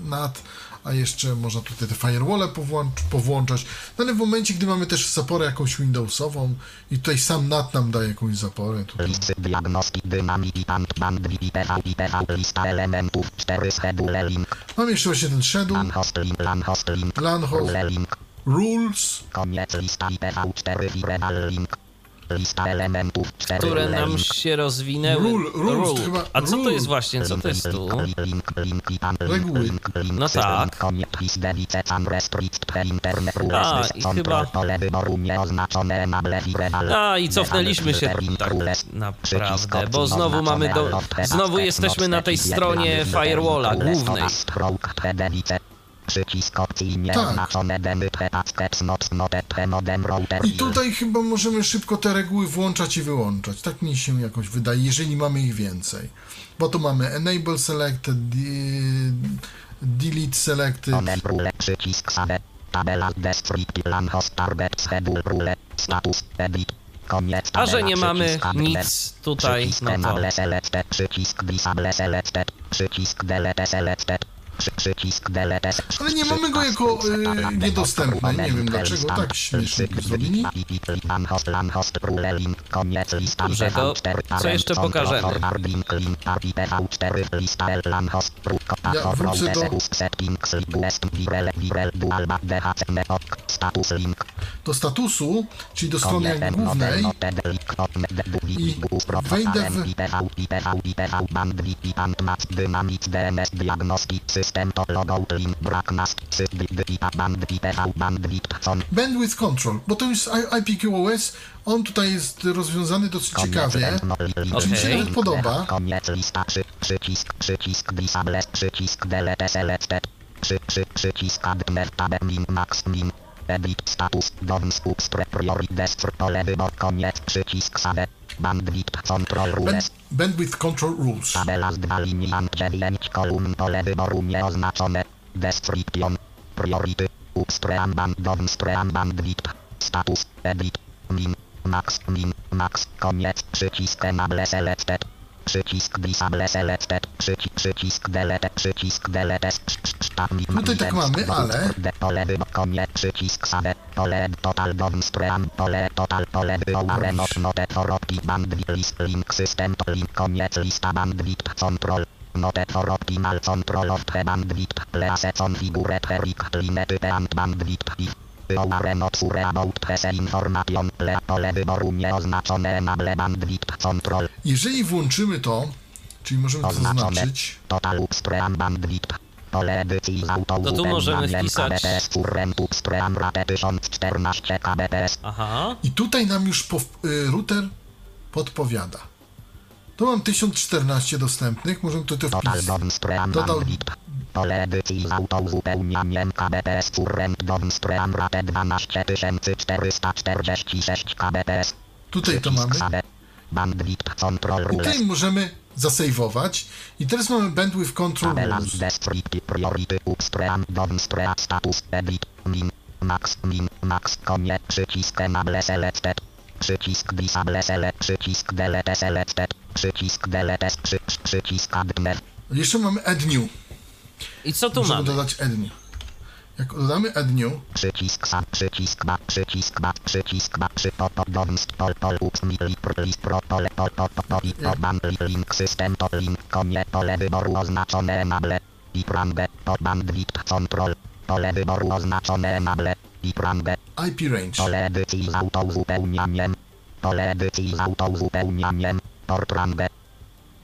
NAT, a jeszcze można tutaj te firewall powłącz, powłączać. No ale w momencie, gdy mamy też zaporę jakąś Windowsową i tutaj sam NAT nam daje jakąś zaporę, tutaj Listy diagnostik dynamiki band band IPV IPV lista elementów 4 schedule link. mamy jeszcze właśnie ten schedule, Lan host link lan host link. LAN host, Rule link. rules, Koniec lista IPV 4 viral link. Lista elementów 4 które nam się rozwinęły. Rule, rules, Rule. chyba A co to jest właśnie? Co to jest tu? Link, link, link, i pan, link, Reguły. link, link, No tak. Rules A, i chyba- pole wyboru nieoznaczone enable viral. A i cofnęliśmy się tak rules. naprawdę, bo znowu mamy do, znowu jesteśmy na tej stronie firewalla głównej. Przycisk opcji Tak. demy router I tutaj chyba możemy szybko te reguły włączać i wyłączać. Tak mi się jakoś wydaje, jeżeli mamy ich więcej. Bo tu mamy enable selected, de- delete selected. Rule, przycisk save, tabela descriptive plan host target schedule rule, status edit, koniec A że nie mamy nic tutaj, przycisk no to enable selected, przycisk disable selected, przycisk delete selected, przycisk delete Ale nie mamy go jako, y, niedostępny. Nie wiem dlaczego tak śmiesznie to zrobili. Dobrze, to IPv4, co jeszcze pokażemy? forward link, link, IPv4, lista L, lan host, prób, Ja wrócę do- Do statusu, czyli do strony głównej. I wejdę w- To logout link brak nas bandwidth PV bandwidth con Bandwidth Control, bo to jest I- IPQoS, on tutaj jest rozwiązany dosyć koniec ciekawie. Czy mi się nawet podoba? Koniec lista przy, przycisk przycisk disable przycisk delete selected przy, przy, przycisk add tab min max min. Edit status downs priori destr pole wybor koniec przycisk save bandwidth control rules. bandwidth Control Rules. tabela z dwa linii and 9 kolumn pole wyboru nieoznaczone. Description. Priority. Upstre band downstre bandwidth. Status. Edit. Min. Max. Min. Max. Koniec. Przycisk enable selected przycisk disable selected przycisk przycisk delete przycisk delete tab min Tutaj tak mamy, ale- pole wybor koniec przycisk save pole total downstre pole total pole wywołare not note chorobki bandwidth list link system to link koniec lista bandwidth control Note for optimal control of the bandwidth place configure the rict limit and bandwidth if not sure about the information pole wyboru nieoznaczone enable bandwidth control Jeżeli włączymy to, czyli możemy to zaznaczyć, No tu możemy wpisać- KBPS current upstream rate 1014 kbps Aha. i tutaj nam już po, y, router podpowiada. Tu mam 1014 dostępnych, możemy to, to Total wpisać. Total- bandwidth. Pole edycji z autouzupełnianiem KBPS current downstream rate 12446 kbps. Tutaj to mamy. Bandwidth control rules. tutaj możemy zasejwować. I teraz mamy bandwidth control rules. descriptive priority upstream downstream status edit min max min max koniec przycisk enable selected przycisk disable select przycisk delete selected przycisk delete przy, przy, przycisk add. Jeszcze mamy add new. I co tu Możemy mamy? dodać add new. Jak dodamy add new, Przycisk sam, przycisk ba, przycisk ba, przycisk ba, przy po, po, downs, pol, pol, ups, mi, li, pr, list, pro, pole, pol, po, po, po, i, po, ban, li, link, system, to, link, konie, pole wyboru oznaczone enable, i prambe, po, bandwidth, control, pole wyboru oznaczone enable, i prambe, IP range. pole edycji z autouzupełnianiem, pole edycji z autouzupełnianiem, port prambe,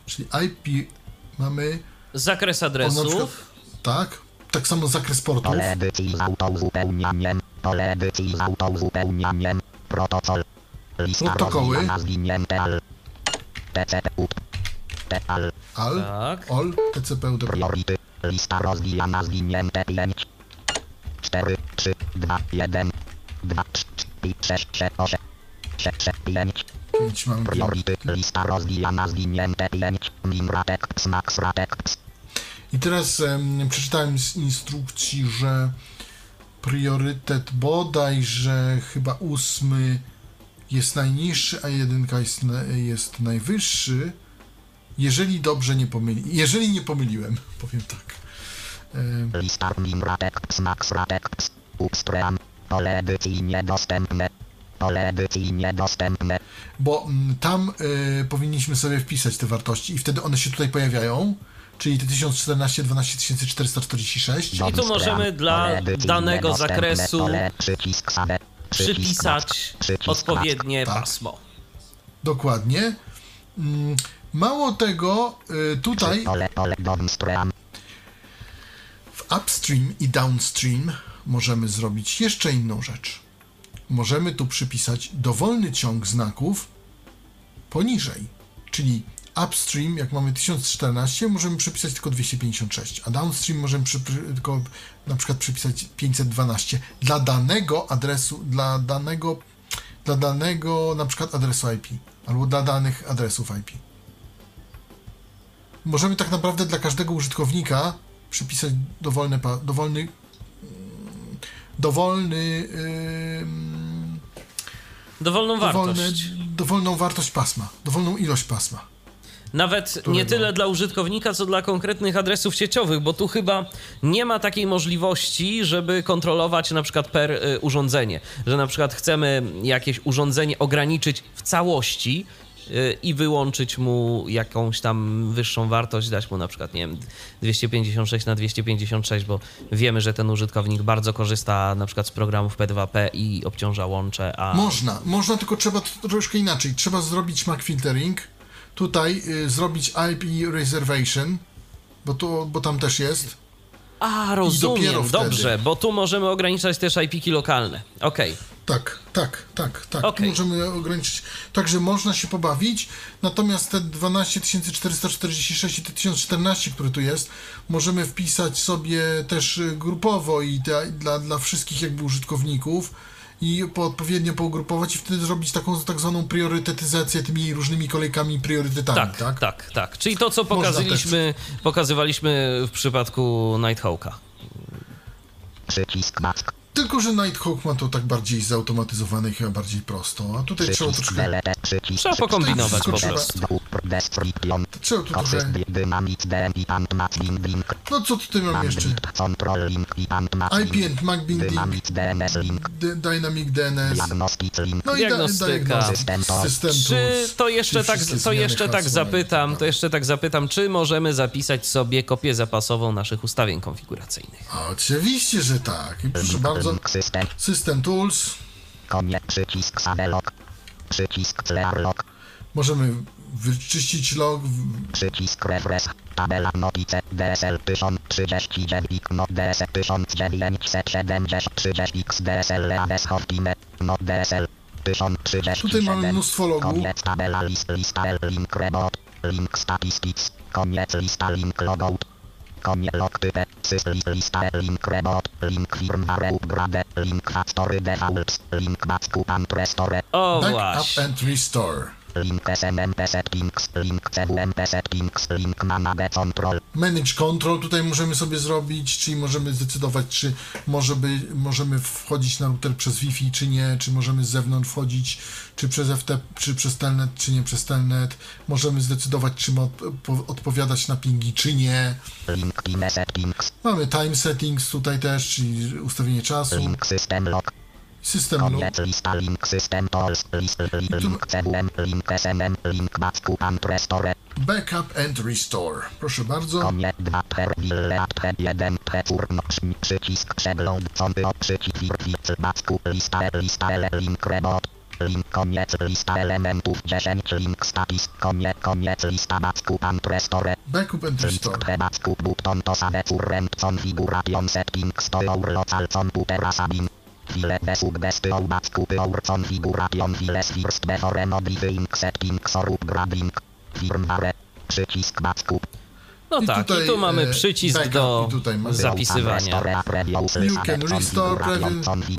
Czyli IP mamy Zakres adresów. tak, tak samo zakres portów. pole edycji z autouzupełnianiem, pole edycji z autouzupełnianiem, protokol, lista Protokoły. rozwijana zwinięte al, TCP, up, TAL, AL, Tak. OL, TCP, UDP. priority, lista rozwijana zwinięte 5, 4, 3, 2, 1, 2, 3, 6, 6, 8, 6, 5, Pięć mamy priority, lista rozwijana zwinięte 5, min ratek, ps, max ratek, ps, I teraz em, przeczytałem z instrukcji, że priorytet bodajże chyba ósmy jest najniższy, a jedynka jest, jest najwyższy. Jeżeli dobrze nie pomyli. Jeżeli nie pomyliłem, powiem tak. Pole edycji niedostępne, pole edycji niedostępne, bo mm, tam y, powinniśmy sobie wpisać te wartości i wtedy one się tutaj pojawiają, czyli te 1014, 12446. I tu możemy dla danego zakresu Przypisać odpowiednie Tak. pasmo. Dokładnie. Mm, Mało tego, y, tutaj w upstream i downstream możemy zrobić jeszcze inną rzecz. Możemy tu przypisać dowolny ciąg znaków poniżej. Czyli upstream, jak mamy 1014, możemy przypisać tylko 256, a downstream możemy przy, tylko na przykład przypisać 512 dla danego adresu, dla danego, dla danego na przykład adresu IP, albo dla danych adresów IP. Możemy tak naprawdę dla każdego użytkownika przypisać dowolne, dowolny, mm, dowolny, ym, Dowolną dowolne, wartość. dowolną wartość pasma, dowolną ilość pasma. Nawet nie Którego? tyle dla użytkownika, co dla konkretnych adresów sieciowych, bo tu chyba nie ma takiej możliwości, żeby kontrolować na przykład per y, urządzenie, że na przykład chcemy jakieś urządzenie ograniczyć w całości y, i wyłączyć mu jakąś tam wyższą wartość, dać mu na przykład, nie wiem, 256 na 256, bo wiemy, że ten użytkownik bardzo korzysta na przykład z programów P2P i obciąża łącze, a... Można, można, tylko trzeba to troszkę inaczej. Trzeba zrobić MAC filtering, tutaj y, zrobić IP reservation, bo, to, bo tam też jest. A, rozumiem, dobrze, bo tu możemy ograniczać też IP-ki lokalne. Okej. Tak, tak, tak, tak. Okej. Możemy ograniczyć. Także można się pobawić. Natomiast te 12446 i te 1014, które tu jest, możemy wpisać sobie też y, grupowo i dla, dla wszystkich jakby użytkowników i po, odpowiednio pougrupować i wtedy zrobić taką tak zwaną priorytetyzację tymi różnymi kolejkami i priorytetami, Tak, tak? tak, tak, Czyli to, co pokazaliśmy, pokazywaliśmy w przypadku Nighthawka. Przycisk mask. Tylko, że Nighthawk ma to tak bardziej zautomatyzowane i chyba bardziej prosto, a tutaj trzeba Przycisk troszkę... delete. Przycisk Trzeba pokombinować po prostu. Trzeba tu link. No co tutaj mam jeszcze? Bandwidth control link i and match IP link. and MAC binding, Dynamic DNS link. D- Dynamic DNS, Diagnostic link. no i Diagnostyka. diagnostyk, System Czy to jeszcze tak, to jeszcze tak zapytam, to jeszcze tak zapytam, czy możemy zapisać sobie kopię zapasową naszych ustawień konfiguracyjnych? Oczywiście, że tak. I proszę Link, bardzo, link system. System Tools, możemy wyczyścić log, w- Przycisk refresh. Tabela notice. DSL 1039. Not DSL 1970. 30 DSL Aves Hotime. Not DSL 1037. Tutaj mamy mnóstwo logów. Koniec tabela list lista L link rebot. Link statistics. Koniec lista link logout. Koniec log type. Sys list lista L link rebot. Link firmware upgrade. Link factory defaults. Link backup and restore. O Backup właśnie. and Restore. Link SMMP settings. Link CWMP settings. Link manage control. Manage Control tutaj możemy sobie zrobić, czyli możemy zdecydować, czy może by, możemy wchodzić na router przez Wi-Fi, czy nie, czy możemy z zewnątrz wchodzić, czy przez FT, czy przez Telnet, czy nie przez Telnet. Możemy zdecydować, czy ma od, po- odpowiadać na pingi, czy nie. Link time settings. Mamy Time Settings tutaj też, czyli ustawienie czasu. Link system log. System Loop. Koniec lista link system tools. List li- link CWM. Link SMM. Link backup and restore. Backup and Restore. Proszę bardzo. Koniec 2 per wille at per 1 per przy- przycisk przeglądzący o przycisk wirtwic backup lista lista link rebot. Link koniec lista elementów 10 link status koniec koniec lista backup and restore. Backup and Restore. prebackup button to save current configuration settings to your local computer sabin. File the suggest your backup your configuration files first before modifying settings or upgrading. Firmware. Przycisk backup. No I tak, tutaj, i tu mamy e, przycisk backup do i tutaj mamy- zapisywania. You can restore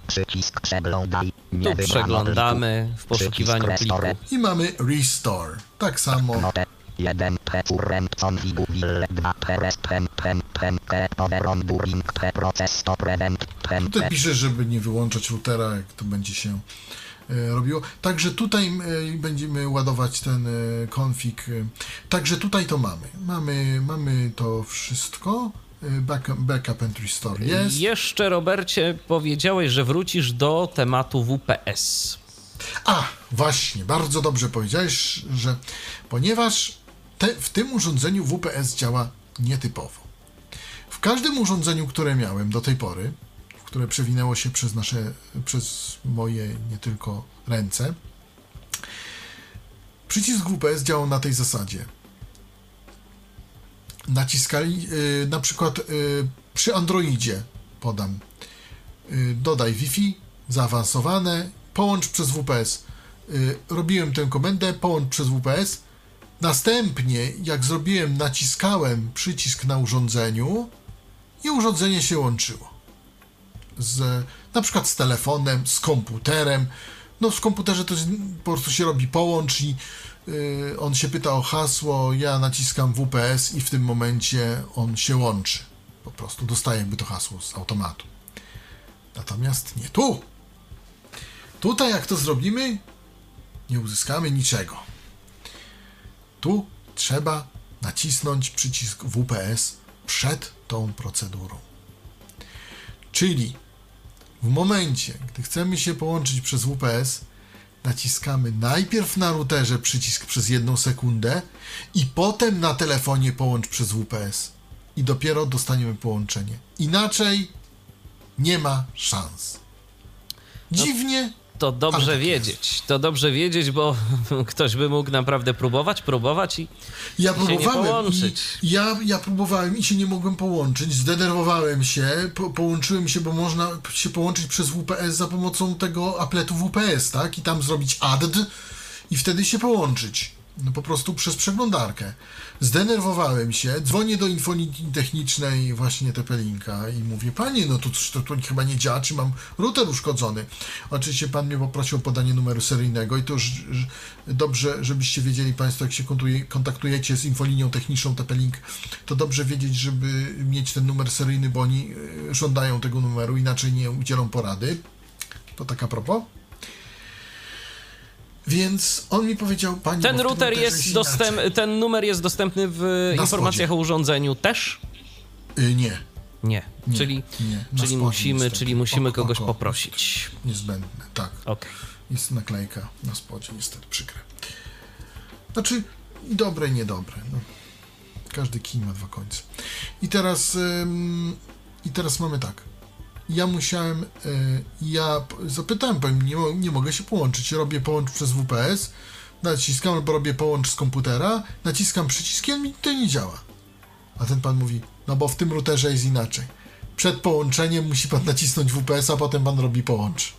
Przycisk przeglądaj. Tu przeglądamy w poszukiwaniu pliku. I mamy Restore. Tak samo. Notę. 1 P current configurable 2 P rest pen pen pen P power on during P process to prevent pen Tutaj pisze, żeby nie wyłączać routera, jak to będzie się e, robiło. Także tutaj e, będziemy ładować ten e, config. e. Także tutaj to mamy. Mamy, mamy to wszystko. Backup, backup and restore jest. Jeszcze, Robercie, powiedziałeś, że wrócisz do tematu WPS. A, właśnie, bardzo dobrze powiedziałeś, że ponieważ te, w tym urządzeniu WPS działa nietypowo. W każdym urządzeniu, które miałem do tej pory, które przewinęło się przez nasze, przez moje nie tylko ręce, przycisk WPS działał na tej zasadzie. Naciskali, y, na przykład y, przy Androidzie, podam, y, dodaj Wi-Fi, zaawansowane, połącz przez WPS. Robiłem tę komendę, połącz przez WPS. Następnie, jak zrobiłem, naciskałem przycisk na urządzeniu i urządzenie się łączyło. Z, na przykład z telefonem, z komputerem. No w komputerze to po prostu się robi połącz i y, on się pyta o hasło, ja naciskam WPS i w tym momencie on się łączy. Po prostu dostaje jakby to hasło z automatu. Natomiast nie tu. Tutaj jak to zrobimy, nie uzyskamy niczego. Tu trzeba nacisnąć przycisk WPS przed tą procedurą. Czyli w momencie, gdy chcemy się połączyć przez WPS, naciskamy najpierw na routerze przycisk przez jedną sekundę i potem na telefonie połącz przez WPS. I dopiero dostaniemy połączenie. Inaczej nie ma szans. Dziwnie, to dobrze tak wiedzieć. To dobrze wiedzieć, bo ktoś by mógł naprawdę próbować, próbować i Ja się nie połączyć. ja, ja próbowałem i się nie mogłem połączyć, zdenerwowałem się, po, połączyłem się, bo można się połączyć przez WPS za pomocą tego apletu WPS, tak? I tam zrobić add i wtedy się połączyć. No po prostu przez przeglądarkę. Zdenerwowałem się, dzwonię do infonii technicznej właśnie Tepelinka i mówię, panie, no to, to, to chyba nie działa, czy mam router uszkodzony. Oczywiście pan mnie poprosił o podanie numeru seryjnego i to już dobrze, żebyście wiedzieli państwo, jak się kontaktujecie z infolinią techniczną Tepelink, to dobrze wiedzieć, żeby mieć ten numer seryjny, bo oni e, żądają tego numeru, inaczej nie udzielą porady. To tak a propos. Więc on mi powiedział, pani. ten router jest dostępny, ten numer jest dostępny w Na informacjach spodzie. o urządzeniu też? Y, nie. Nie. Nie, czyli nie. Czyli musimy, niestety. czyli musimy Oko, kogoś oko. poprosić. Niezbędne, tak. Okej. Jest naklejka na spodzie, niestety przykre. Znaczy, dobre, i niedobre. No. Każdy kij ma dwa końce. I teraz, ym, i teraz mamy tak. Ja musiałem, y, ja zapytałem, powiem, nie, nie mogę się połączyć. Robię połącz przez WPS, naciskam albo robię połącz z komputera, naciskam przyciskiem i to nie działa. A ten pan mówi, no bo w tym routerze jest inaczej. Przed połączeniem musi pan nacisnąć WPS, a potem pan robi połącz.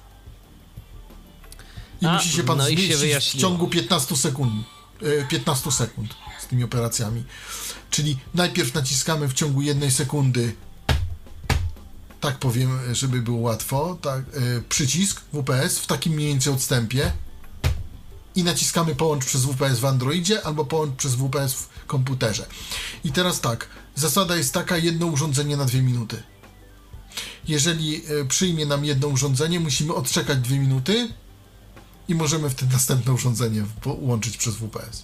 I A, musi się pan no zmieścić w ciągu 15 sekund. e, 15 sekund z tymi operacjami. Czyli najpierw naciskamy w ciągu jednej sekundy, tak powiem, żeby było łatwo, tak, e, przycisk WPS w takim mniej więcej odstępie i naciskamy połącz przez WPS w Androidzie albo połącz przez WPS w komputerze. I teraz tak, zasada jest taka, jedno urządzenie na dwie minuty. Jeżeli e, przyjmie nam jedno urządzenie, musimy odczekać dwie minuty i możemy wtedy następne urządzenie połączyć przez WPS.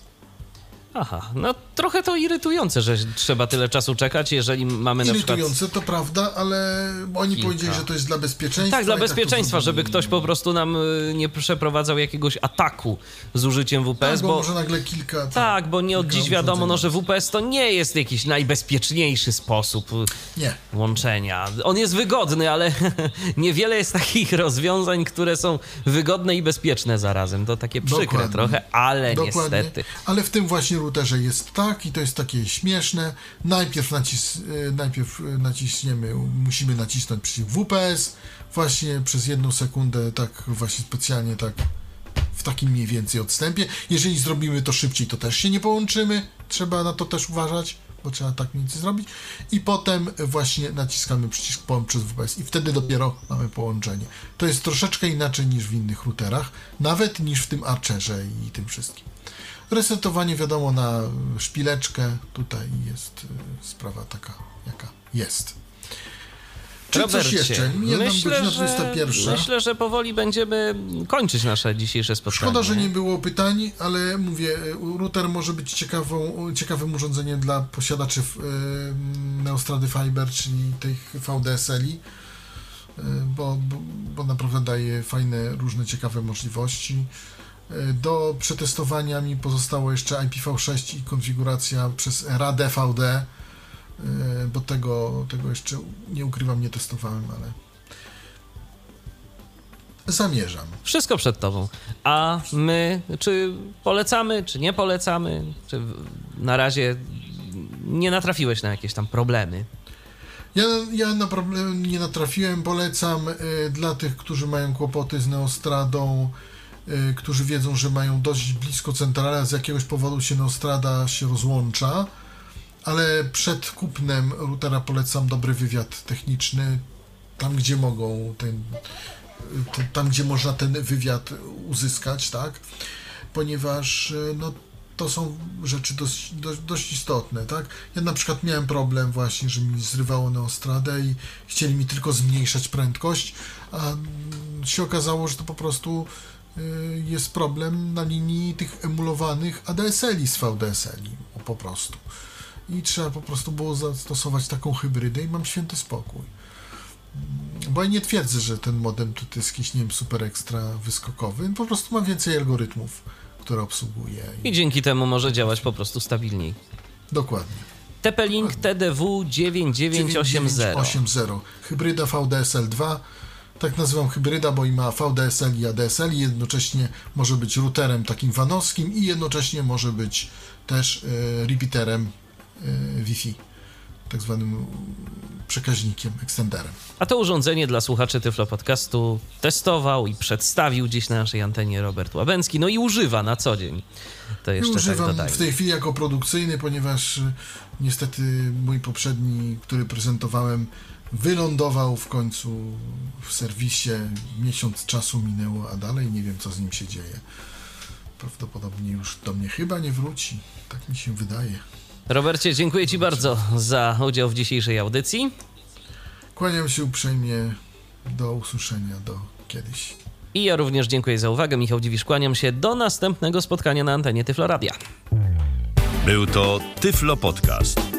Aha, no trochę to irytujące, że trzeba tyle czasu czekać, jeżeli mamy na przykład... Irytujące, to prawda, ale oni Kilka. powiedzieli, że to jest dla bezpieczeństwa. Tak, dla to bezpieczeństwa, żeby zrobili. ktoś po prostu nam y, nie przeprowadzał jakiegoś ataku z użyciem WPS, Tak, bo, bo... może nagle kilka... Tak, bo nie od dziś wiadomo, no, że. WPS to nie jest jakiś najbezpieczniejszy sposób y, Nie. łączenia. On jest wygodny, ale niewiele jest takich rozwiązań, które są wygodne i bezpieczne zarazem. To takie przykre Dokładnie. trochę, ale Dokładnie. niestety. Ale w tym właśnie routerze jest tak i to jest takie śmieszne. Najpierw, nacis, y, najpierw y, naciśniemy, musimy nacisnąć przycisk WPS właśnie przez jedną sekundę, tak właśnie specjalnie tak w takim mniej więcej odstępie. Jeżeli zrobimy to szybciej, to też się nie połączymy. Trzeba na to też uważać, bo trzeba tak mniej więcej zrobić. I potem właśnie naciskamy przycisk połącz przez WPS i wtedy dopiero mamy połączenie. To jest troszeczkę inaczej niż w innych routerach, nawet niż w tym Archerze i tym wszystkim. Resetowanie wiadomo na szpileczkę. Tutaj jest y, sprawa taka, jaka jest. Czy coś Robercie, jeszcze? Jedna myślę, że, 21. myślę, że powoli będziemy kończyć nasze dzisiejsze spotkanie. Szkoda, że nie było pytań, ale mówię, router może być ciekawą, ciekawym urządzeniem dla posiadaczy y, Neostrady Fiber, czyli tych VDSL-i, y, bo, bo, bo naprawdę daje fajne, różne ciekawe możliwości. Do przetestowania mi pozostało jeszcze IPv6 i konfiguracja przez RADVD, y, bo tego, tego jeszcze nie ukrywam, nie testowałem, ale zamierzam. Wszystko przed tobą. A my, czy polecamy, czy nie polecamy? Czy na razie nie natrafiłeś na jakieś tam problemy? Ja, ja na problem nie natrafiłem. Polecam y, dla tych, którzy mają kłopoty z Neostradą, którzy wiedzą, że mają dość blisko centrala, z jakiegoś powodu się Neostrada się rozłącza, ale przed kupnem routera polecam dobry wywiad techniczny, tam gdzie mogą ten, y, te- tam gdzie można ten wywiad uzyskać, tak? Ponieważ y, no, to są rzeczy dość, dość, dość istotne, tak? Ja na przykład miałem problem właśnie, że mi zrywało Neostradę i chcieli mi tylko zmniejszać prędkość, a mm, się okazało, że to po prostu y, jest problem na linii tych emulowanych ADSL-i z VDSL-i, po prostu. I trzeba po prostu było zastosować taką hybrydę i mam święty spokój. Mm, Bo ja nie twierdzę, że ten modem to jest jakiś, nie wiem, super ekstra wyskokowy, po prostu ma więcej algorytmów, które obsługuje. I dzięki temu może działać po prostu stabilniej. Dokładnie. TP-Link TDW 9980. 9980. Hybryda VDSL 2. tak nazywam hybryda, bo i ma VDSL i ADSL i jednocześnie może być routerem takim fanowskim i jednocześnie może być też e, repeaterem e, Wi-Fi, tak zwanym przekaźnikiem, ekstenderem. A to urządzenie dla słuchaczy Tyflo Podcastu testował i przedstawił gdzieś na naszej antenie Robert Łabęcki, no i używa na co dzień. To jeszcze tak Używam dodajmy. w tej chwili jako produkcyjny, ponieważ y, niestety mój poprzedni, który prezentowałem, wylądował w końcu w serwisie. Miesiąc czasu minęło, a dalej nie wiem, co z nim się dzieje. Prawdopodobnie już do mnie chyba nie wróci. Tak mi się wydaje. Robercie, dziękuję Ci bardzo za udział w dzisiejszej audycji. Kłaniam się uprzejmie. Do usłyszenia, do kiedyś. I ja również dziękuję za uwagę. Michał Dziwisz, kłaniam się do następnego spotkania na antenie Tyfloradia. Był to Tyflo Podcast.